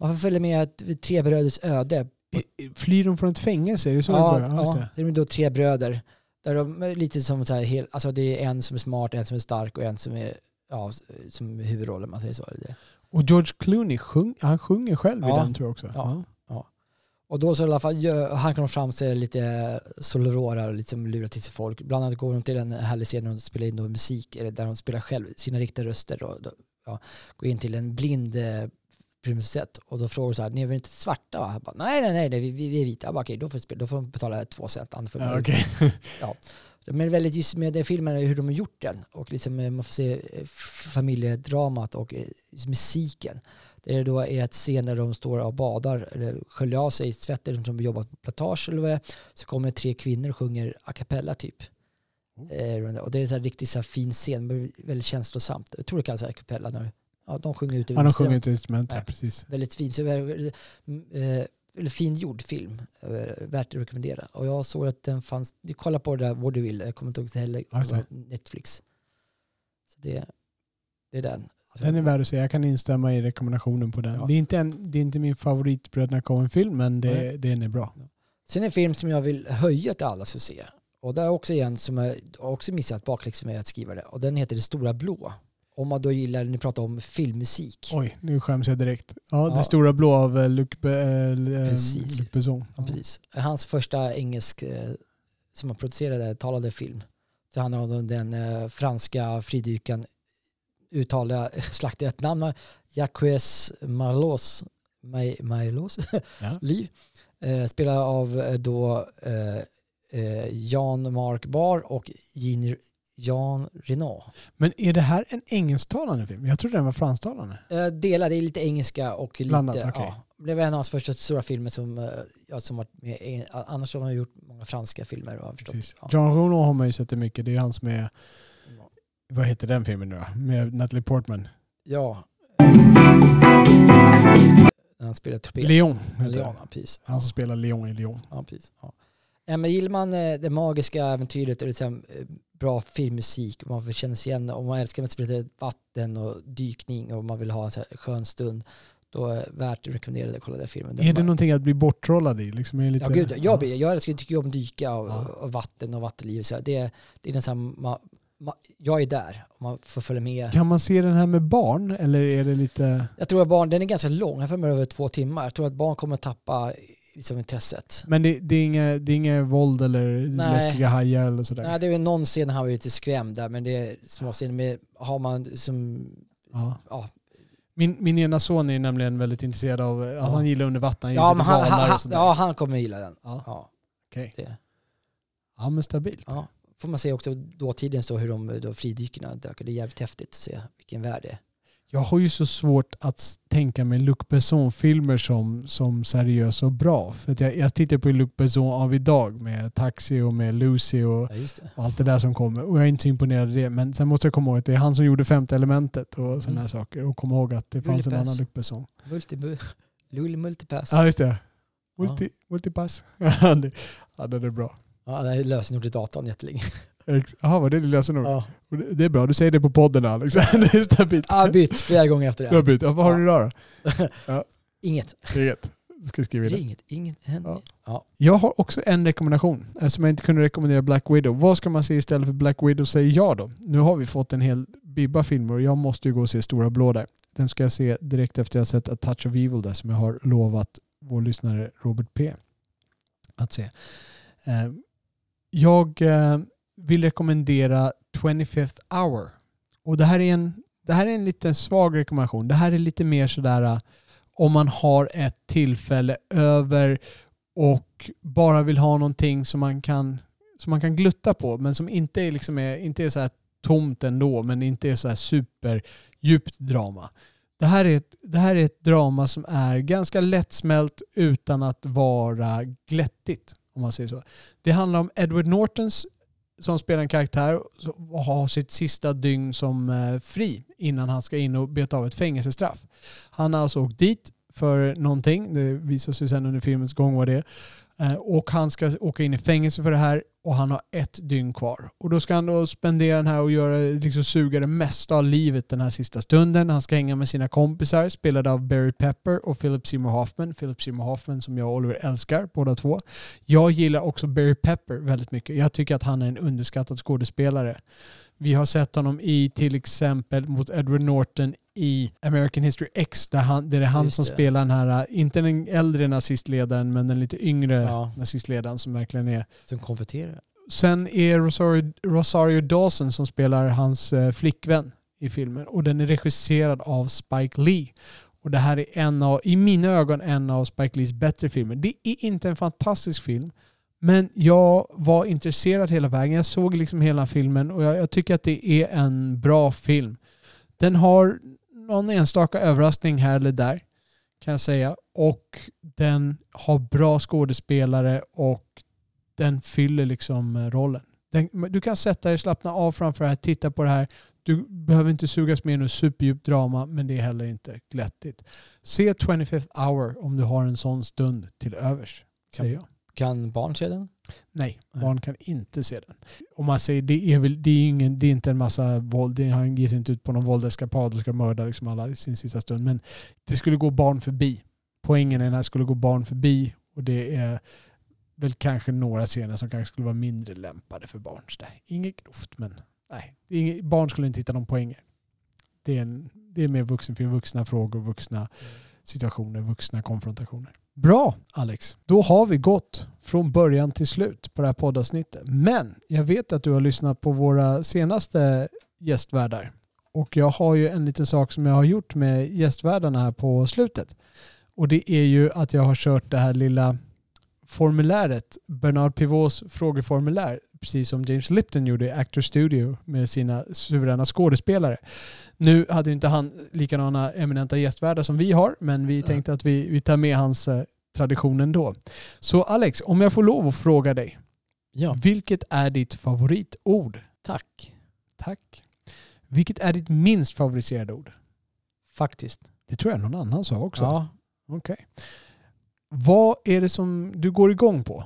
man får följa med tre bröders öde. I- i- Flyr de från ett fängelse? Är det så Ja, det börjar? Ja, det. är då tre bröder. Där de är lite som så här, alltså det är en som är smart, en som är stark och en som är ja, som huvudrollen, man säger så. Och George Clooney, sjung, han sjunger själv i Ja. den tror jag också. Ja. Och då så i alla fall hankar de fram sig lite solororar och liksom lurar till sig folk. Bland annat går de till en härlig scen där de spelar in musik, eller där de spelar själv sina riktiga röster. Och ja, går in till en blind eh, och då frågar de så här, ni är väl inte svarta va? Bara, nej, nej, nej, nej vi, vi vi är vita. Jag bara, okej, då får, vi spela, då får de betala två cent. annars får de- Ja. Men väldigt just med den filmen, hur de har gjort den. Och liksom, eh, man får se eh, familjedramat och eh, Det är då är ett scen där de står och badar, eller sköljer av sig eller som jobbar på plantage eller vad det är. Så kommer tre kvinnor och sjunger a cappella typ. Eh, och det är en här riktigt så fin scen, men väldigt känslosamt. Jag tror det kallas a cappella när ja, de sjunger ut över Ja, de sjunger ett instrument, ja, precis. Väldigt fin, så väldigt, eh, väldigt fin gjord film. Eh, värt att rekommendera. Och jag såg att den fanns, du kollar på det där vad du vill, jag kommer inte ihåg det heller, var Netflix. Så det, det är den. Den är värd att se. Jag kan instämma i rekommendationen på den. Ja. Det, är inte en, det är inte min favorit Bröderna Coen-film, men det, Nej. den är bra. Sen en film som jag vill höja till alla ska se. Och där är också en som jag också missat bakläxa med att skriva det. Och den heter Det stora blå. Om man då gillar, ni pratar om filmmusik. Oj, nu skäms jag direkt. Ja, Ja. Det stora blå av eh, Luc, Be, eh, Precis. Luc Besson. Ja, precis. Hans första engelsk eh, som han producerade talade film. Det handlar om den eh, franska fridykaren uttala slaktade ett namn. Jacques Marlos, Marlos Ja. liv. Eh, spelad av eh, då eh, eh, Jan Mark Bar och Jean, Jean Renault. Men är det här en engelsktalande film? Jag trodde den var fransktalande. Eh, delar, det är lite engelska och lite... Blandat, okej. ja, det var en av hans första stora filmer som, eh, ja, som varit med. Annars har han gjort många franska filmer. Har jag förstått. Ja. John Renault har man ju sett det mycket. Det är han som är, vad heter den filmen nu då? Med Natalie Portman. Ja. Han spelar trumpet. Leon heter Leon, ja, precis. Han som spelar Leon i Leon. Ja, precis. Ja. Ja, men gillar man eh, det magiska äventyret och liksom, eh, bra filmmusik och man känna sig igen och man älskar att spela vatten och dykning och man vill ha en så skön stund då är det värt att rekommendera det. Kolla den filmen. Är det bara- någonting att bli borttrollad i? Liksom är lite, Ja, gud, jag, blir, jag älskar, tycker om dyka och, Ja. och vatten och vattenliv. Så det, det är nästan, ma, ma, jag är där man får följa med. Kan man se den här med barn eller är det lite... Jag tror att barn, den är ganska lång, jag för över två timmar. Jag tror att barn kommer att tappa liksom, intresset. Men det, det, är inga, det är inga våld eller Nej. läskiga hajar eller sådär? Nej, det är väl någon scen han var lite skrämd där, men det är små scener. med, har man som, Ja. ja, Min, min ena son är nämligen väldigt intresserad av, Ja. alltså han gillar under vatten, han ja, men han, han, sådär. ja, han kommer gilla den. Ja, Ja, okej. det, Ja men stabilt. ja. Får man se också dåtiden så hur de då fridykerna dök. Det är jävligt häftigt att se vilken värld det är. Jag har ju så svårt att tänka mig Luc Besson-filmer som, som seriösa och bra. För jag, jag tittar på Luc Besson av idag med Taxi och med Lucy och, Ja, det. och allt det där som kommer. Och jag är inte så imponerad av det. Men sen måste jag komma ihåg att det är han som gjorde Femte elementet och sådana Mm. här saker. Och komma ihåg att det fanns en Pass. annan Luc Besson. Multi, Lul Multipass. Ja just det. Multi, Multipass. ja, det, ja det är bra. Ja, det är lösenord i datorn jättelänge. Jaha, var det det lösenord? Ja. Det- Det är bra, du säger det på podden Alex. det är stabilt. Jag har bytt flera gånger efter Du har det. bytt. Ja, vad har Ja. du idag då? Inget. Inget. Ska skriva Det det. inget. Inget händer. Ja. Ja. Jag har också en rekommendation eftersom jag inte kunde rekommendera Black Widow. Vad ska man se istället för Black Widow säger jag då? Nu har vi fått en hel bibba filmer och jag måste ju gå och se Stora Blå där. Den ska jag se direkt efter jag sett A Touch of Evil där som jag har lovat vår lyssnare Robert P. att se. Jag eh, vill rekommendera 25th Hour. Och det här är en, det här är en lite svag rekommendation. Det här är lite mer sådär eh, om man har ett tillfälle över och bara vill ha någonting som man kan, som man kan glutta på men som inte är, liksom är, inte är så här tomt ändå men inte är så här superdjupt drama. Det här, är ett, det här är ett drama som är ganska lättsmält utan att vara glättigt om man säger så. Det handlar om Edward Nortons som spelar en karaktär och har sitt sista dygn som eh, fri innan han ska in och beta av ett fängelsestraff. Han har alltså åkt dit för någonting. Det visar sig sen under filmens gång vad det är. Eh, och han ska åka in i fängelse för det här och han har ett dygn kvar. Och då ska han då spendera den här och göra, liksom suga det mesta av livet den här sista stunden. Han ska hänga med sina kompisar spelade av Barry Pepper och Philip Seymour Hoffman. Philip Seymour Hoffman som jag och Oliver älskar båda två. Jag gillar också Barry Pepper väldigt mycket. Jag tycker att han är en underskattad skådespelare. Vi har sett honom i till exempel mot Edward Norton i American History X där, han, där det är han Just som det. spelar den här, inte den äldre nazistledaren men den lite yngre Ja. nazistledaren som verkligen är Som konverterar. Sen är Rosario, Rosario Dawson som spelar hans eh, flickvän i filmen och den är regisserad av Spike Lee. Och det här är en av, i mina ögon, en av Spike Lees bättre filmer. Det är inte en fantastisk film, men jag var intresserad hela vägen. Jag såg liksom hela filmen och jag, jag tycker att det är en bra film. Den har någon enstaka överraskning här eller där, kan jag säga. Och den har bra skådespelare och den fyller liksom eh, rollen. Den, du kan sätta dig, slappna av framför det här, titta på det här. Du behöver inte sugas med i något superdjupt drama, men det är heller inte glättigt. Se 25th hour om du har en sån stund till övers, säger jag. Kan barn se den? Nej, barn kan inte se den. Om man säger det är väl, det är, ingen, det är inte en massa våld, det, han ger sig inte ut på någon våldeskapad och ska mörda liksom alla i sin sista stund. Men det skulle gå barn förbi. Poängen i den här skulle gå barn förbi och det är väl kanske några scener som kanske skulle vara mindre lämpade för barn. Så där. Inget grovt, men nej. Det är inget, barn skulle inte hitta någon poänger. Det är, en, det är mer vuxenfilm, vuxna frågor, vuxna situationer, vuxna konfrontationer. Bra Alex, då har vi gått från början till slut på det här poddavsnittet. Men jag vet att du har lyssnat på våra senaste gästvärdar. Och jag har ju en liten sak som jag har gjort med gästvärdarna här på slutet. Och det är ju att jag har kört det här lilla formuläret, Bernard Pivots frågeformulär, precis som James Lipton gjorde i Actor Studio med sina suveräna skådespelare. Nu hade ju inte han likadana eminenta gästvärdar som vi har, men vi tänkte att vi, vi tar med hans eh, tradition ändå. Så Alex, om jag får lov att fråga dig, Ja. vilket är ditt favoritord? Tack. Tack. Vilket är ditt minst favoriserade ord? Faktiskt. Det tror jag någon annan sa också. Ja. Okej. Vad är det som du går igång på?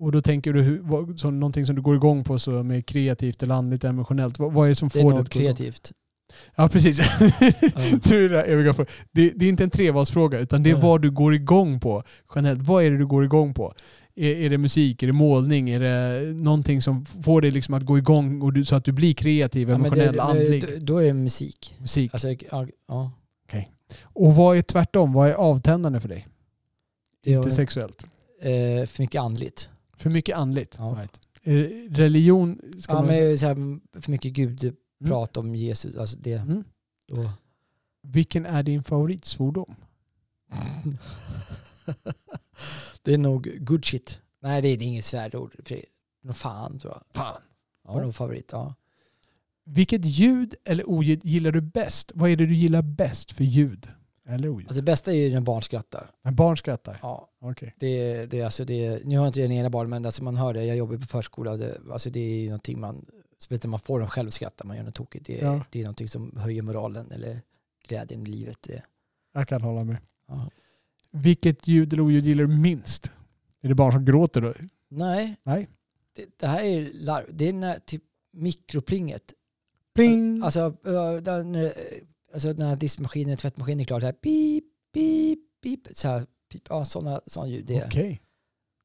Och då tänker du vad, som någonting som du går igång på som är kreativt eller andligt emotionellt. Vad, vad är det som Det får dig att gå igång? kreativt. Ja, precis. du är det, där eviga frågan. det, det är inte en trevalsfråga utan det är Nej. vad du går igång på generellt. Vad är det du går igång på? Är, är det musik? Är det målning? Är det någonting som får dig liksom att gå igång och du, så att du blir kreativ, Ja, emotionell, det, andlig? det, då är det musik. musik. Alltså, ja, ja. Och vad är tvärtom? Vad är avtändande för dig? Det Inte sexuellt. eh, för mycket andligt. För mycket andligt. Ja. Right. Det religion? Ska Ja, man men så här, för mycket Gud, prat om Jesus. Alltså det, Mm. då. Vilken är din favoritsvordom? det är nog good shit. Nej, det är, inget svärdord. för det- Nå fan tror jag. Fan. Ja. Var nog favorit. Ja. Vilket ljud eller oljud gillar du bäst? Vad är det du gillar bäst för ljud? Eller oljud? Alltså det bästa är ju när barn skrattar. När barn skrattar? Ja, Okej. det, det, alltså det, nu har jag inte jag ena barn, men alltså man hör det. Jag jobbar på förskola. Det, alltså det är ju någonting man, speciellt när man får dem själv att skratta, man gör något tokigt. Det, Ja. det är någonting som höjer moralen eller glädjen i livet. Det, Jag kan hålla med. ja. Vilket ljud eller oljud gillar du minst? Är det barn som gråter då? Nej, Nej. det, det här är larv. Det är när typ mikroplinget. Pling! Alltså, när, alltså när diskmaskinen, tvättmaskinen är klar, det här pip, pip, pip. Så här, pip ja, sådana, sådana ljud. Det Okej.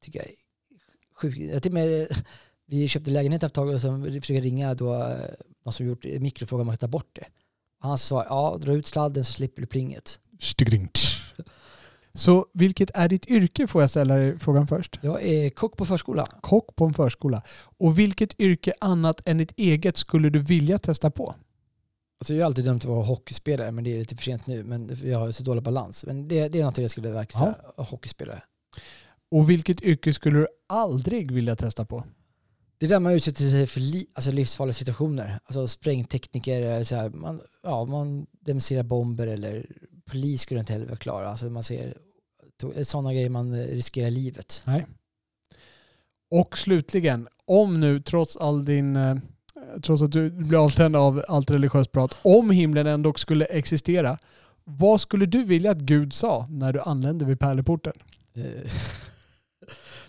tycker jag är sjukt. Jag till och med, vi köpte lägenhet efter ett tag och så försökte ringa då, eh, någon som gjort mikrofråga om man kan ta bort det. Han sa ja, dra ut sladden så slipper du plinget. Så vilket är ditt yrke får jag ställa dig frågan först. Jag är kock på förskola. Kock på en förskola. Och vilket yrke annat än ditt eget skulle du vilja testa på? Alltså jag har alltid dömt att vara hockeyspelare men det är lite för sent nu. Men jag har så dålig balans. Men det, det är något jag skulle verkligen Ja. säga, hockeyspelare. Och vilket yrke skulle du aldrig vilja testa på? Det är där man utsätter sig för li, alltså livsfarliga situationer. Alltså sprängtekniker, eller så här, man, ja, man demonstrerar bomber eller polis skulle inte heller vara klara. Alltså man ser sådana grejer man riskerar livet. Och slutligen, om nu trots all din eh, trots att du blir avtänd av allt religiöst prat, om himlen ändå skulle existera, vad skulle du vilja att Gud sa när du anlände vid pärleporten? Eh,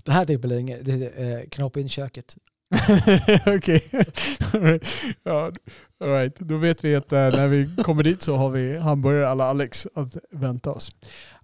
det här tycker jag länge. Det, eh, kan hoppa in i köket. Okej. Alright. ja, all right. Då vet vi att eh, när vi kommer dit så har vi hamburgare alla Alex att vänta oss.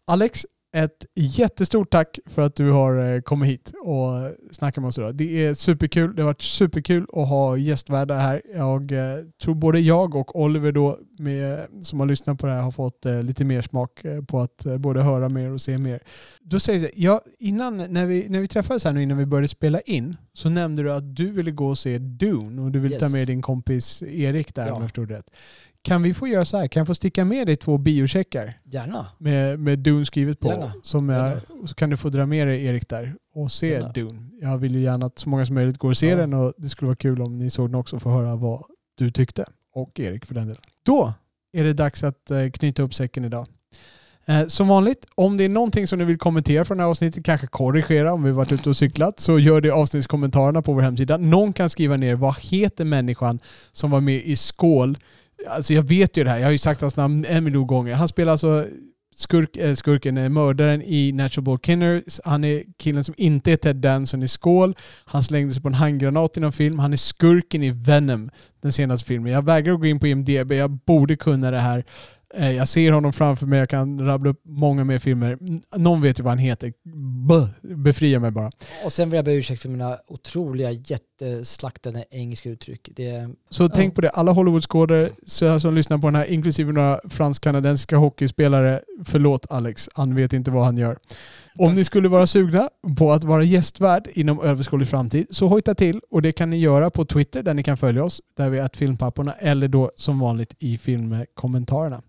Alex, ett jättestort tack för att du har eh, kommit hit och snackat med oss idag. Det är superkul. Det har varit superkul att ha gästvärdar här. Jag eh, tror både jag och Oliver då, med, som har lyssnat på det här, har fått eh, lite mer smak på att både höra mer och se mer. Då säger vi ja, innan, när vi, när vi träffades här nu innan vi började spela in, så nämnde du att du ville gå och se Dune och du vill ta Yes. med din kompis Erik där Ja. om jag förstod rätt. Kan vi få göra så här? Kan jag få sticka med dig två biocheckar? Gärna. med, med Dune skrivet på. Gärna. Som jag, Gärna. så kan du få dra med dig Erik där och se Gärna. Dune. Jag vill ju gärna att så många som möjligt går och ser Ja. den och det skulle vara kul om ni såg den också och få höra vad du tyckte. Och Erik för den delen. Då är det dags att eh, knyta upp säcken idag. Eh, Som vanligt, om det är någonting som ni vill kommentera från det här avsnittet, kanske korrigera om vi varit ute och cyklat, så gör det i avsnittskommentarerna på vår hemsida. Någon kan skriva ner vad heter människan som var med i Skål Alltså jag vet ju det här, jag har ju sagt hans namn en miljon gånger. Han spelar alltså skurk, äh, skurken, eh, mördaren i Natural Born Killers. Han är killen som inte är Ted Danson i Skål. Han slängde sig på en handgranat i någon film. Han är skurken i Venom, den senaste filmen. Jag vägrar att gå in på IMDB, jag borde kunna det här. Eh, Jag ser honom framför mig, jag kan rabbla upp många mer filmer. Någon vet ju vad han heter. Befria mig bara. Och sen vill jag be ursäkt för mina otroliga jätteslaktade engelska uttryck. Det, Så Ja. tänk på det, alla Hollywoodskådare som lyssnar på den här, inklusive några fransk-kanadensiska hockeyspelare, förlåt Alex, han vet inte vad han gör. Om ni skulle vara sugna på att vara gästvärd inom överskådlig framtid så hojta till och det kan ni göra på Twitter där ni kan följa oss, där vi är filmpapporna eller då som vanligt i filmkommentarerna.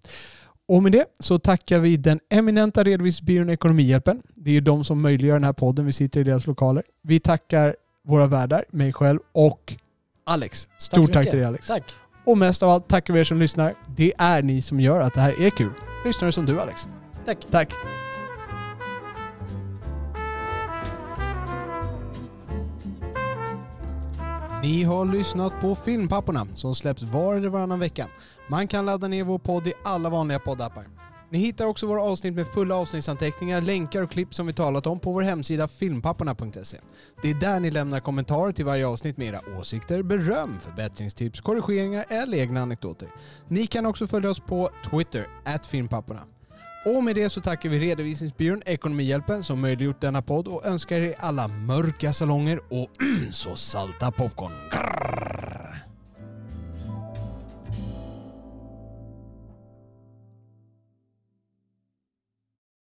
Och med det så tackar vi den eminenta redovisningsbyrån Ekonomihjälpen. Det är ju de som möjliggör den här podden. Vi sitter i deras lokaler. Vi tackar våra värdar, mig själv och Alex. Stort tack mycket. till dig Alex. Tack. Och mest av allt tackar vi er som lyssnar. Det är ni som gör att det här är kul. Lyssnare som du Alex. Tack. Tack. Ni har lyssnat på Filmpapporna som släpps var eller varannan vecka. Man kan ladda ner vår podd i alla vanliga poddappar. Ni hittar också våra avsnitt med fulla avsnittsanteckningar, länkar och klipp som vi talat om på vår hemsida filmpapporna.se. Det är där ni lämnar kommentarer till varje avsnitt med era åsikter, beröm, förbättringstips, korrigeringar eller egna anekdoter. Ni kan också följa oss på Twitter, filmpapporna. Och med det så tackar vi redovisningsbyrån Ekonomihjälpen som möjliggjort denna podd och önskar er alla mörka salonger och så salta popcorn. Grrr.